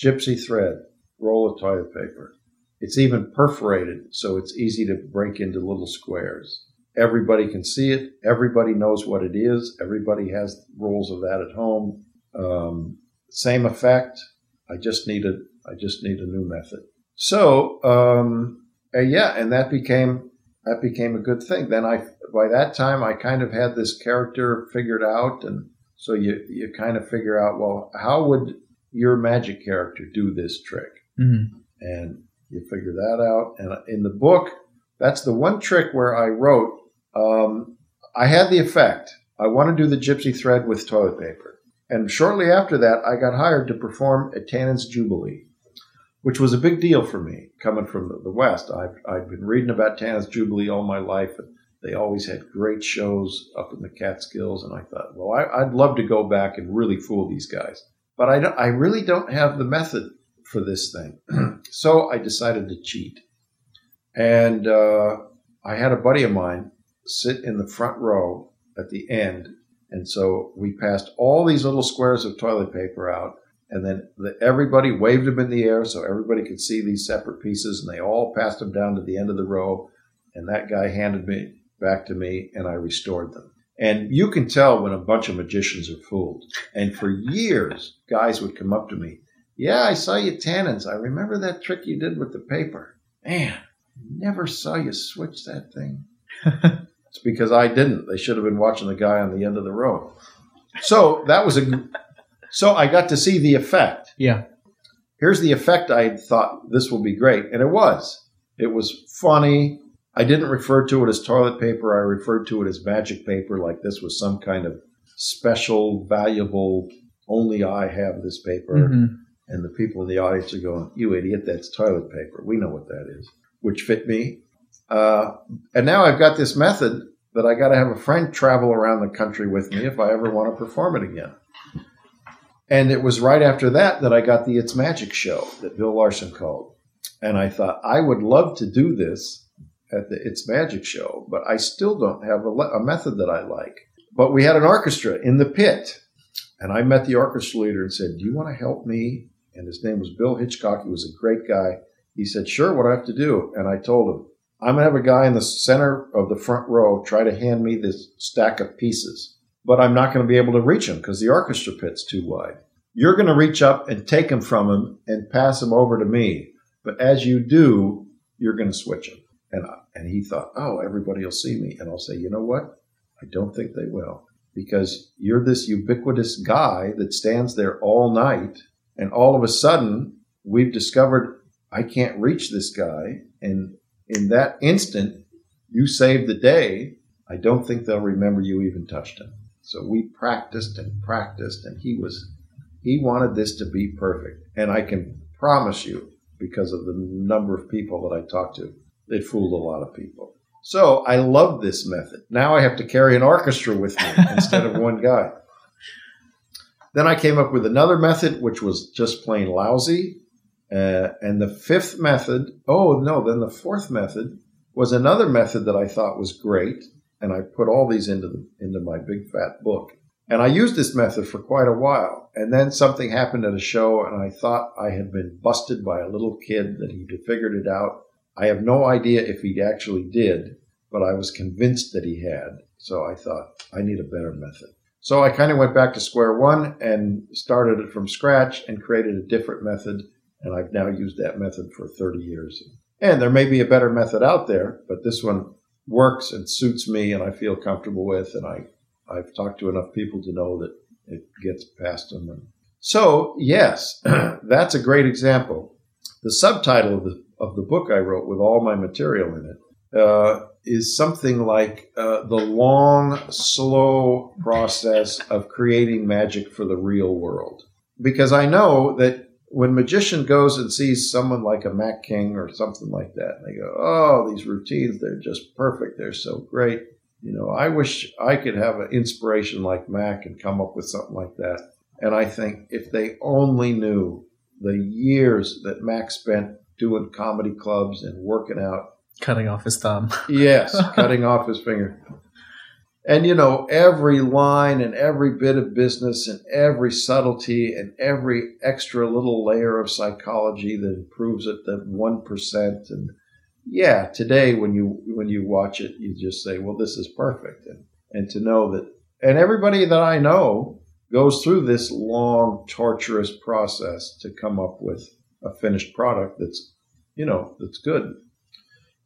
gypsy thread, roll of toilet paper. It's even perforated, so it's easy to break into little squares. Everybody can see it. Everybody knows what it is. Everybody has rolls of that at home. Um, same effect. I just need a I just need a new method. So um, yeah, and that became that became a good thing. Then I by that time I kind of had this character figured out, and so you you kind of figure out well how would your magic character do this trick,
Mm-hmm.
and you figure that out. And in the book, that's the one trick where I wrote. Um, I had the effect. I want to do the gypsy thread with toilet paper. And shortly after that, I got hired to perform at Tannen's Jubilee, which was a big deal for me coming from the, West. I've, I've been reading about Tannen's Jubilee all my life. And they always had great shows up in the Catskills. And I thought, well, I, I'd love to go back and really fool these guys. But I, I really don't have the method for this thing. so I decided to cheat. And uh, I had a buddy of mine sit in the front row at the end. And so we passed all these little squares of toilet paper out. And then the, everybody waved them in the air so everybody could see these separate pieces. And they all passed them down to the end of the row. And that guy handed me back to me, and I restored them. And you can tell when a bunch of magicians are fooled. And for years, guys would come up to me. Yeah, I saw you Tannen's. I remember that trick you did with the paper. Man, never saw you switch that thing. it's because I didn't. They should have been watching the guy on the end of the row. So that was a. So I got to see the effect.
Yeah.
Here's the effect I thought this will be great, and it was. It was funny. I didn't refer to it as toilet paper. I referred to it as magic paper, like this was some kind of special, valuable. Only I have this paper.
Mm-hmm.
And the people in the audience are going, You idiot, that's toilet paper. We know what that is, which fit me. Uh, and now I've got this method that I got to have a friend travel around the country with me if I ever want to perform it again. And it was right after that that I got the It's Magic show that Bill Larsen called. And I thought, I would love to do this at the It's Magic show, but I still don't have a, a method that I like. But we had an orchestra in the pit. And I met the orchestra leader and said, Do you want to help me? And his name was Bill Hitchcock. He was a great guy. He said, Sure, what do I have to do? And I told him, I'm going to have a guy in the center of the front row try to hand me this stack of pieces, but I'm not going to be able to reach him because the orchestra pit's too wide. You're going to reach up and take him from him and pass him over to me. But as you do, you're going to switch him. And, and he thought, oh, everybody will see me. And I'll say, you know what? I don't think they will because you're this ubiquitous guy that stands there all night. And all of a sudden, we've discovered I can't reach this guy. And in that instant, you saved the day. I don't think they'll remember you even touched him. So we practiced and practiced, and he was, he wanted this to be perfect. And I can promise you, because of the number of people that I talked to, it fooled a lot of people. So I love this method. Now I have to carry an orchestra with me instead of one guy. Then I came up with another method, which was just plain lousy. Uh, and the fifth method, oh no, then the fourth method was another method that I thought was great, and I put all these into the, into my big fat book. And I used this method for quite a while, and then something happened at a show, and I thought I had been busted by a little kid that he'd figured it out. I have no idea if he actually did, but I was convinced that he had. So I thought I need a better method. So I kind of went back to square one and started it from scratch and created a different method and I've now used that method for 30 years. And there may be a better method out there, but this one works and suits me and I feel comfortable with. And I, I've talked to enough people to know that it gets past them. So, yes, that's a great example. The subtitle of the, of the book I wrote with all my material in it uh, is something like uh, the long, slow process of creating magic for the real world. Because I know that when magician goes and sees someone like a Mac King or something like that, they go, "Oh, these routines, they're just perfect. They're so great." You know, I wish I could have an inspiration like Mac and come up with something like that. And I think if they only knew the years that Mac spent doing comedy clubs and working out,
cutting off his thumb.
yes, cutting off his finger. And you know every line and every bit of business and every subtlety and every extra little layer of psychology that improves it that 1% and yeah today when you when you watch it you just say well this is perfect. And and to know that and everybody that i know goes through this long torturous process to come up with a finished product that's you know that's good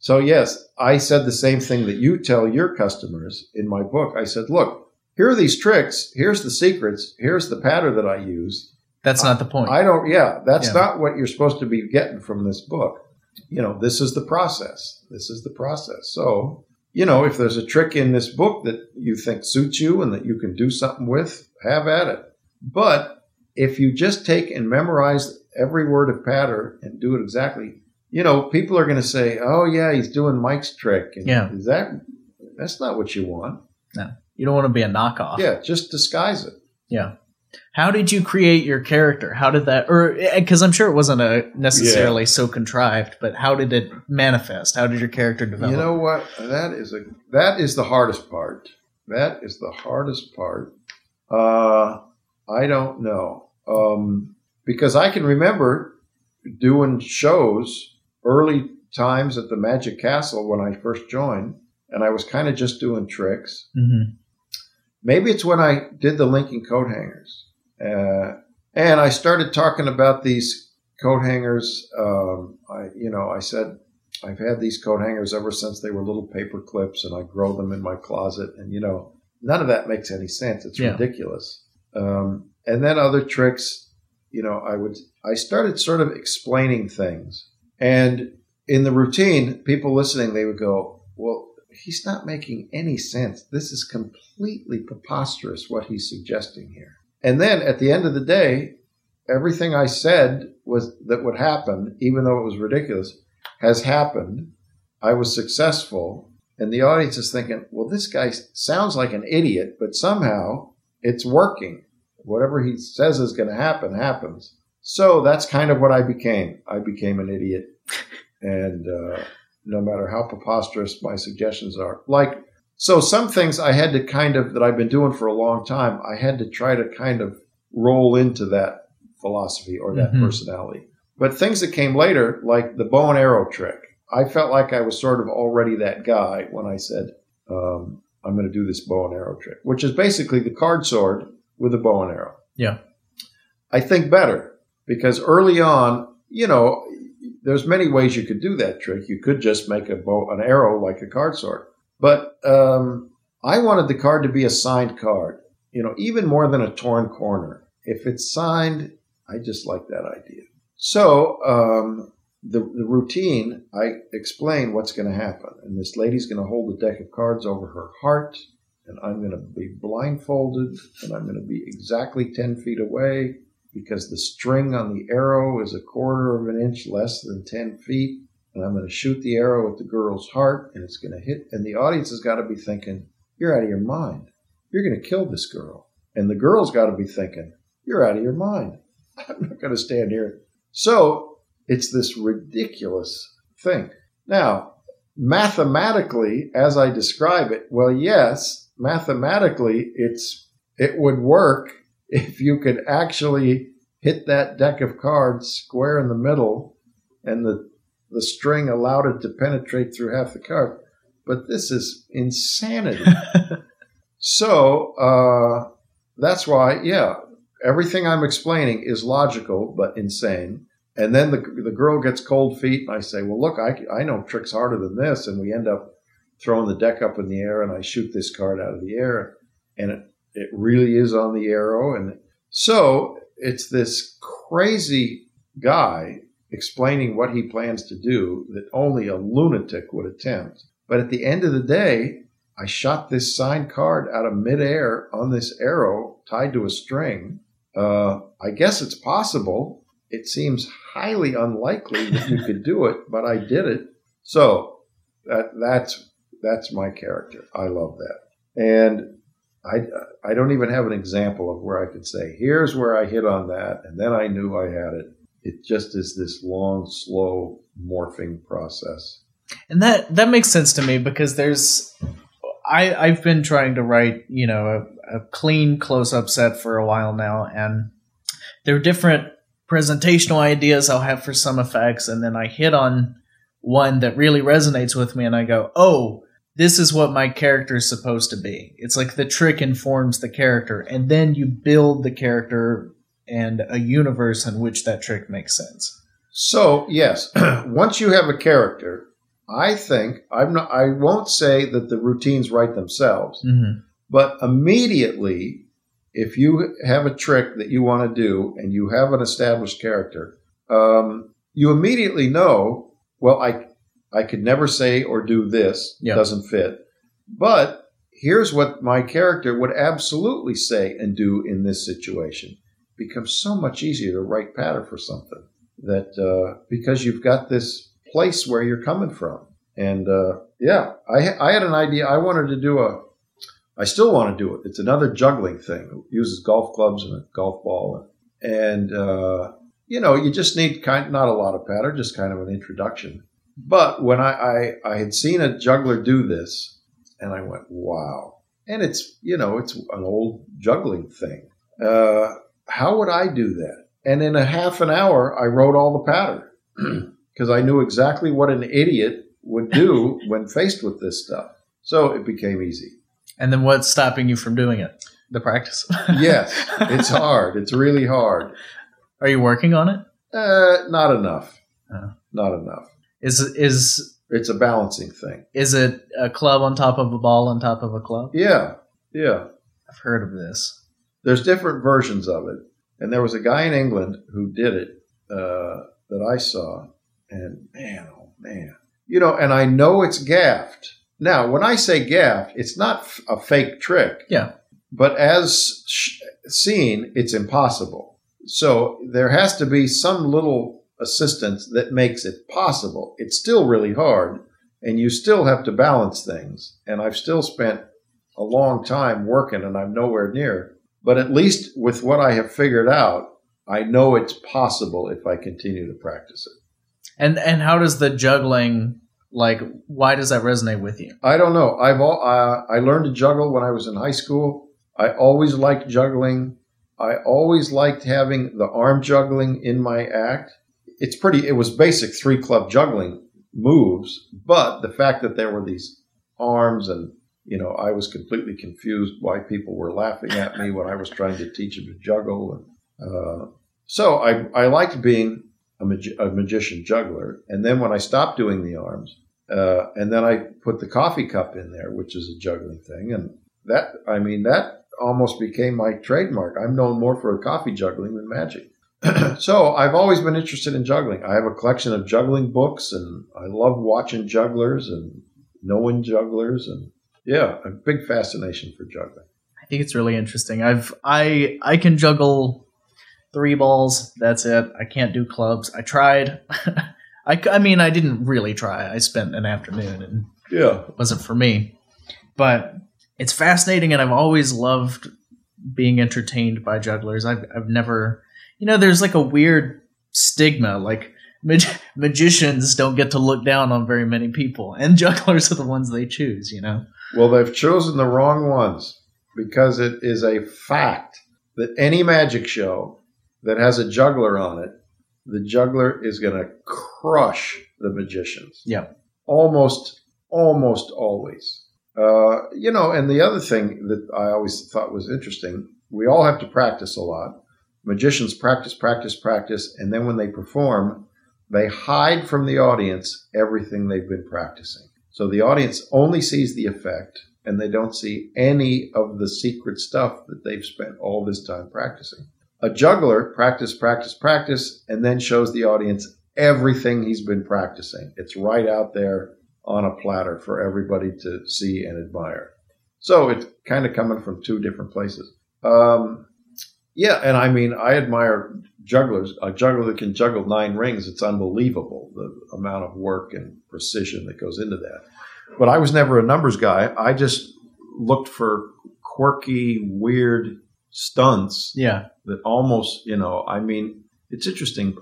so, yes, I said the same thing that you tell your customers in my book. I said, look, here are these tricks. Here's the secrets. Here's the pattern that I use.
That's not the point.
I don't, yeah, that's yeah. not what you're supposed to be getting from this book. You know, this is the process. This is the process. So, you know, if there's a trick in this book that you think suits you and that you can do something with, have at it. But if you just take and memorize every word of patter and do it exactly, you know, people are going to say, "Oh yeah, he's doing Mike's trick." And
yeah,
is that that's not what you want?
No, you don't want to be a knockoff.
Yeah, just disguise it.
Yeah. How did you create your character? How did that, or because I'm sure it wasn't a necessarily yeah. so contrived, but how did it manifest? How did your character develop?
You know what? That is a that is the hardest part. That is the hardest part. Uh, I don't know um, because I can remember doing shows early times at the Magic Castle when I first joined, and I was kind of just doing tricks.
Mm-hmm.
Maybe it's when I did the linking coat hangers. Uh, and I started talking about these coat hangers. Um, I, you know, I said, I've had these coat hangers ever since they were little paper clips, and I grow them in my closet. And you know, none of that makes any sense. It's yeah. ridiculous. Um, and then other tricks, you know, I would I started sort of explaining things. And in the routine, people listening, they would go, Well, he's not making any sense. This is completely preposterous what he's suggesting here. And then at the end of the day, everything I said was that would happen, even though it was ridiculous, has happened. I was successful, and the audience is thinking, "Well, this guy sounds like an idiot, but somehow it's working. Whatever he says is going to happen happens." So that's kind of what I became. I became an idiot, and uh, no matter how preposterous my suggestions are, like so, some things I had to kind of that I've been doing for a long time. I had to try to kind of roll into that philosophy or that
Mhm.
personality. But things that came later, like the bow and arrow trick, I felt like I was sort of already that guy when I said, um, I'm going to do this bow and arrow trick, which is basically the card sword with a bow and arrow.
Yeah.
I think better because early on, you know, there's many ways you could do that trick. You could just make a bow, an arrow like a card sword. But um, I wanted the card to be a signed card, you know, even more than a torn corner. If it's signed, I just like that idea. So um, the, the routine, I explain what's going to happen. And this lady's going to hold a deck of cards over her heart, and I'm going to be blindfolded, and I'm going to be exactly 10 feet away because the string on the arrow is a quarter of an inch less than 10 feet. And I'm going to shoot the arrow at the girl's heart, and it's going to hit. And the audience has got to be thinking, You're out of your mind. You're going to kill this girl. And the girl's got to be thinking, You're out of your mind. I'm not going to stand here. So it's this ridiculous thing. Now, mathematically, as I describe it, well, yes, mathematically, it's it would work if you could actually hit that deck of cards square in the middle and the the string allowed it to penetrate through half the card. But this is insanity. so uh, that's why, yeah, everything I'm explaining is logical but insane. And then the, the girl gets cold feet, and I say, Well, look, I, I know tricks harder than this. And we end up throwing the deck up in the air, and I shoot this card out of the air, and it, it really is on the arrow. And so it's this crazy guy explaining what he plans to do that only a lunatic would attempt. But at the end of the day, I shot this signed card out of midair on this arrow tied to a string. Uh, I guess it's possible. It seems highly unlikely that you could do it, but I did it. So that that's that's my character. I love that, and I I don't even have an example of where I could say here's where I hit on that, and then I knew I had it. It just is this long, slow morphing process.
And that that makes sense to me because there's I I've been trying to write, you know, a, a clean close up set for a while now and there are different presentational ideas I'll have for some effects and then I hit on one that really resonates with me and I go, "Oh, this is what my character is supposed to be." It's like the trick informs the character and then you build the character and a universe in which that trick makes sense.
So yes, once you have a character, I think I'm not. I won't say that the routines write themselves,
Mhm.
but immediately, if you have a trick that you want to do and you have an established character, um, you immediately know. Well, I I could never say or do this.
Yeah.
Doesn't fit. But here's what my character would absolutely say and do in this situation. becomes so much easier to write patter for something that uh, because you've got this place where you're coming from. And uh, yeah, I, I had an idea. I wanted to do a, I still want to do it. It's another juggling thing. It uses golf clubs and a golf ball. And, uh, you know, you just need kind not a lot of patter, just kind of an introduction. But when I, I, I had seen a juggler do this, and I went, wow. And it's, you know, it's an old juggling thing. Uh, how would I do that? And in a half an hour, I wrote all the patter because I knew exactly what an idiot would do when faced with this stuff. So it became easy.
And then what's stopping you from doing it? The practice.
Yes, it's hard. It's really hard.
Are you working on it?
Uh, not enough.
Oh.
Not enough.
Is is
It's a balancing thing.
is it a club on top of a ball on top of a club?
Yeah, yeah.
I've heard of this.
There's different versions of it. And there was a guy in England who did it uh, that I saw. And man, oh man. You know, and I know it's gaffed. Now, when I say gaff, it's not f- a fake trick.
Yeah.
But as sh- seen, it's impossible. So there has to be some little assistance that makes it possible. It's still really hard, and you still have to balance things. And I've still spent a long time working, and I'm nowhere near. But at least with what I have figured out, I know it's possible if I continue to practice it.
And and how does the juggling like? Why does that resonate with you?
I don't know. I've all, uh, I learned to juggle when I was in high school. I always liked juggling. I always liked having the arm juggling in my act. It's pretty. It was basic three club juggling moves, but the fact that there were these arms and you know, I was completely confused why people were laughing at me when I was trying to teach them to juggle. And, uh, so I, I liked being a, a, magician juggler. And then when I stopped doing the arms, uh, and then I put the coffee cup in there, which is a juggling thing. And that, I mean, that almost became my trademark. I'm known more for coffee juggling than magic. so I've always been interested in juggling. I have a collection of juggling books, and I love watching jugglers and knowing jugglers, and yeah, a big fascination for juggling.
I think it's really interesting. I've I I can juggle three balls. That's it. I can't do clubs. I tried. I, I mean, I didn't really try. I spent an afternoon, and
yeah,
it wasn't for me. But it's fascinating, and I've always loved being entertained by jugglers. I've I've never, you know, there's like a weird stigma, like mag- magicians don't get to look down on very many people, and jugglers are the ones they choose. You know.
Well, they've chosen the wrong ones because it is a fact that any magic show that has a juggler on it, the juggler is going to crush the magicians.
Yeah.
Almost, almost always. Uh, you know, and the other thing that I always thought was interesting, we all have to practice a lot. Magicians practice, practice, practice, and then when they perform, they hide from the audience everything they've been practicing. So the audience only sees the effect and they don't see any of the secret stuff that they've spent all this time practicing. A juggler practice, practice, practice, and then shows the audience everything he's been practicing. It's right out there on a platter for everybody to see and admire. So it's kind of coming from two different places. Um, yeah, and I mean, I admire jugglers. A juggler that can juggle nine rings, it's unbelievable the amount of work and precision that goes into that. But I was never a numbers guy. I just looked for quirky, weird stunts.
Yeah.
That almost, you know, I mean, it's interesting.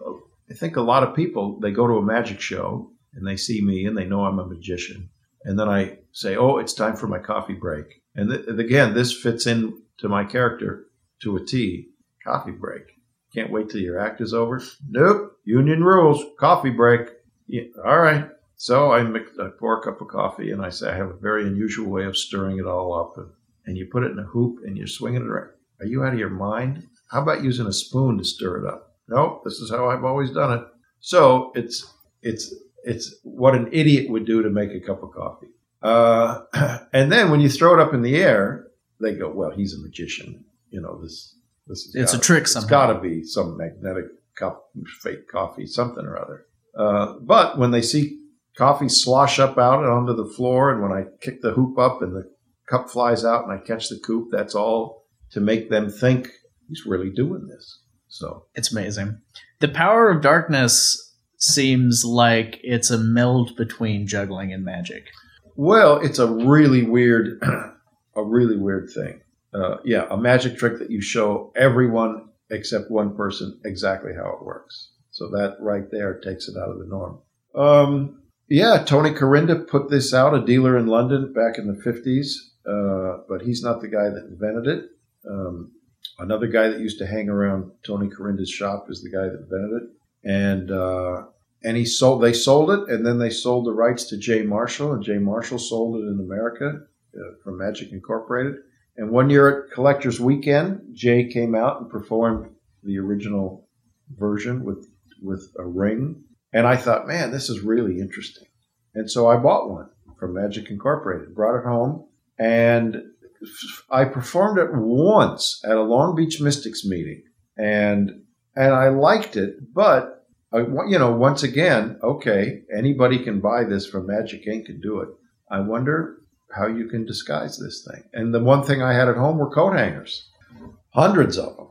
I think a lot of people, they go to a magic show and they see me and they know I'm a magician. And then I say, oh, it's time for my coffee break. And th- again, this fits in to my character to a T. Coffee break. Can't wait till your act is over. Nope. Union rules. Coffee break. Yeah, all right. So I, mix, I pour a cup of coffee and I say I have a very unusual way of stirring it all up. And, and you put it in a hoop and you're swinging it around. Are you out of your mind? How about using a spoon to stir it up? Nope. This is how I've always done it. So it's it's it's what an idiot would do to make a cup of coffee. Uh, and then when you throw it up in the air, they go, "Well, he's a magician." You know this this
it's a trick.
It's got to be some magnetic cup, fake coffee, something or other. Uh, but when they see coffee slosh up out and onto the floor, and when I kick the hoop up and the cup flies out and I catch the coop, that's all to make them think he's really doing this. So
it's amazing. The power of darkness seems like it's a meld between juggling and magic.
Well, it's a really weird, a really weird thing uh, yeah, a magic trick that you show everyone except one person exactly how it works. So that right there takes it out of the norm. Um, yeah, Tony Corinda put this out, a dealer in London back in the 50s, uh, but he's not the guy that invented it. Um, another guy that used to hang around Tony Corinda's shop is the guy that invented it. And uh, and he sold they sold it and then they sold the rights to Jay Marshall and Jay Marshall sold it in America uh, from Magic Incorporated and one year at Collectors Weekend, Jay came out and performed the original version with with a ring. And I thought, man, this is really interesting. And so I bought one from Magic Incorporated, brought it home, and I performed it once at a Long Beach Mystics meeting, and and I liked it, but I, you know, once again, okay, anybody can buy this from Magic Ink and do it. I wonder how you can disguise this thing. And the one thing I had at home were coat hangers, hundreds of them.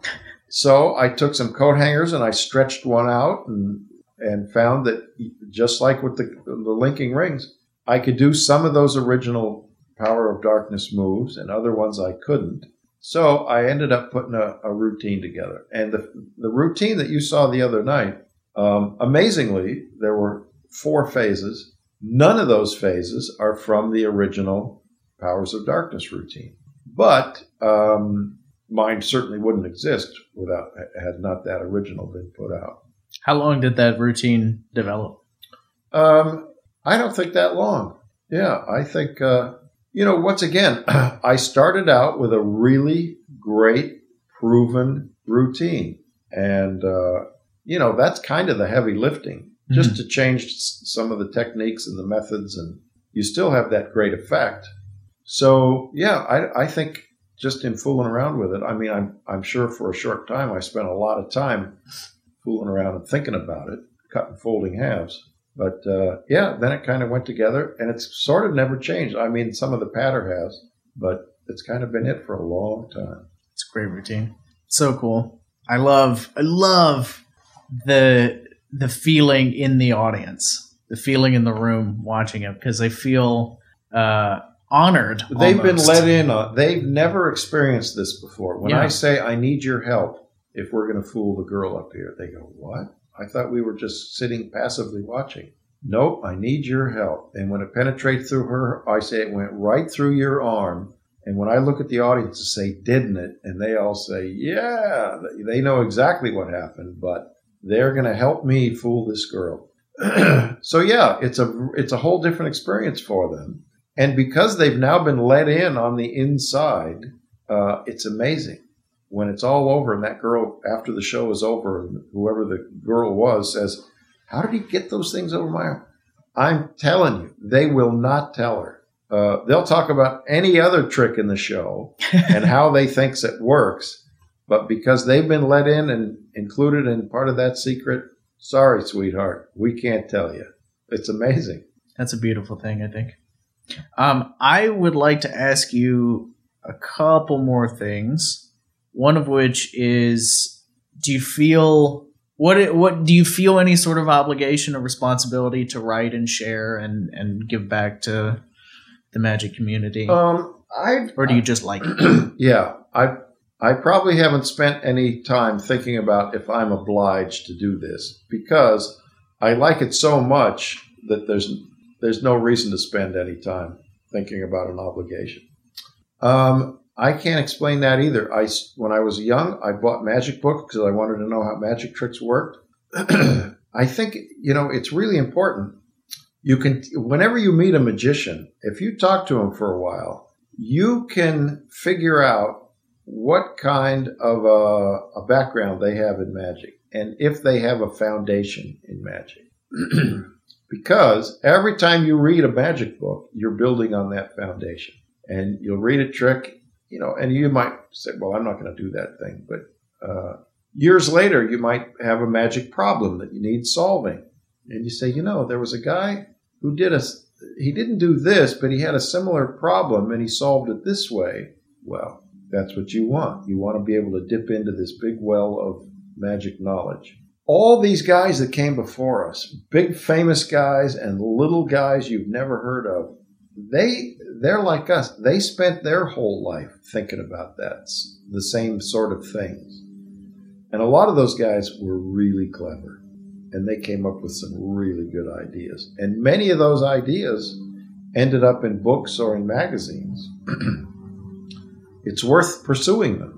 So I took some coat hangers and I stretched one out and and found that just like with the, the linking rings, I could do some of those original Power of Darkness moves and other ones I couldn't. So I ended up putting a, a routine together. And the, the routine that you saw the other night, um, amazingly, there were four phases. None of those phases are from the original Powers of Darkness routine. But um, mine certainly wouldn't exist without had not that original been put out.
How long did that routine develop?
Um, I don't think that long. Yeah, I think uh, you know. Once again, I started out with a really great, proven routine, and uh, you know that's kind of the heavy lifting, just mm-hmm. to change some of the techniques and the methods, and you still have that great effect. So yeah, I, I think just in fooling around with it. I mean, I'm I'm sure for a short time I spent a lot of time fooling around and thinking about it, cutting folding halves. But uh, yeah, then it kind of went together, and it's sort of never changed. I mean, some of the patter has, but it's kind of been it for a long time.
It's a great routine. So cool. I love I love the the feeling in the audience, the feeling in the room watching it because they feel uh, honored.
They've almost. been let in on. They've never experienced this before. When yeah. I say I need your help, if we're going to fool the girl up here, they go, "What? I thought we were just sitting passively watching." Nope, I need your help. And when it penetrates through her, I say it went right through your arm. And when I look at the audience and say, didn't it? And they all say, yeah, they know exactly what happened, but they're going to help me fool this girl. so yeah, it's a it's a whole different experience for them. And because they've now been let in on the inside, uh, it's amazing. When it's all over and that girl, after the show is over, whoever the girl was says, How did he get those things over my arm? I'm telling you, they will not tell her. Uh, they'll talk about any other trick in the show and how they thinks it works. But because they've been let in and included in part of that secret, sorry, sweetheart, we can't tell you. It's amazing.
That's a beautiful thing, I think. Um, I would like to ask you a couple more things. One of which is, do you feel what what do you feel any sort of obligation or responsibility to write and share and and give back to the magic community?
Um, I
or do you just like it?
yeah, I I probably haven't spent any time thinking about if I'm obliged to do this because I like it so much that there's there's no reason to spend any time thinking about an obligation. Um, I can't explain that either. I when I was young, I bought magic books because I wanted to know how magic tricks worked. I think you know it's really important. You can whenever you meet a magician, if you talk to him for a while, you can figure out what kind of a, a background they have in magic and if they have a foundation in magic. Because every time you read a magic book, you're building on that foundation. And you'll read a trick, you know, and you might say, well, I'm not going to do that thing. But uh, years later, you might have a magic problem that you need solving. And you say, you know, there was a guy who did a, he didn't do this, but he had a similar problem and he solved it this way. Well, that's what you want. You want to be able to dip into this big well of magic knowledge all these guys that came before us, big famous guys and little guys you've never heard of, they they're like us. They spent their whole life thinking about that, the same sort of things. And a lot of those guys were really clever. And they came up with some really good ideas. And many of those ideas ended up in books or in magazines. it's worth pursuing them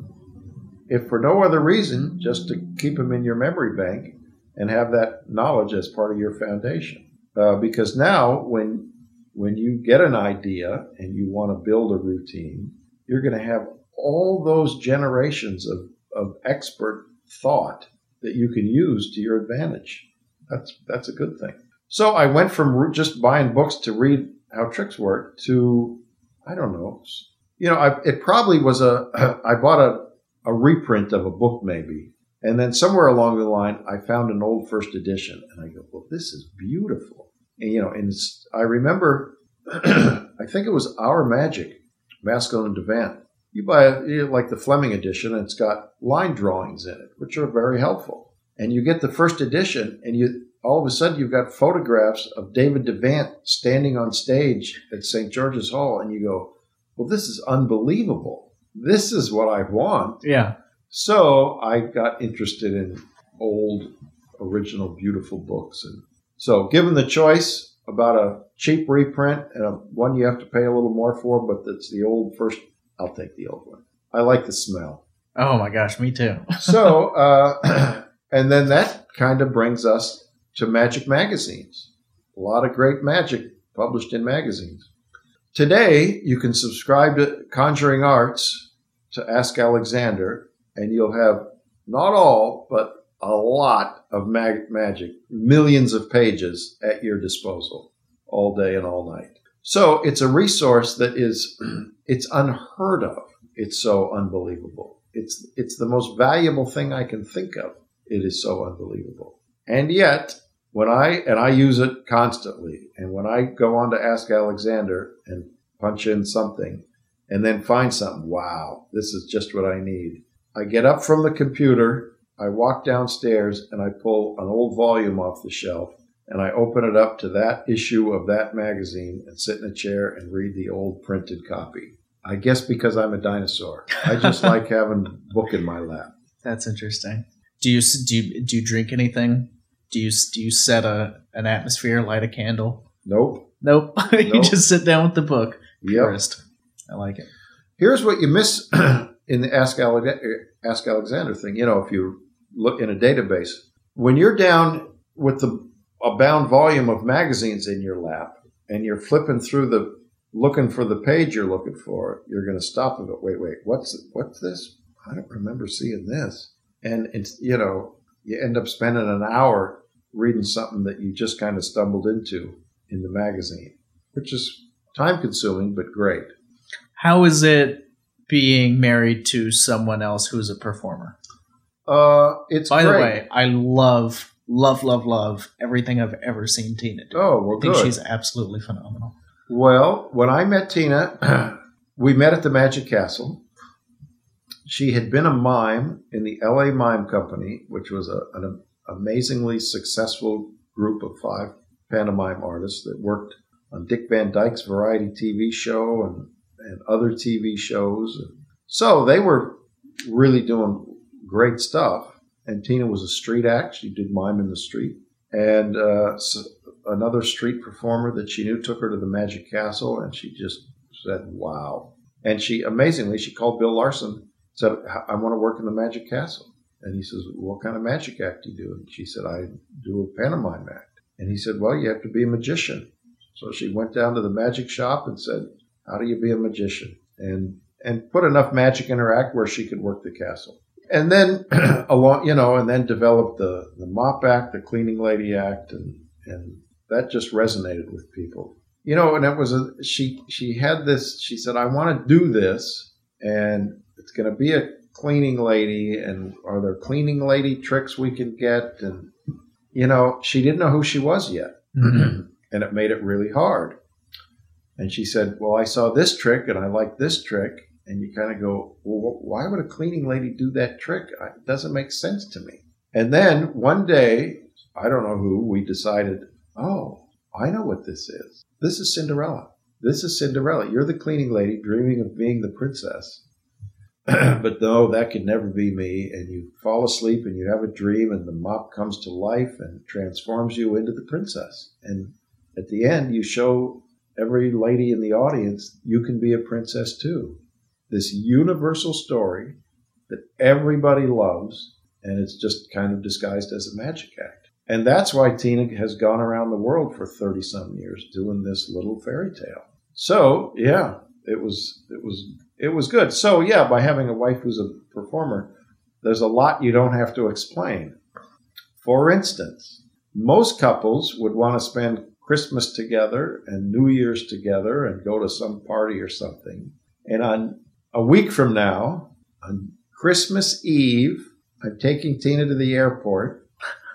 if for no other reason, just to keep them in your memory bank and have that knowledge as part of your foundation. Uh, because now, when when you get an idea and you want to build a routine, you're going to have all those generations of, of expert thought that you can use to your advantage. That's that's a good thing. So I went from just buying books to read how tricks work to I don't know. You know, I, it probably was a. I bought a a reprint of a book, maybe. And then somewhere along the line, I found an old first edition, and I go, "Well, this is beautiful." You know, and I remember, I think it was Our Magic, Maskelyne and Devant, You buy a, you know, like the Fleming edition, and it's got line drawings in it, which are very helpful. And you get the first edition, and you all of a sudden you've got photographs of David Devant standing on stage at St. George's Hall, and you go, "Well, this is unbelievable. This is what I want."
Yeah.
So I got interested in old, original, beautiful books, and so given the choice about a cheap reprint and a one you have to pay a little more for, but that's the old first, I'll take the old one. I like the smell.
Oh my gosh, me too.
So, uh, and then that kind of brings us to magic magazines. A lot of great magic published in magazines. Today, you can subscribe to Conjuring Arts to Ask Alexander, and you'll have not all, but a lot of mag- magic, millions of pages at your disposal all day and all night. So it's a resource that is, it's unheard of. It's so unbelievable. It's, it's the most valuable thing I can think of. It is so unbelievable. And yet, when I, and I use it constantly, and when I go on to Ask Alexander and punch in something and then find something, wow, this is just what I need. I get up from the computer, I walk downstairs, and I pull an old volume off the shelf and I open it up to that issue of that magazine and sit in a chair and read the old printed copy. I guess because I'm a dinosaur. I just like having a book in my lap.
That's interesting. Do you do you, do you drink anything? Do you do you set a an atmosphere, light a candle?
Nope.
Nope. you
Nope.
just sit down with the book.
Yep.
I like it.
Here's what you miss in the Ask, Ale- Ask Alexander thing. You know, if you look in a database, when you're down with the a bound volume of magazines in your lap and you're flipping through the looking for the page you're looking for, you're going to stop and go, wait, wait, what's what's this? I don't remember seeing this. And it's you know, you end up spending an hour reading something that you just kind of stumbled into in the magazine, which is time consuming but great.
How is it being married to someone else who's a performer?
Uh, it's
By the way, I love, love, love, love everything I've ever seen Tina do.
Oh, well,
I think
good.
she's absolutely phenomenal.
Well, when I met Tina, we met at the Magic Castle. She had been a mime in the LA Mime Company, which was a, an amazingly successful group of five pantomime artists that worked on Dick Van Dyke's variety TV show and, and other TV shows. So they were really doing great stuff. And Tina was a street act. She did mime in the street. And uh, so another street performer that she knew took her to the Magic Castle, and she just said, "Wow!" And she amazingly, she called Bill Larsen, said, "I want to work in the Magic Castle." And he says, "What kind of magic act do you do?" And she said, "I do a pantomime act." And he said, "Well, you have to be a magician." So she went down to the magic shop and said, "How do you be a magician?" and and put enough magic in her act where she could work the castle. And then along, you know, and then developed the the mop act, the cleaning lady act, and and that just resonated with people. You know, and it was a she she had this. She said, "I want to do this, and it's going to be a cleaning lady. And are there cleaning lady tricks we can get?" And you know, she didn't know who she was yet,
Mhm.
and it made it really hard. And she said, "Well, I saw this trick, and I like this trick." And you kind of go, "Well, why would a cleaning lady do that trick? It doesn't make sense to me." And then one day, I don't know who, we decided, "Oh, I know what this is. This is Cinderella. This is Cinderella. You're the cleaning lady dreaming of being the princess." but no, that could never be me. And you fall asleep and you have a dream, and the mop comes to life and transforms you into the princess. And at the end, you show every lady in the audience you can be a princess too. This universal story that everybody loves, and it's just kind of disguised as a magic act. And that's why Tina has gone around the world for 30 some years doing this little fairy tale. So, yeah, it was it was it was good. So, yeah, by having a wife who's a performer, there's a lot you don't have to explain. For instance, most couples would want to spend Christmas together and New Year's together and go to some party or something. And on a week from now, on Christmas Eve, I'm taking Tina to the airport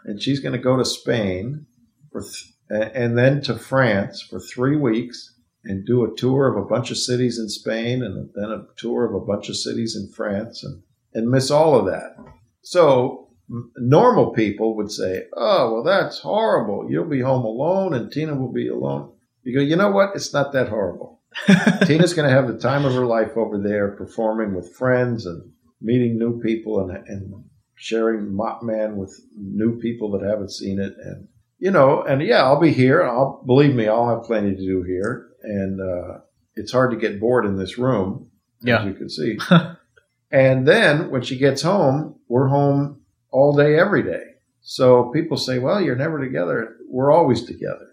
and she's going to go to Spain for th- and then to France for 3 weeks and do a tour of a bunch of cities in Spain and then a tour of a bunch of cities in France and, and miss all of that. So normal people would say, oh, well, that's horrible. You'll be home alone and Tina will be alone. You go, you know what? It's not that horrible. Tina's going to have the time of her life over there performing with friends and meeting new people and, and sharing Mop Man with new people that haven't seen it. And, you know, and yeah, I'll be here. I'll believe me, I'll have plenty to do here. And uh, it's hard to get bored in this room,
Yeah.
as you can see. and then when she gets home, we're home all day, every day. So people say, well, you're never together. We're always together.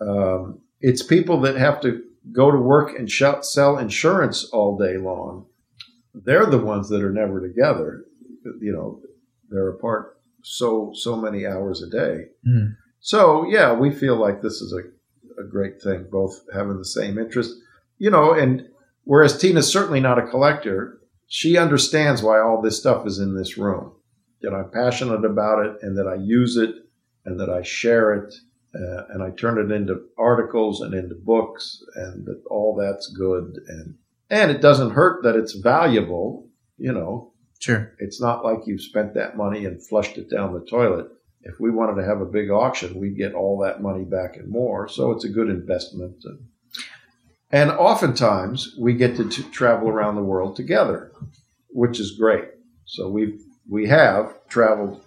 Um, it's people that have to go to work and sell insurance all day long. They're the ones that are never together. You know, they're apart so so many hours a day.
Mm.
So yeah, we feel like this is a, a great thing, both having the same interest. You know, and whereas Tina's certainly not a collector, she understands why all this stuff is in this room. That I'm passionate about it, and that I use it, and that I share it, uh, and I turn it into articles and into books, and that all that's good, and and it doesn't hurt that it's valuable. You know,
Sure.
it's not like you've spent that money and flushed it down the toilet. If we wanted to have a big auction, we'd get all that money back and more. So it's a good investment. And, and oftentimes we get to t- travel around the world together, which is great. So we've we have traveled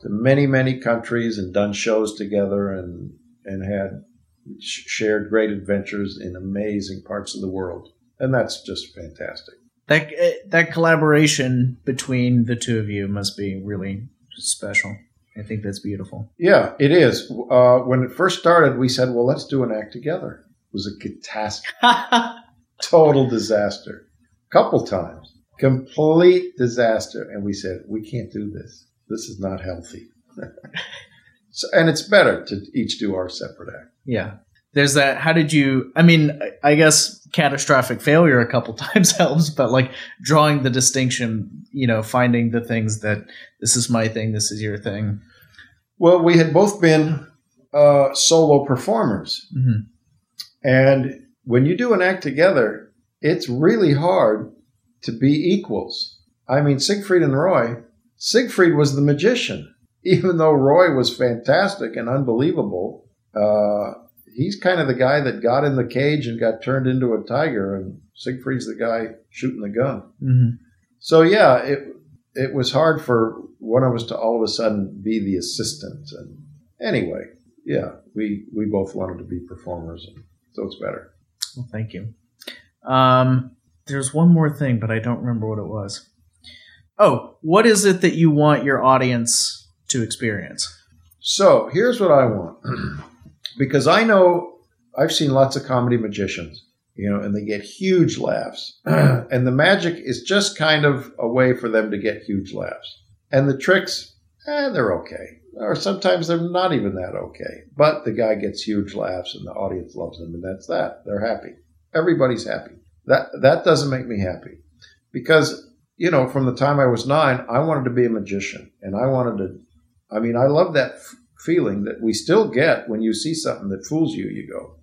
to many many countries and done shows together and and had sh- shared great adventures in amazing parts of the world, and that's just fantastic.
That eh, that collaboration between the two of you must be really special. I think that's beautiful.
Yeah, it is. Uh, when it first started, we said, well, let's do an act together. It was a catastrophe, total disaster. Couple times, complete disaster. And we said, we can't do this. This is not healthy. so, and it's better to each do our separate act.
yeah. There's that. How did you? I mean, I- guess catastrophic failure a couple times helps, but like drawing the distinction, you know, finding the things that this is my thing, this is your thing.
Well, we had both been uh, solo performers.
Mhm.
And when you do an act together, it's really hard to be equals. I mean, Siegfried and Roy, Siegfried was the magician. Even though Roy was fantastic and unbelievable, uh, he's kind of the guy that got in the cage and got turned into a tiger, and Siegfried's the guy shooting the gun.
Mhm.
So yeah, it it was hard for one of us to all of a sudden be the assistant. And anyway, yeah, we we both wanted to be performers, and so it's better.
Well, thank you. Um, there's one more thing, but I don't remember what it was. Oh, what is it that you want your audience to experience?
So here's what I want, because I know I've seen lots of comedy magicians, you know, and they get huge laughs, and the magic is just kind of a way for them to get huge laughs, and the tricks, eh, they're okay, or sometimes they're not even that okay, but the guy gets huge laughs and the audience loves him, and that's that. They're happy. Everybody's happy. That that doesn't make me happy, because you know, from the time I was nine, I wanted to be a magician, and I wanted to I mean, I love that f- feeling that we still get when you see something that fools you. You go,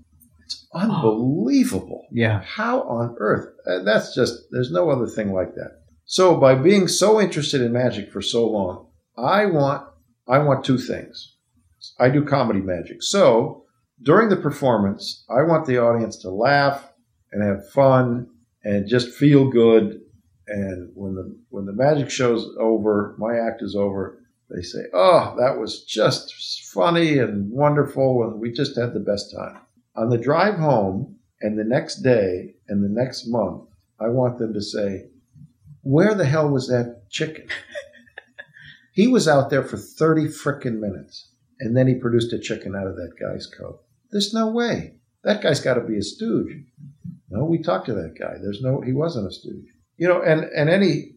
it's unbelievable.
Yeah.
How on earth? Uh, That's just, there's no other thing like that. So by being so interested in magic for so long, I want, I want two things. I do comedy magic. So during the performance, I want the audience to laugh and have fun and just feel good. And when the, when the magic show's over, my act is over, they say, "Oh, that was just funny and wonderful, and we just had the best time." On the drive home and the next day and the next month, I want them to say, "Where the hell was that chicken?" he was out there for thirty frickin' minutes, and then he produced a chicken out of that guy's coat. There's no way that guy's got to be a stooge. No, we talked to that guy. There's no, he wasn't a stooge. You know, and and any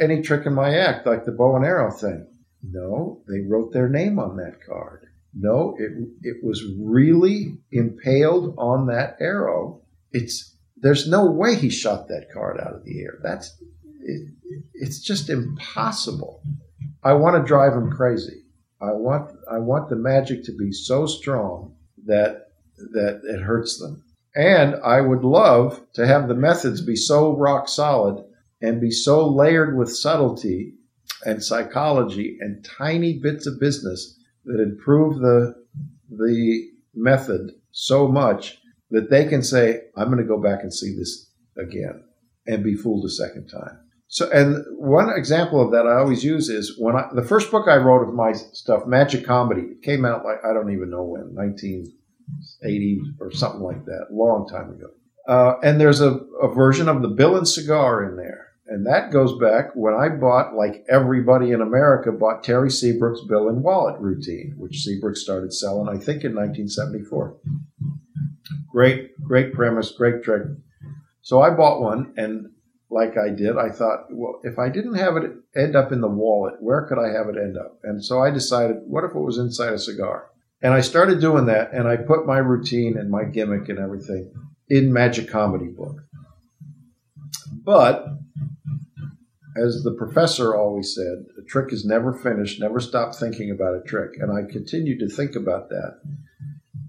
any trick in my act, like the bow and arrow thing. No, they wrote their name on that card. No, it it was really impaled on that arrow. It's there's no way he shot that card out of the air. That's it, it's just impossible. I want to drive them crazy. I want I want the magic to be so strong that that it hurts them. And I would love to have the methods be so rock solid and be so layered with subtlety and psychology and tiny bits of business that improve the the method so much that they can say, I'm going to go back and see this again and be fooled a second time. So, and one example of that I always use is when I, the first book I wrote of my stuff, Magic Comedy, it came out like, I don't even know when, 1980 or something like that, long time ago. Uh, and there's a, a version of the Bill and Cigar in there. And that goes back when I bought, like everybody in America, bought Terry Seabrooke's Bill and Wallet routine, which Seabrook started selling, I think, in 1974. Great, great premise, great trick. So I bought one, and like I did, I thought, well, if I didn't have it end up in the wallet, where could I have it end up? And so I decided, what if it was inside a cigar? And I started doing that, and I put my routine and my gimmick and everything in Magic Comedy book. But as the professor always said, a trick is never finished. Never stop thinking about a trick. And I continued to think about that.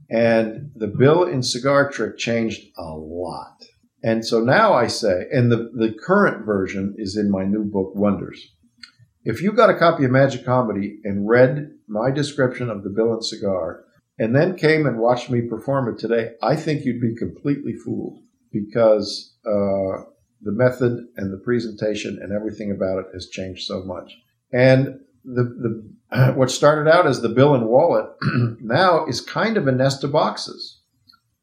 And the bill and cigar trick changed a lot. And so now I say, and the, the current version is in my new book, Wonders. If you got a copy of Magic Comedy and read my description of the bill and cigar, and then came and watched me perform it today, I think you'd be completely fooled because uh, the method and the presentation and everything about it has changed so much. And the, the what started out as the bill and wallet now is kind of a nest of boxes.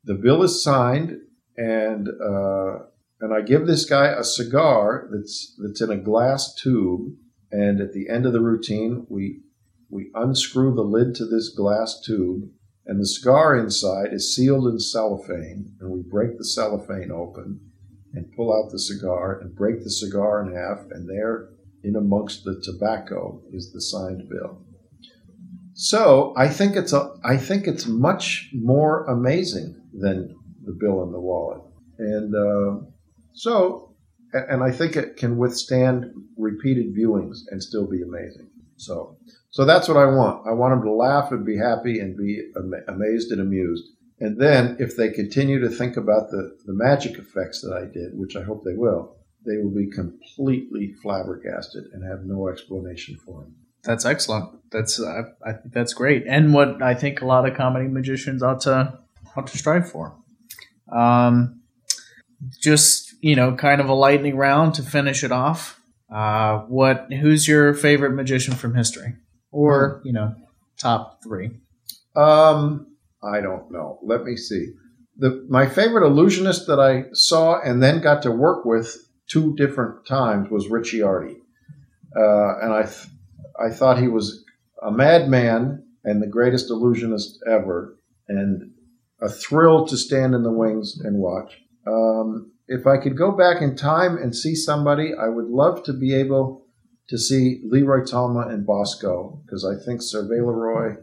The bill is signed, and uh, and I give this guy a cigar that's that's in a glass tube. And at the end of the routine, we we unscrew the lid to this glass tube, and the cigar inside is sealed in cellophane, and we break the cellophane open and pull out the cigar and break the cigar in half, and there, in amongst the tobacco, is the signed bill. So I think it's a I think it's much more amazing than the bill in the wallet, and uh, so and I think it can withstand repeated viewings and still be amazing. So so that's what I want. I want them to laugh and be happy and be amazed and amused. And then, if they continue to think about the, the magic effects that I did, which I hope they will, they will be completely flabbergasted and have no explanation for them.
That's excellent. That's uh, I think that's great, and what I think a lot of comedy magicians ought to ought to strive for. Um, just you know, kind of a lightning round to finish it off. Uh, what? Who's your favorite magician from history, or hmm. you know, top three?
Um, I don't know. Let me see. The, my favorite illusionist that I saw and then got to work with two different times was Richiardi. Uh, and I, th- I thought he was a madman and the greatest illusionist ever, and a thrill to stand in the wings and watch. Um, if I could go back in time and see somebody, I would love to be able to see Leroy Talma and Bosco because I think Servais Leroy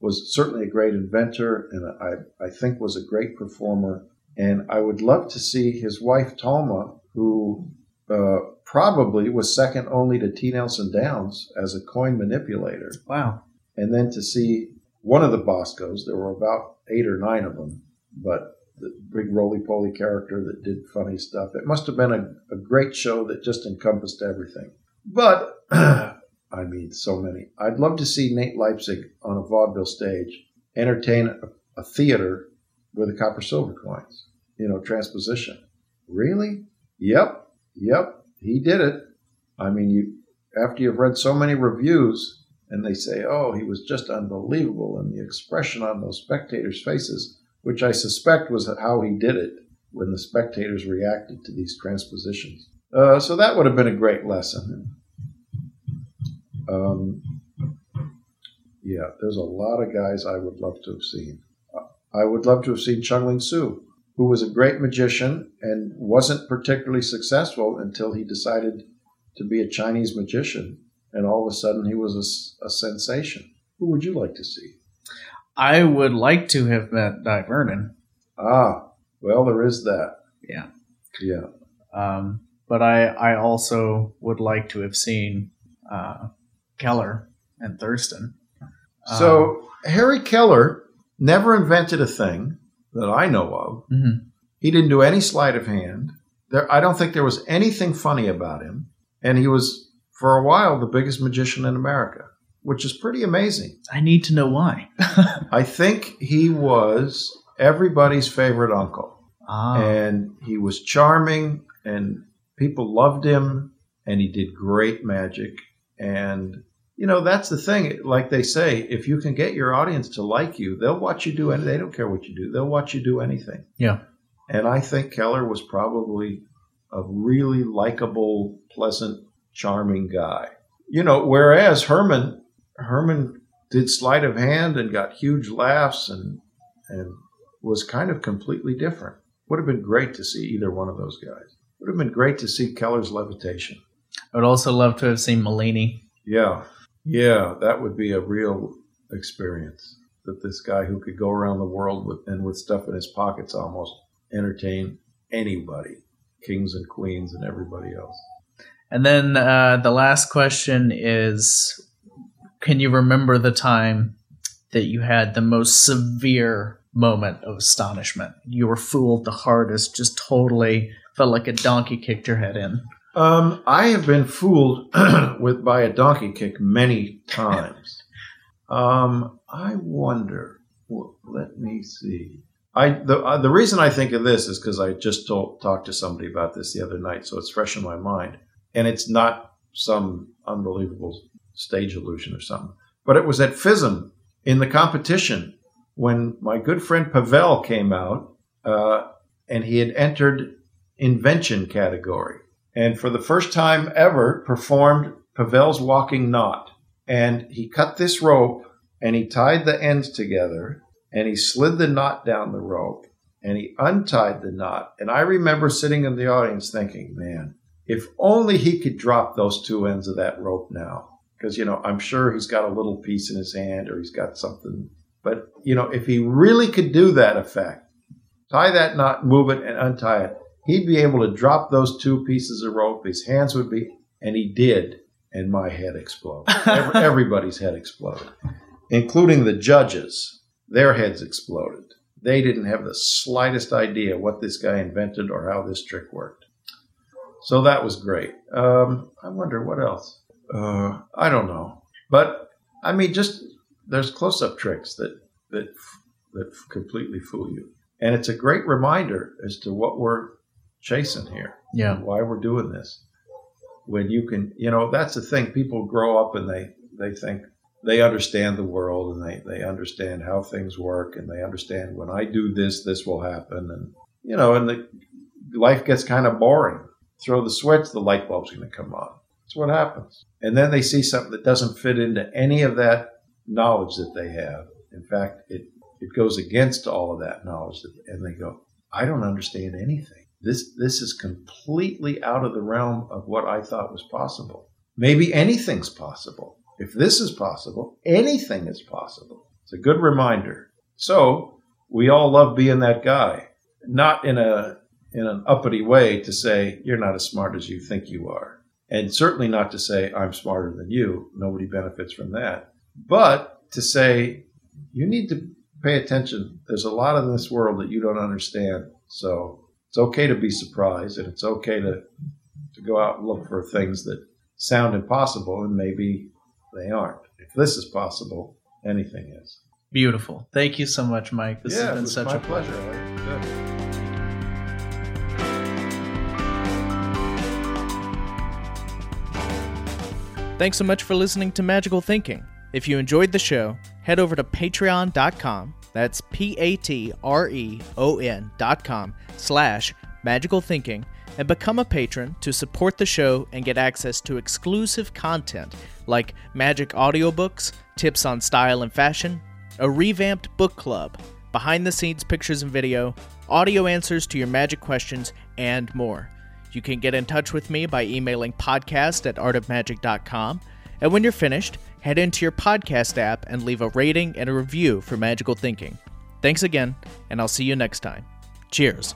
was certainly a great inventor and I, I think was a great performer. And I would love to see his wife, Talma, who uh, probably was second only to T. Nelson Downs as a coin manipulator.
Wow.
And then to see one of the Boscos, there were about eight or nine of them, but the big roly poly character that did funny stuff. It must have been a, a great show that just encompassed everything. But I mean, so many. I'd love to see Nate Leipzig on a vaudeville stage entertain a, a theater with the copper silver coins, you know, transposition. Really? Yep, yep, he did it. I mean, you after you've read so many reviews and they say, oh, he was just unbelievable, and the expression on those spectators' faces, which I suspect was how he did it when the spectators reacted to these transpositions. Uh, so that would have been a great lesson. Um, yeah, there's a lot of guys I would love to have seen. I would love to have seen Chung Ling Soo, who was a great magician and wasn't particularly successful until he decided to be a Chinese magician, and all of a sudden he was a, a sensation. Who would you like to see?
I would like to have met Dai Vernon.
Ah, well, there is that.
Yeah,
yeah.
Um, but I, I also would like to have seen uh, Kellar and Thurston.
So um, Harry Kellar never invented a thing that I know of,
mm-hmm.
He didn't do any sleight of hand. There, I don't think there was anything funny about him. And he was, for a while, the biggest magician in America, which is pretty amazing.
I need to know why.
I think he was everybody's favorite uncle.
ah.
And he was charming, and people loved him, and he did great magic. And, you know, that's the thing. Like they say, if you can get your audience to like you, they'll watch you do anything. They don't care what you do, they'll watch you do anything.
Yeah.
And I think Kellar was probably a really likable, pleasant, charming guy. You know, whereas Herrmann, Herrmann did sleight of hand and got huge laughs and and was kind of completely different. Would have been great to see either one of those guys. Would have been great to see Kellar's levitation.
I would also love to have seen Malini.
Yeah, yeah, that would be a real experience. That this guy who could go around the world with and with stuff in his pockets almost entertain anybody, kings and queens and everybody else.
And then uh, the last question is Can you remember the time that you had the most severe moment of astonishment? You were fooled the hardest, just totally felt like a donkey kicked your head in.
Um, I have been fooled with by a donkey kick many times. um, I wonder. Well, let me see. I the uh, the reason I think of this is because I just told, talked to somebody about this the other night, so it's fresh in my mind, and it's not some unbelievable stage illusion or something. But it was at FISM in the competition when my good friend Pavel came out, uh, and he had entered invention category and for the first time ever performed Pavel's walking knot. And he cut this rope and he tied the ends together and he slid the knot down the rope and he untied the knot. And I remember sitting in the audience thinking, man, if only he could drop those two ends of that rope now. Because, you know, I'm sure he's got a little piece in his hand or he's got something. But, you know, if he really could do that effect, tie that knot, move it, and untie it, he'd be able to drop those two pieces of rope. His hands would be, and he did, and my head exploded. Every, everybody's head exploded, including the judges. Their heads exploded. They didn't have the slightest idea what this guy invented or how this trick worked. So that was great. Um, I wonder what else. Uh, I don't know, but I mean, just there's close-up tricks that that that completely fool you, and it's a great reminder as to what we're chasing here.
Yeah.
Why we're doing this. When you can, you know, that's the thing. People grow up and they, they think they understand the world and they, they understand how things work and they understand when I do this, this will happen. And, you know, and the life gets kind of boring. Throw the switch, the light bulb's going to come on. That's what happens. And then they see something that doesn't fit into any of that knowledge that they have. In fact, it, it goes against all of that knowledge. That, and they go, I don't understand anything. This this is completely out of the realm of what I thought was possible. Maybe anything's possible. If this is possible, anything is possible. It's a good reminder. So we all love being that guy, not in a in an uppity way to say you're not as smart as you think you are, and certainly not to say I'm smarter than you. Nobody benefits from that. But to say you need to pay attention. There's a lot in this world that you don't understand. So it's okay to be surprised and it's okay to to go out and look for things that sound impossible and maybe they aren't. If this is possible, anything is.
Beautiful. Thank you so much, Mike. This
yeah,
has been such a
pleasure. Larry.
Thanks so much for listening to Magical Thinking. If you enjoyed the show, head over to patreon.com. That's P-A-T-R-E-O-N dot com slash magical thinking and become a patron to support the show and get access to exclusive content like magic audiobooks, tips on style and fashion, a revamped book club, behind the scenes pictures and video, audio answers to your magic questions, and more. You can get in touch with me by emailing podcast at artofmagic.com. And when you're finished, head into your podcast app and leave a rating and a review for Magical Thinking. Thanks again, and I'll see you next time. Cheers.